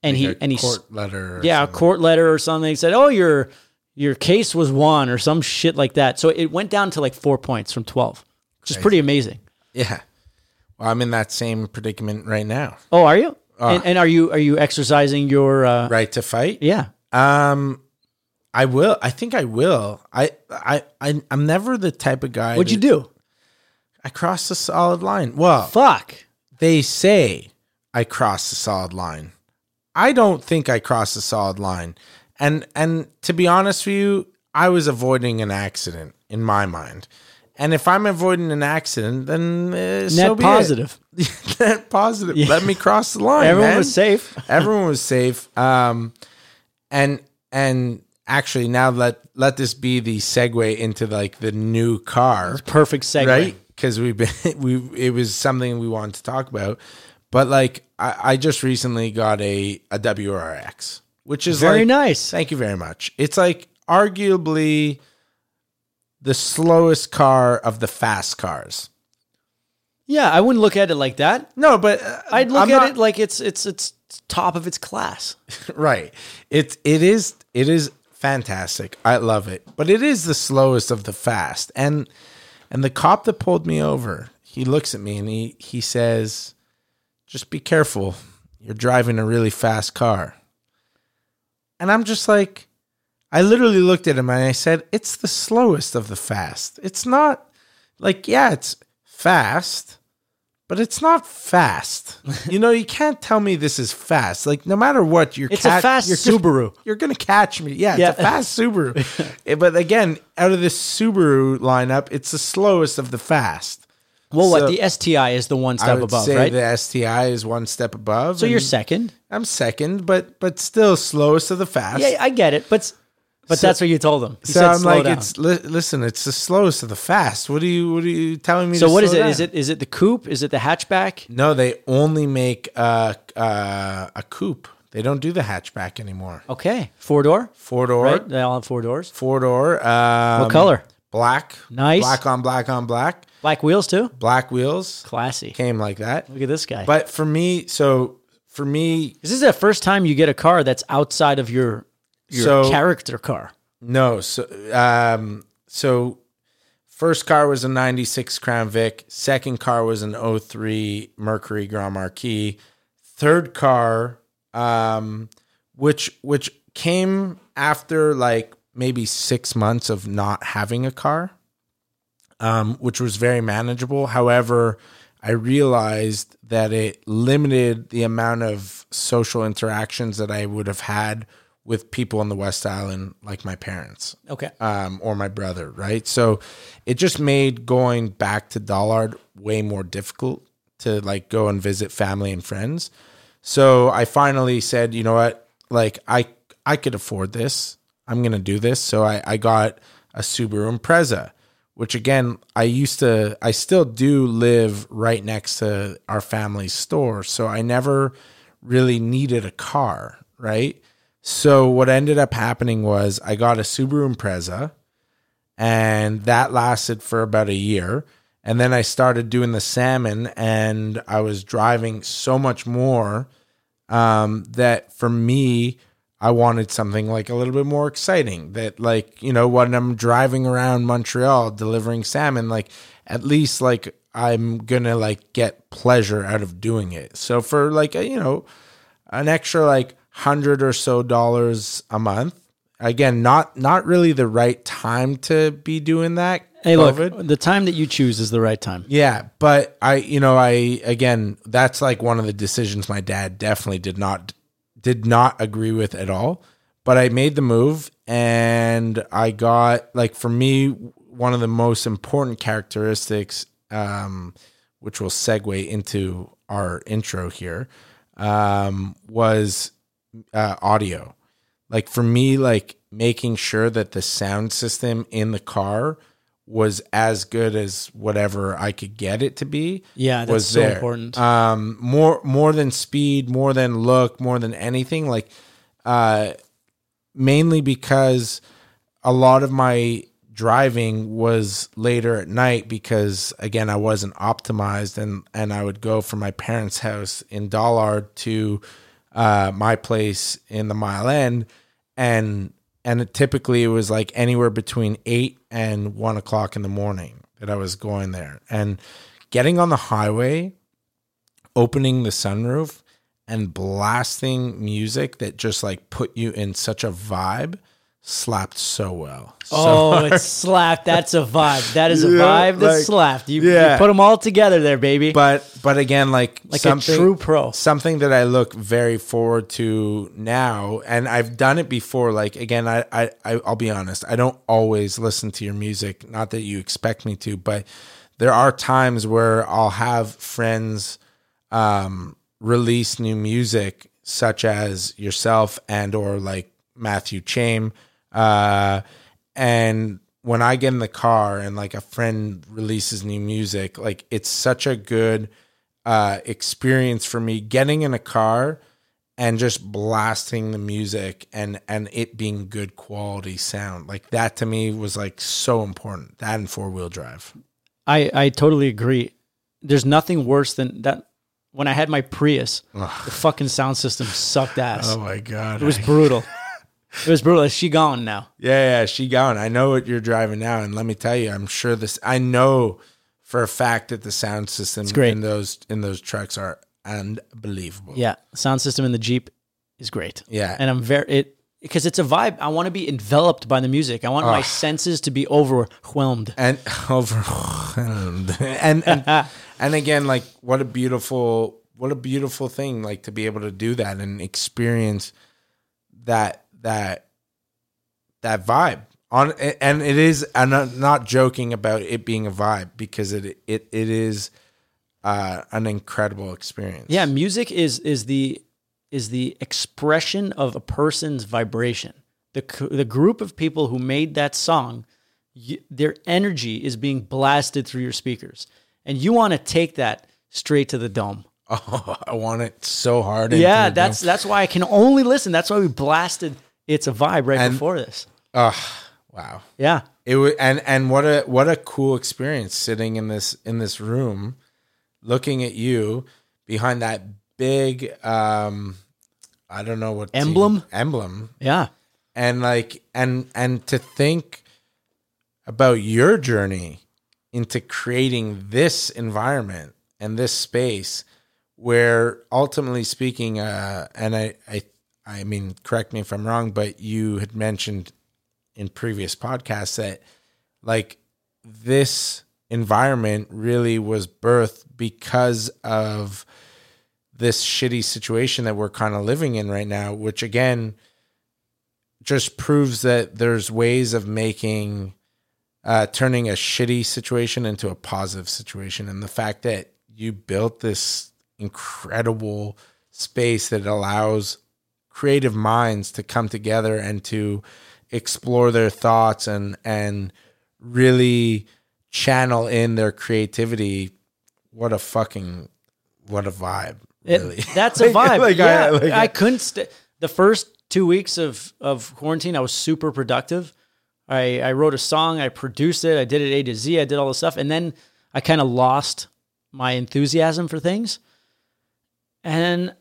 and he Like a and he court letter. or yeah, something. a court letter or something. He said, "Oh, your your case was won" or some shit like that. So it went down to like four points from twelve, which is pretty amazing. Yeah. Well, I'm in that same predicament right now. Oh, are you? Ah. and, and are you are you exercising your? Uh, Right to fight? Yeah. Um, I will. I think I will. I I, I I'm never the type of guy. What'd you do? I crossed the solid line. Well, Fuck. they say I crossed the solid line. I don't think I crossed the solid line. And and to be honest with you, I was avoiding an accident in my mind. And if I'm avoiding an accident, then uh, so Net be positive. it. Net positive. Let me cross the line. Everyone man. was safe. Everyone was safe. Um, and and actually, now let let this be the segue into like the new car, Perfect segue. right? because we've been we it was something we wanted to talk about. But like I, I just recently got a a WRX, which is Very like, nice. Thank you very much. It's like arguably the slowest car of the fast cars. Yeah, I wouldn't look at it like that. No, but uh, I'd look I'm at not- it like it's it's it's top of its class. right. It it is it is fantastic. I love it. But it is the slowest of the fast. And and the cop that pulled me over, he looks at me and he he says, "Just be careful. You're driving a really fast car." And I'm just like I literally looked at him and I said, "It's the slowest of the fast. It's not like yeah, it's fast." But it's not fast. You know, you can't tell me this is fast. Like no matter what, you're It's a fast you're Subaru. you're gonna catch me. Yeah, Yeah. it's a fast Subaru. Eh, but again, out of this Subaru lineup, it's the slowest of the fast. Well, what the STI is the one I step would above, say right? the STI is one step above. so you're second. I'm second, but but still slowest of the fast. Yeah, I get it, but but So- that's what you told him. He so I'm like, down. it's li- listen, it's the slowest of the fast. What are you what are you telling me? so what is it? Is down? it is it the coupe? Is it the hatchback? No, they only make uh, uh, a coupe. They don't do the hatchback anymore. Okay, four door, Four door, right? They all have four doors. four door. Um, What color? Black. Nice. Black on black on black. Black wheels too. Black wheels Classy. came like that. Look at this guy. But for me, so for me, this is the first time you get a car that's outside of your your So- character car. no. So um, so first car was a '96 Crown Vic. Second car was an 03 Mercury Grand Marquis. Third car, um, which which came after like maybe six months of not having a car. um, which was very manageable. However, I realized that it limited the amount of social interactions that I would have had with people on the West Island, like my parents Okay. um, or my brother, right? So it just made going back to Dollard way more difficult to like go and visit family and friends. So I finally said, you know what, like I I could afford this. I'm gonna do this. So I, I got a Subaru Impreza, which again I used to I still do live right next to our family's store. So I never really needed a car, right? So what ended up happening was I got a Subaru Impreza and that lasted for about a year. And then I started doing the salmon and I was driving so much more um, that for me, I wanted something like a little bit more exciting. That, like, you know, when I'm driving around Montreal delivering salmon, like, at least, like, I'm gonna like get pleasure out of doing it. So for like a, you know, an extra like hundred or so dollars a month. Again, not not really the right time to be doing that. Hey, look, the time that you choose is the right time. Yeah, but I, you know, I again, that's like one of the decisions my dad definitely did not did not agree with at all. But I made the move, and I got like for me one of the most important characteristics, um, which will segue into our intro here, um, was uh, audio. Like for me, like making sure that the sound system in the car was as good as whatever I could get it to be. Yeah, that's was so there. important. Um, more more than speed, more than look, more than anything. Like, uh, mainly because a lot of my driving was later at night because again I wasn't optimized and and I would go from my parents' house in Dollard to uh, my place in the Mile End and and it typically it was like anywhere between eight and one o'clock in the morning that I was going there. And getting on the highway, opening the sunroof and blasting music that just like put you in such a vibe slapped so well. So Oh, it's slapped. That's a vibe. That is a Yeah, vibe that like- slapped. You, yeah. you put them all together there, baby. but but again like like a true pro. something that I look very forward to now, and I've done it before. Like again, I, I, I I'll be honest, I don't always listen to your music. Not that you expect me to, but there are times where I'll have friends um, release new music, such as yourself and or like Matthew Chame, uh, and when I get in the car and like a friend releases new music, like it's such a good uh, experience for me getting in a car and just blasting the music and and it being good quality sound. Like that to me was like so important. That and four wheel drive. I, I totally agree. There's nothing worse than that. When I had my Prius, the fucking sound system sucked ass. Oh my god. It was brutal. it was brutal. Is she gone now? Yeah, yeah, she gone. I know what you're driving now, and let me tell you, I'm sure this. I know for a fact that the sound system in those in those trucks are unbelievable. Yeah, sound system in the Jeep is great. Yeah. and I'm very it because it's a vibe. I want to be enveloped by the music. I want my senses to be overwhelmed. and overwhelmed, and and and again, like what a beautiful, what a beautiful thing, like to be able to do that and experience that that that vibe on, and it is. I'm not, joking about it being a vibe because it it it is uh, an incredible experience. Yeah, music is is the is the expression of a person's vibration. The the group of people who made that song, their energy is being blasted through your speakers, and you want to take that straight to the dome. Oh, I want it so hard. Yeah, that's that's why I can only listen. That's why we blasted "It's a Vibe" right And- before this. Oh, wow. Yeah, It was and and what a what a cool experience sitting in this in this room, looking at you behind that big um, I don't know what team- Emblem? emblem, yeah. and like and and to think about your journey into creating this environment and this space where ultimately speaking uh and I I I mean correct me if I'm wrong but you had mentioned in previous podcasts that like this environment really was birthed because of this shitty situation that we're kind of living in right now which again just proves that there's ways of making uh, turning a shitty situation into a positive situation. And the fact that you built this incredible space that allows creative minds to come together and to explore their thoughts and and really channel in their creativity what a fucking what a vibe It- really that's a vibe. Like, yeah, I- I, couldn't. St- the first two weeks of of quarantine, I was super productive. I I wrote a song, I produced it, I did it A to Z, I did all the stuff, and then I kind of lost my enthusiasm for things. And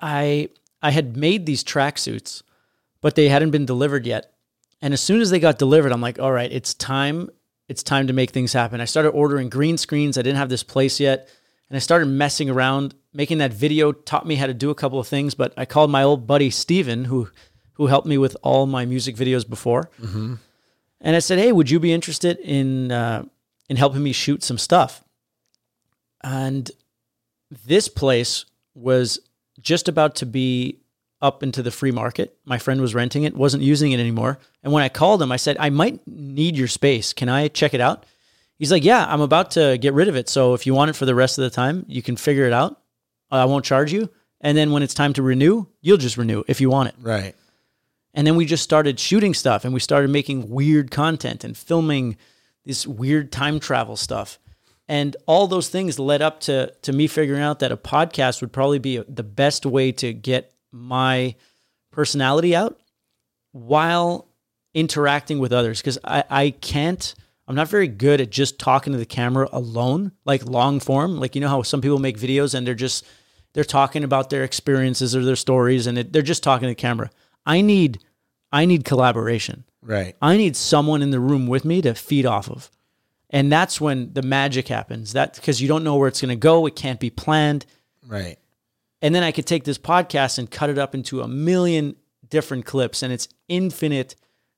I I had made these tracksuits, but they hadn't been delivered yet. And as soon as they got delivered, I'm like, all right, it's time. It's time to make things happen. I started ordering green screens. I didn't have this place yet. And I started messing around. Making that video taught me how to do a couple of things. But I called my old buddy Steven, who who helped me with all my music videos before. And I said, "Hey, would you be interested in uh, in helping me shoot some stuff?" And this place was just about to be up into the free market. My friend was renting it, wasn't using it anymore. And when I called him, I said, I might need your space. Can I check it out? He's like, Yeah, I'm about to get rid of it. So if you want it for the rest of the time, you can figure it out. I won't charge you. And then when it's time to renew, you'll just renew if you want it. right And then we just started shooting stuff and we started making weird content and filming this weird time travel stuff. And all those things led up to to me figuring out that a podcast would probably be the best way to get my personality out while interacting with others because I, I can't I'm not very good at just talking to the camera alone, like long form. Like you know how some people make videos and they're just they're talking about their experiences or their stories and it, they're just talking to the camera. I need I need collaboration. right I need someone in the room with me to feed off of. And that's when the magic happens. That because you don't know where it's going to go, it can't be planned. right And then I could take this podcast and cut it up into a million different clips and it's infinite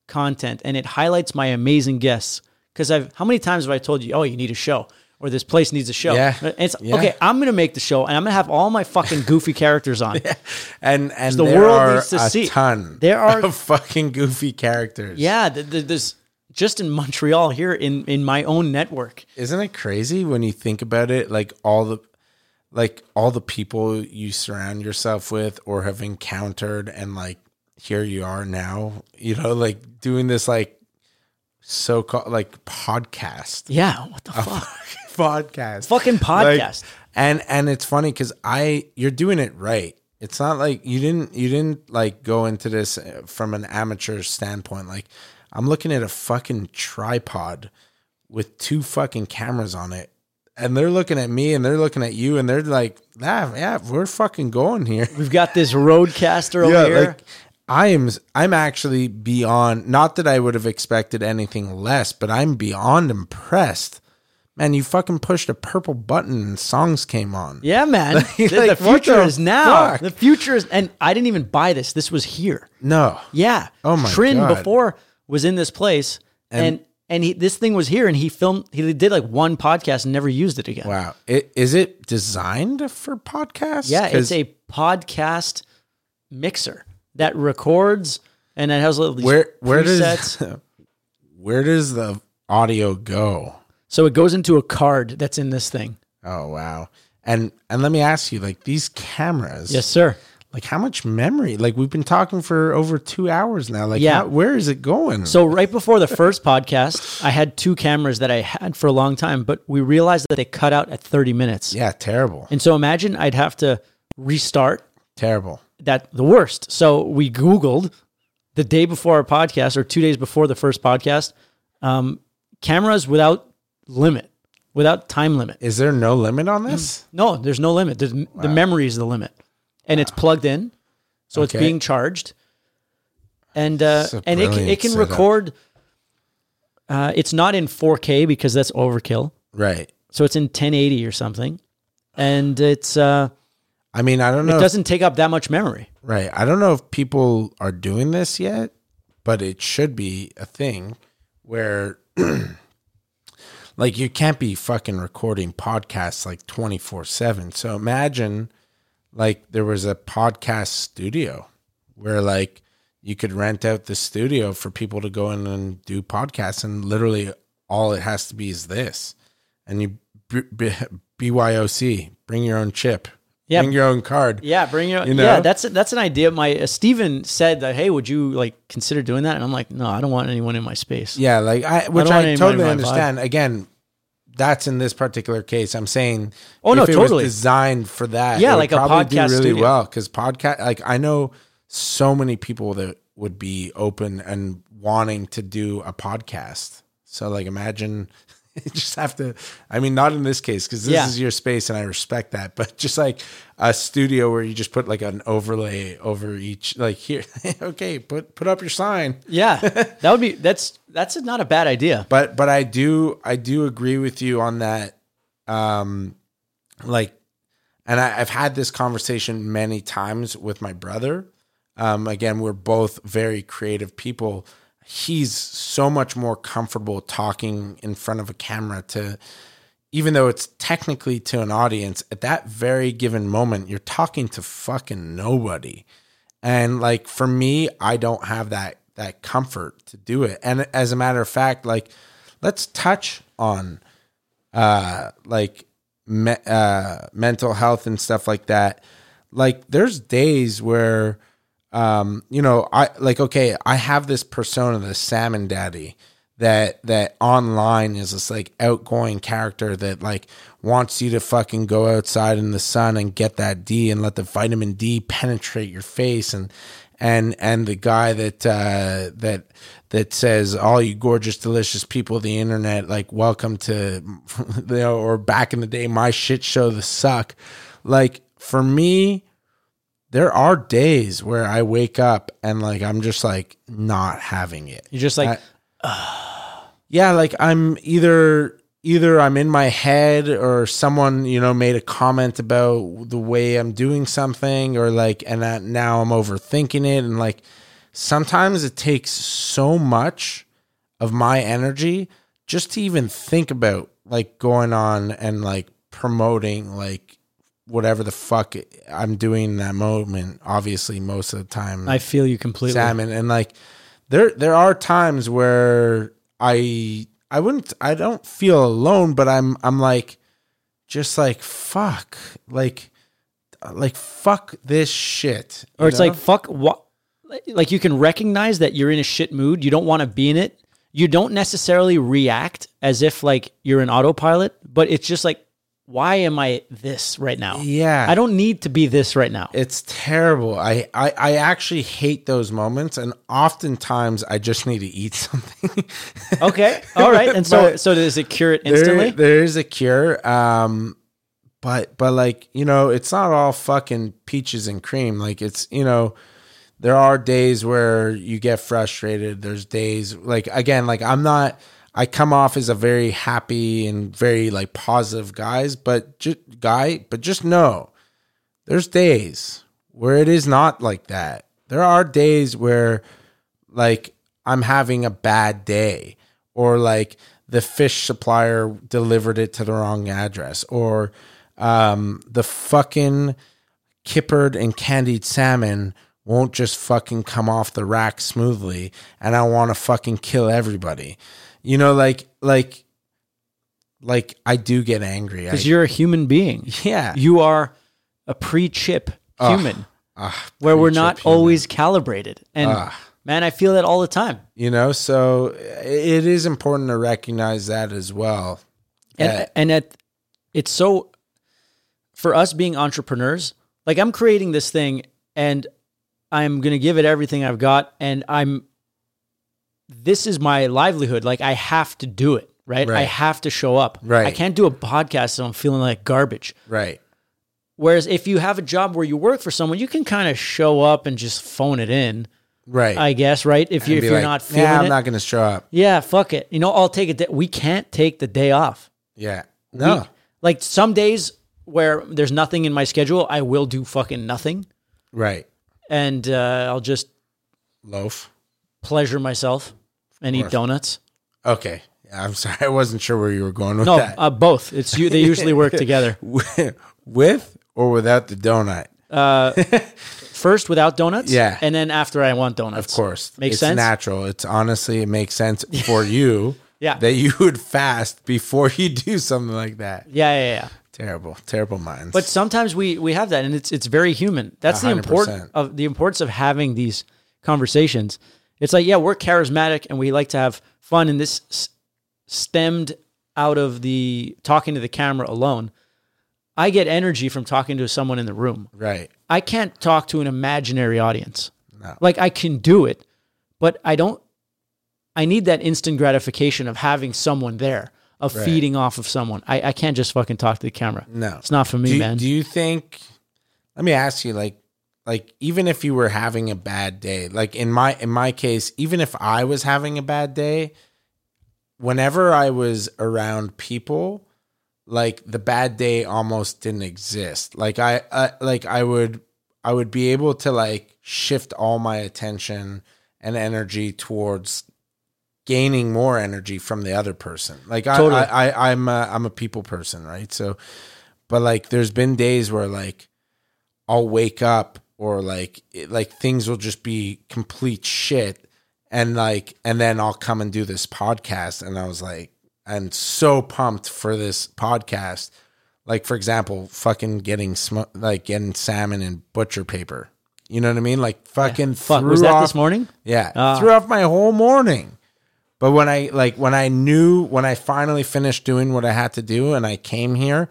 content and it highlights my amazing guests. Because I've how many times have I told you, oh, you need a show or this place needs a show? Yeah. And it's Yeah. okay, I'm gonna make the show and I'm gonna have all my fucking goofy characters on. and and the there world are needs to a see. ton There are- of fucking goofy characters Yeah, th- th- there's just in Montreal here in in my own network. Isn't it crazy when you think about it? Like all the like all the people you surround yourself with or have encountered and like here you are now, you know, like doing this like so called like podcast. Yeah, what the fuck? podcast. Fucking Like, podcast. and and it's funny because I you're doing it right. It's not like you didn't you didn't like go into this uh, from an amateur standpoint. Like I'm looking at a fucking tripod with two fucking cameras on it. And they're looking at me and they're looking at you and they're like, yeah, yeah, we're fucking going here. We've got this Rodecaster over here. like I am I'm actually beyond not that I would have expected anything less, but I'm beyond impressed. Man, you fucking pushed a purple button and songs came on. yeah, man. Like, the, the like, what future the is now. fuck? The future is, and I didn't even buy this. This was here. No. Yeah. Oh my Trin God. before was in this place, and and, he this thing was here, and he filmed. He did like one podcast and never used it again. Wow. It, is it designed for podcasts? Yeah, it's a podcast mixer that records and it has these where where presets. does where does the audio go? so it goes into a card that's in this thing. Oh wow. And and let me ask you, like these cameras, Yes, sir. Like how much memory? Like we've been talking for over two hours now. Like Yeah. how, where is it going? So right before the first podcast, I had two cameras that I had for a long time, but we realized that they cut out at 30 minutes. yeah, terrible. And so imagine I'd have to restart Terrible. that the worst. So we Googled the day before our podcast or two days before the first podcast, um, cameras without limit, without time limit. Is there no limit on this? No, there's no limit. There's, The memory is the limit, and it's plugged in, so it's Okay. being charged, and uh, It's a and it can, it brilliant can setup. record. Uh, it's not in 4K because that's overkill. Right. So it's in 1080 or something, and it's uh, I mean, I don't know. it if- doesn't take up that much memory. right. I don't know if people are doing this yet, but it should be a thing where like you can't be fucking recording podcasts like 24/7. So imagine like there was a podcast studio where like you could rent out the studio for people to go in and do podcasts and literally all it has to be is this. And you b- b- BYOC, bring your own chip. Yeah. Bring your own card. Yeah, bring your You know? yeah. That's that's an idea. My uh, Steven said that. Hey, would you like consider doing that? And I'm like, no, I don't want anyone in my space. Yeah, like I, which don't I, totally understand. Again, that's in this particular case. I'm saying, Oh, no, totally. was designed for that. Yeah, like a probably do podcast really studio. well because podcast. Like I know so many people that would be open and wanting to do a podcast. So like, imagine. you just have to. I mean, not in this case because this Yeah. is your space, and I respect that. But just like a studio where you just put like an overlay over each. Like here, okay, put put up your sign. Yeah, that would be that's that's not a bad idea. but but I do I do agree with you on that. Um, like, and I, I've had this conversation many times with my brother. Um, again, we're both very creative people. He's so much more comfortable talking in front of a camera to, even though it's technically to an audience, at that very given moment, you're talking to fucking nobody. And like for me, I don't have that that comfort to do it. And as a matter of fact, like let's touch on uh like me, uh mental health and stuff like that. Like there's days where um you know, I like okay, I have this persona, the salmon daddy that that online is this like outgoing character that like wants you to fucking go outside in the sun and get that D and let the vitamin D penetrate your face and and and the guy that uh that that says all you gorgeous delicious people of the internet like welcome to you know or back in the day my shit show the suck. Like for me there are days where I wake up and like I'm just like not having it. You're just like, yeah like i'm either either i'm in my head or someone you know made a comment about the way i'm doing something or like and that now i'm overthinking it. And like sometimes it takes so much of my energy just to even think about like going on and like promoting like whatever the fuck i'm doing in that moment obviously most of the time I feel you completely. salmon and like there there are times where i i wouldn't i don't feel alone but i'm i'm like just like fuck like like fuck this shit or it's know? like fuck what like you can recognize that you're in a shit mood you don't want to be in it you don't necessarily react as if like you're an autopilot, but it's just like, why am I this right now? Yeah. I don't need to be this right now. It's terrible. I, I, I actually hate those moments, and oftentimes I just need to eat something. Okay. All right. And so, so does it cure it There- instantly? there is a cure. Um, but but like you know, it's not all fucking peaches and cream. Like it's you know, there are days where you get frustrated. There's days like again, like I'm not. I come off as a very happy and very like positive guys, but guy, but just know there's days where it is not like that. There are days where like I'm having a bad day or like the fish supplier delivered it to the wrong address or um the fucking kippered and candied salmon won't just fucking come off the rack smoothly and I want to fucking kill everybody. You know like like like I do get angry. Because you're a human being. yeah. You are a pre-chip human Ah, where we're not human. always calibrated. And Ah. man, I feel that all the time. you know so it is important to recognize that as well And that- and at it's so for us being entrepreneurs, like I'm creating this thing and I'm going to give it everything I've got and I'm this is my livelihood. Like I have to do it, right? I have to show up. Right. I can't do a podcast and I'm feeling like garbage. right Whereas if you have a job where you work for someone, you can kind of show up and just phone it in, right I guess, right? If you if you're like, not feeling yeah i'm it. not gonna show up yeah, fuck it. You know, I'll take a day. We can't take the day off. yeah no We- like some days where there's nothing in my schedule, I will do fucking nothing, right and uh, I'll just loaf pleasure myself and eat donuts. okay i'm sorry i wasn't sure where you were going with No, that uh, both. It's you. They usually work together. with or without the donut First without donuts, Yeah. and then after I want donuts. of course Makes it's sense? natural it's honestly it makes sense for you Yeah. that you would fast before you do something like that Yeah, yeah, yeah. terrible terrible minds But sometimes we we have that, and it's it's very human. That's the hundred important of the importance of having these conversations. It's like, yeah, we're charismatic and we like to have fun, and this s- stemmed out of the talking to the camera alone. I get energy from talking to someone in the room. right I can't talk to an imaginary audience. No. Like I can do it, but I don't. I need that instant gratification of having someone there, of Right. feeding off of someone. I, I can't just fucking talk to the camera. no It's not for me, do, man. do you think let me ask you like like even if you were having a bad day like in my in my case even if i was having a bad day whenever i was around people like the bad day almost didn't exist. Like i, I like i would i would be able to like shift all my attention and energy towards gaining more energy from the other person. Like I, Totally. I, I i'm a, i'm a people person right? So but like there's been days where like I'll wake up or like it, like things will just be complete shit. And like and then I'll come and do this podcast. And I was like I'm so pumped for this podcast. Like for example fucking getting sm- like getting salmon and butcher paper. You know what I mean? Like fucking Fuck, threw was that off, this morning? yeah, Ah. threw off my whole morning. But when I like when I knew when I finally finished doing what I had to do and I came here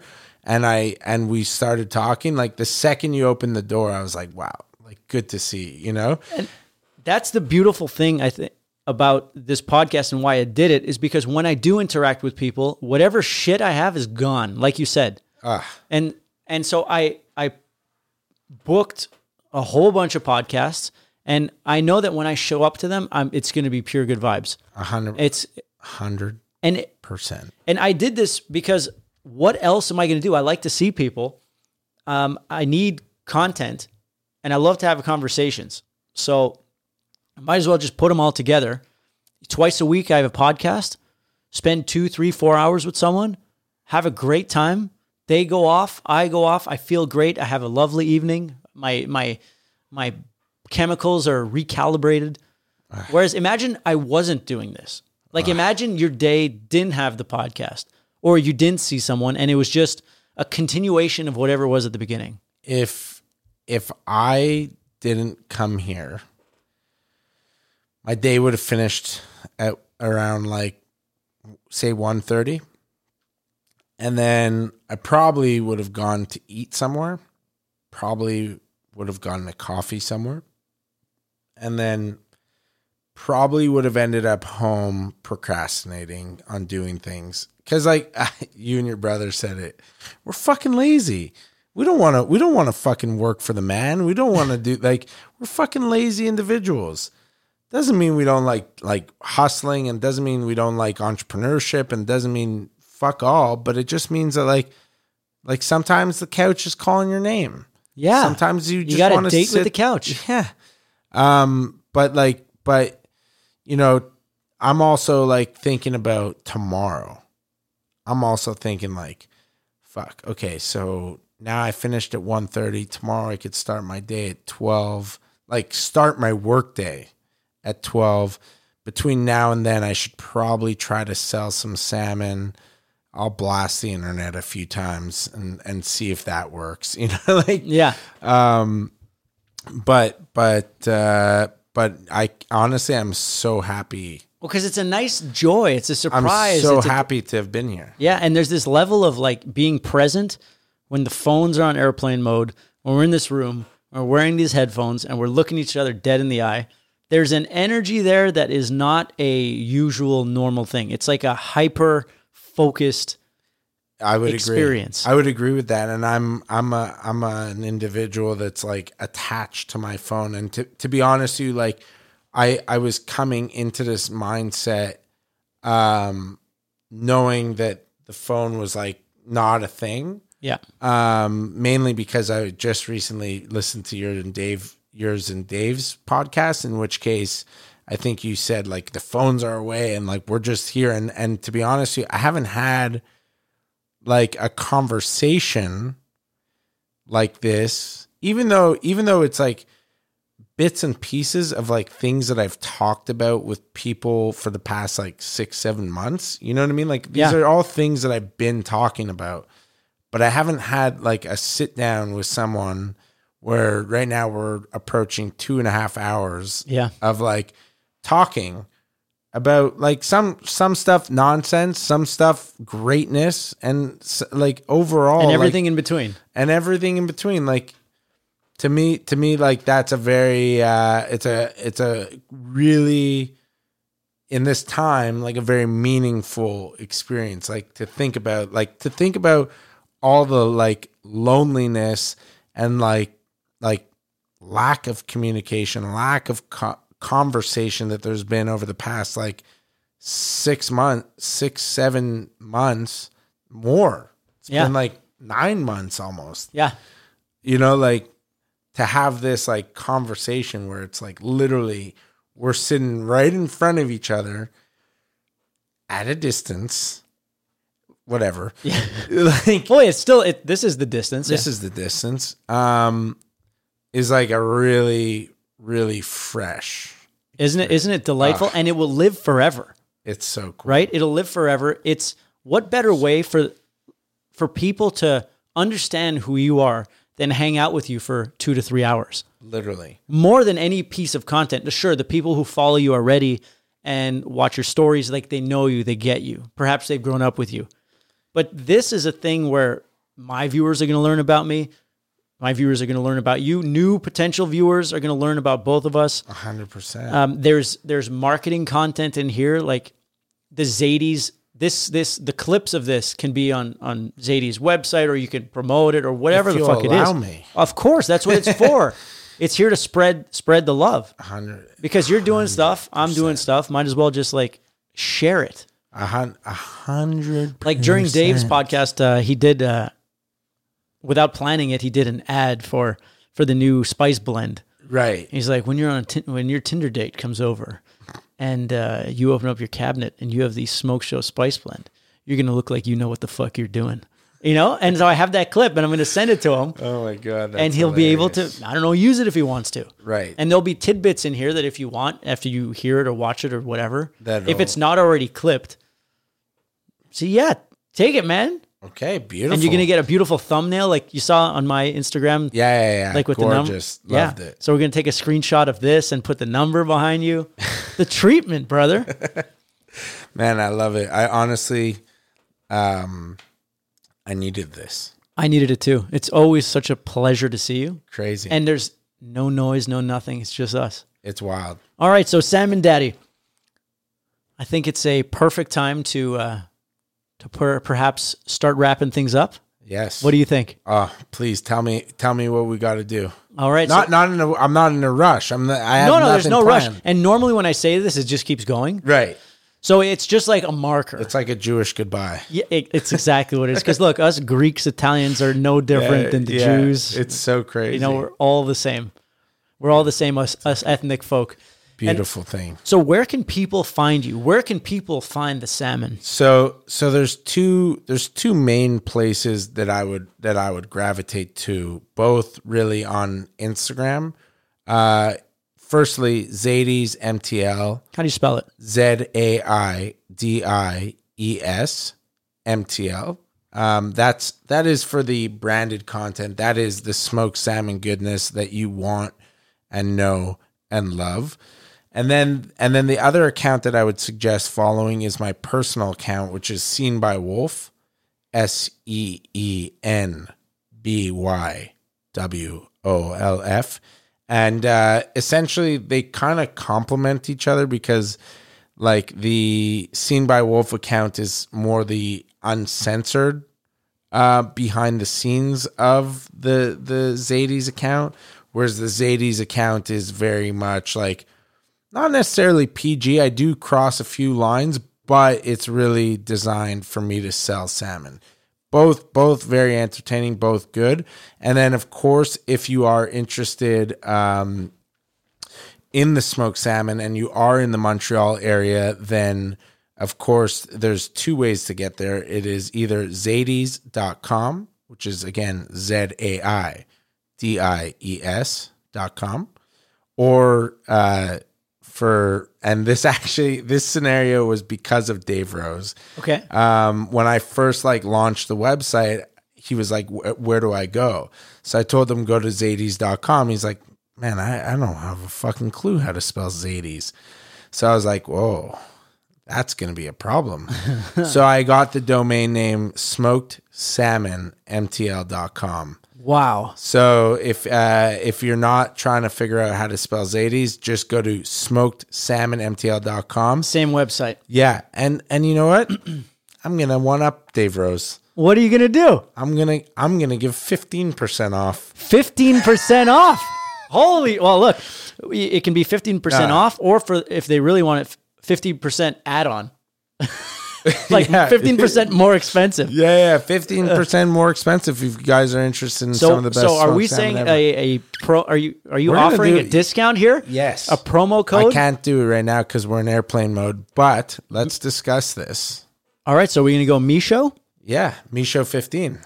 and I and we started talking, like the second you opened the door, I was like, wow, like good to see, you know? That's the beautiful thing I think about this podcast and why I did it is because when I do interact with people, whatever shit I have is gone, like you said. Ah, And and so I I booked a whole bunch of podcasts and I know that when I show up to them, I'm it's going to be pure good vibes. a hundred It's hundred and percent. and I did this because what else am I going to do? I like to see people. Um, I need content, and I love to have conversations. So I might as well just put them all together. Twice a week, I have a podcast. Spend two, three, four hours with someone. Have a great time. They go off. I go off. I feel great. I have a lovely evening. My my my chemicals are recalibrated. Whereas imagine I wasn't doing this. Like imagine your day didn't have the podcast or you didn't see someone and it was just a continuation of whatever it was at the beginning. If if I didn't come here, my day would have finished at around like say 1.30 and then i probably would have gone to eat somewhere probably would have gotten a coffee somewhere and then probably would have ended up home procrastinating on doing things because like you and your brother said it we're fucking lazy we don't want to we don't want to fucking work for the man we don't want to do like we're fucking lazy individuals doesn't mean we don't like like hustling and doesn't mean we don't like entrepreneurship and doesn't mean fuck all but it just means that like like sometimes the couch is calling your name Yeah. sometimes you you just got want to to date sit with the couch. yeah. Um, but like, but you know, I'm also like thinking about tomorrow. I'm also thinking like, fuck. Okay, so now I finished at 1.30. Tomorrow I could start my day at 12. Like start my work day at 12. Between now and then I should probably try to sell some salmon. I'll blast the internet a few times and and see if that works. You know, like Yeah. um, but but uh, but I honestly I'm so happy. Well, because it's a nice joy. It's a I'm surprise. so It's a- happy to have been here. Yeah, and there's this level of like being present when the phones are on airplane mode, when we're in this room, we're wearing these headphones, and we're looking each other dead in the eye. There's an energy there that is not a usual normal thing. It's like a hyper focused. I would Experience. agree. I would agree with that. And I'm I'm a I'm a, an individual that's like attached to my phone. And to to be honest with you, like I I was coming into this mindset, um, knowing that the phone was like not a thing. Yeah. um, mainly because I just recently listened to your and Dave, yours and Dave's podcast. In which case, I think you said like the phones are away and like we're just here. And and to be honest, with you, I haven't had like a conversation like this. Even though, even though it's like bits and pieces of like things that I've talked about with people for the past like six, seven months. You know what I mean? Like these Yeah. are all things that I've been talking about but I haven't had like a sit down with someone where right now we're approaching two and a half hours Yeah. of like talking about like some some stuff nonsense, some stuff greatness, and like overall And like- everything in between. and everything in between. Like to me, to me, like that's a very uh it's a it's a really in this time like a very meaningful experience like to think about like to think about all the like loneliness and like like lack of communication lack of co- conversation that there's been over the past like six months six seven months more It's Yeah. been like nine months almost Yeah. you know like to have this like conversation where it's like literally we're sitting right in front of each other at a distance whatever Yeah. like Boy, it's still it. This is the distance. this is the distance um is like a really really fresh isn't it? Isn't it delightful? Ugh. And it will live forever. it's so cool right? It'll live forever. It's what better way for for people to understand who you are than hang out with you for two to three hours. literally More than any piece of content. Sure, the people who follow you already and watch your stories, like they know you, they get you. Perhaps they've grown up with you. But this is a thing where my viewers are going to learn about me. My viewers are going to learn about you. New potential viewers are going to learn about both of us. 100% Um, there's there's marketing content in here, like the Zaidie's. This this the clips of this can be on on Zaidie's website, or you can promote it, or whatever the fuck it is. me. Of course, that's what it's for. it's here to spread spread the love 100 because you're doing stuff, I'm doing stuff. Might as well just like share it. a hun- a hundred Like during Dave's podcast, uh, he did uh, without planning it. He did an ad for for the new spice blend. right He's like, when you're on a when your Tinder date comes over, and uh, you open up your cabinet and you have the smoke show spice blend, you're gonna look like you know what the fuck you're doing, you know. And so I have that clip, and I'm gonna send it to him, oh my god and he'll be able to, I don't know, use it if he wants to. right And there'll be tidbits in here that if you want, after you hear it or watch it or whatever, That'll- if it's not already clipped, see, yeah, take it, man. Okay beautiful And you're gonna get a beautiful thumbnail, like you saw on my Instagram yeah yeah yeah like with gorgeous the number. loved yeah. it So we're gonna take a screenshot of this and put the number behind you. the treatment, brother. Man, I love it. I honestly, um, I needed this. I needed it too. It's always such a pleasure to see you. Crazy. And there's no noise, no nothing. It's just us. it's wild. All right, so Salmon Daddy. I think it's a perfect time to uh to per- perhaps start wrapping things up. Yes. What do you think? Oh, please tell me, tell me what we got to do. All right. Not, so, not in a. I'm not in a rush. I'm. Not, I have no, no, there's no rush. And normally when I say this, it just keeps going. Right. So it's just like a marker. It's like a Jewish goodbye. yeah, it, it's exactly what it is. Because look, us Greeks, Italians are no different than the Yeah, Jews. It's so crazy. you know, we're all the same. We're all the same, us, us ethnic folk. Beautiful thing. So where can people find you? Where can people find the salmon? So so there's two there's two main places that I would that I would gravitate to, both really on Instagram. Uh firstly, Zaidies MTL, How do you spell it? Z A I D I E S MTL. Um, that's that is for the branded content. That is the smoked salmon goodness that you want and know and love. And then and then the other account that I would suggest following is my personal account, which is Seen by Wolf, S E E N B Y W O L F. And uh, essentially, they kind of complement each other because, like, the Seen by Wolf account is more the uncensored uh, behind the scenes of the the Zaidie's account, whereas the Zaidie's account is very much like not necessarily PG. I do cross a few lines, but it's really designed for me to sell salmon. Both both very entertaining, both good. And then of course, if you are interested um, in the smoked salmon and you are in the Montreal area, then of course there's two ways to get there. It is either Zaidies.com, which is again Z A I D I E S dot com, or uh, for and this actually this scenario was because of Dave Rose. Okay. Um, when I first like launched the website, he was like, "Where do I go?" So I told him go to Zaidies.com. He's like, "Man, I, I don't have a fucking clue how to spell Zaides." So I was like, "Whoa." That's going to be a problem. so I got the domain name smokedsalmonmtl.com. Wow. So if uh, if you're not trying to figure out how to spell Zaidie's, just go to smokedsalmonmtl.com. Same website. Yeah, and and you know what? I'm gonna one up Dave Rose. What are you gonna do? I'm gonna I'm gonna give 15 percent off. Fifteen percent off. Holy! Well, look, it can be fifteen percent Yeah. off, or for if they really want it, fifty percent add-on. like Yeah. fifteen percent more expensive. Yeah, yeah, 15 percent more expensive if you guys are interested in some of the best. so are we saying a, a pro? Are you are you We're offering do a discount here? Yes. a promo code? I can't do it right now because we're in airplane mode, but let's discuss this. All right, so we're gonna go Mischo, Yeah, Mischo 15.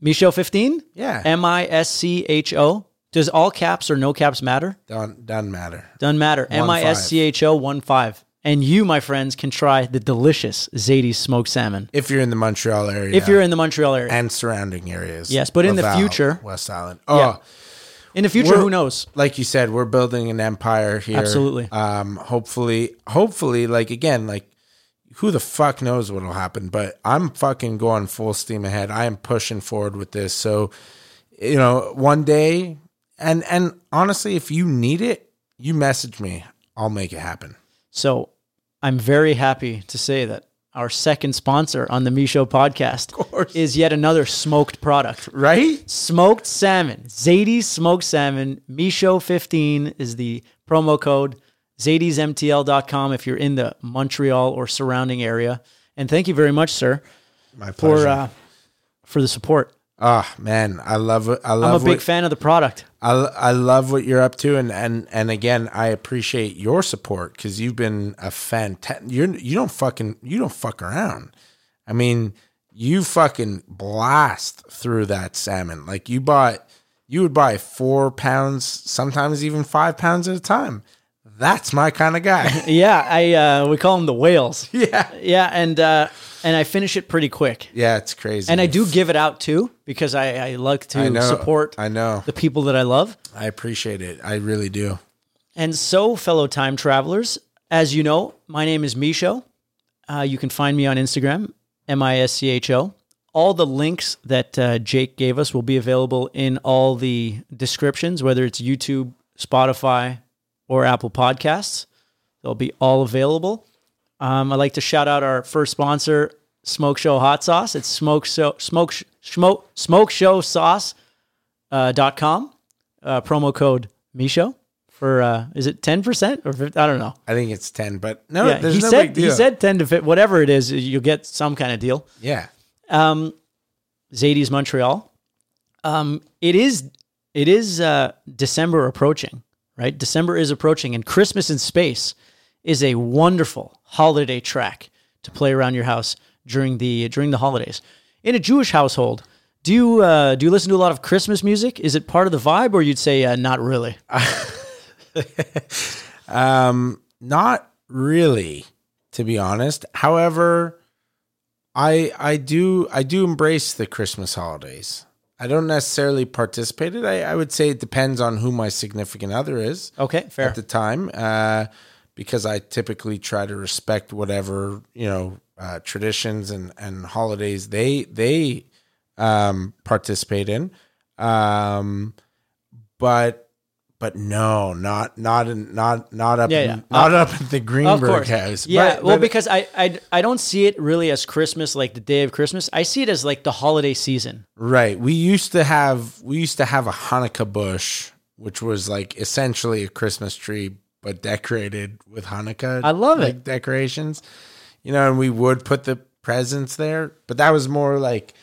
Mischo fifteen, Yeah, M I S C H O. Does all caps or no caps matter? don't doesn't matter. Doesn't matter. M I S C H O one five. And you, my friends, can try the delicious Zaidie's smoked salmon If you're in the Montreal area, if you're in the Montreal area. and surrounding areas. Yes, but in the future- West Island. Oh, Yeah. In the future, who knows? like you said, we're building an empire here. Absolutely. Um, hopefully, hopefully, like again, like who the fuck knows what'll happen, but I'm fucking going full steam ahead. I am pushing forward with this. So, you know, one day, and and honestly, if you need it, you message me. I'll make it happen. So I'm very happy to say that our second sponsor on the Mischo podcast is yet another smoked product. Right? Smoked salmon. Zaidie's smoked salmon. Mischo 15 is the promo code. ZaidiesMTL.com if you're in the Montreal or surrounding area. And thank you very much, sir, My pleasure. for uh, for the support. Ah, man, I love it. I love. I'm a big what, fan of the product. I, I love what you're up to, and and and again, I appreciate your support because you've been a fantastic. You're you don't fucking you don't fuck around. I mean, you fucking blast through that salmon. Like you bought, you would buy four pounds, sometimes even five pounds at a time. That's my kind of guy. Yeah, I uh, we call them the whales. yeah, Yeah, and uh, and I finish it pretty quick. yeah, it's crazy. And I do give it out too because I, I like to I know, support I know. the people that I love. I appreciate it. I really do. And so, fellow time travelers, as you know, my name is Mischo. Uh, you can find me on Instagram, M I S C H O. All the links that uh, Jake gave us will be available in all the descriptions, whether it's YouTube, Spotify, or Apple Podcasts. They'll be all available. Um, I'd like to shout out our first sponsor, Smoke Show Hot Sauce. It's smoke show smoke sh- smoke smoke show sauce uh, dot com. Uh, promo code Mischo for uh, is it ten percent or 50, I don't know. I think it's ten, but no, Yeah, there's he no said he said ten to fit whatever it is. You'll get some kind of deal. yeah. Um, Zaidie's Montreal. Um, it is it is uh, December approaching, right? December is approaching, and Christmas in Space is a wonderful holiday track to play around your house during the during the holidays. In a Jewish household, do you uh, do you listen to a lot of Christmas music? Is it part of the vibe, or you'd say uh, not really? Um, not really, to be honest. However, I I do I do embrace the Christmas holidays. I don't necessarily participate it. I, I would say it depends on who my significant other is Okay, fair. at the time, uh, because I typically try to respect whatever you know uh, traditions and and holidays they they um, participate in. Um, but but no, not not in, not not up Yeah, in, yeah. not up at the Greenberg house. Yeah, But- well, but- because I, I I don't see it really as Christmas, like the day of Christmas. I see it as like the holiday season. Right. We used to have we used to have a Hanukkah bush, which was like essentially a Christmas tree, but decorated with Hanukkah. I love like, it. decorations. You know, and we would put the presents there, but that was more like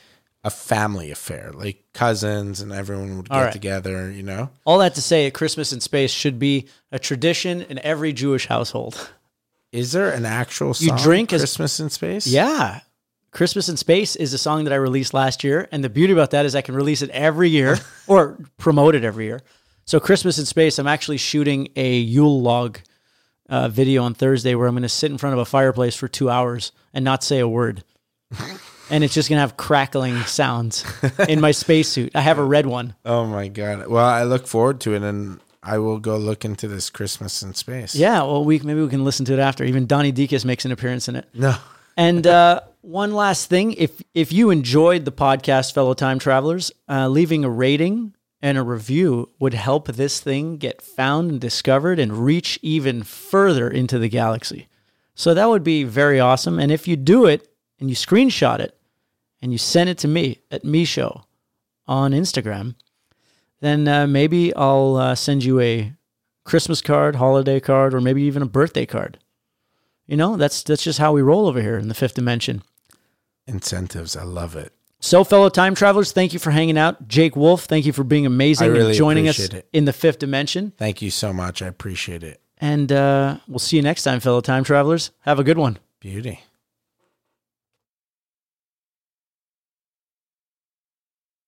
a family affair, like cousins and everyone would get right. together. You know. All that to say, a Christmas in space should be a tradition in every Jewish household. Is there an actual You song, drink as- Christmas in space? Yeah. Christmas in Space is a song that I released last year. And the beauty about that is I can release it every year or promote it every year. So, Christmas in Space, I'm actually shooting a Yule log uh, video on Thursday where I'm going to sit in front of a fireplace for two hours and not say a word. and it's just going to have crackling sounds in my spacesuit. I have a red one. Oh my god. Well, I look forward to it, and I will go look into this Christmas in space. Yeah, well, we maybe we can listen to it after. Even Donnie Deacus makes an appearance in it. No. And uh, one last thing, if if you enjoyed the podcast, fellow time travelers, uh, leaving a rating and a review would help this thing get found and discovered and reach even further into the galaxy. So that would be very awesome. And if you do it and you screenshot it and you send it to me at Mischo on Instagram, then uh, maybe I'll uh, send you a Christmas card, holiday card, or maybe even a birthday card. You know, that's that's just how we roll over here in the fifth dimension. Incentives. I love it. So, fellow time travelers, thank you for hanging out. Jake Wolf, thank you for being amazing really and joining us it. in the fifth dimension. Thank you so much. I appreciate it. And uh, we'll see you next time, fellow time travelers. Have a good one. Beauty.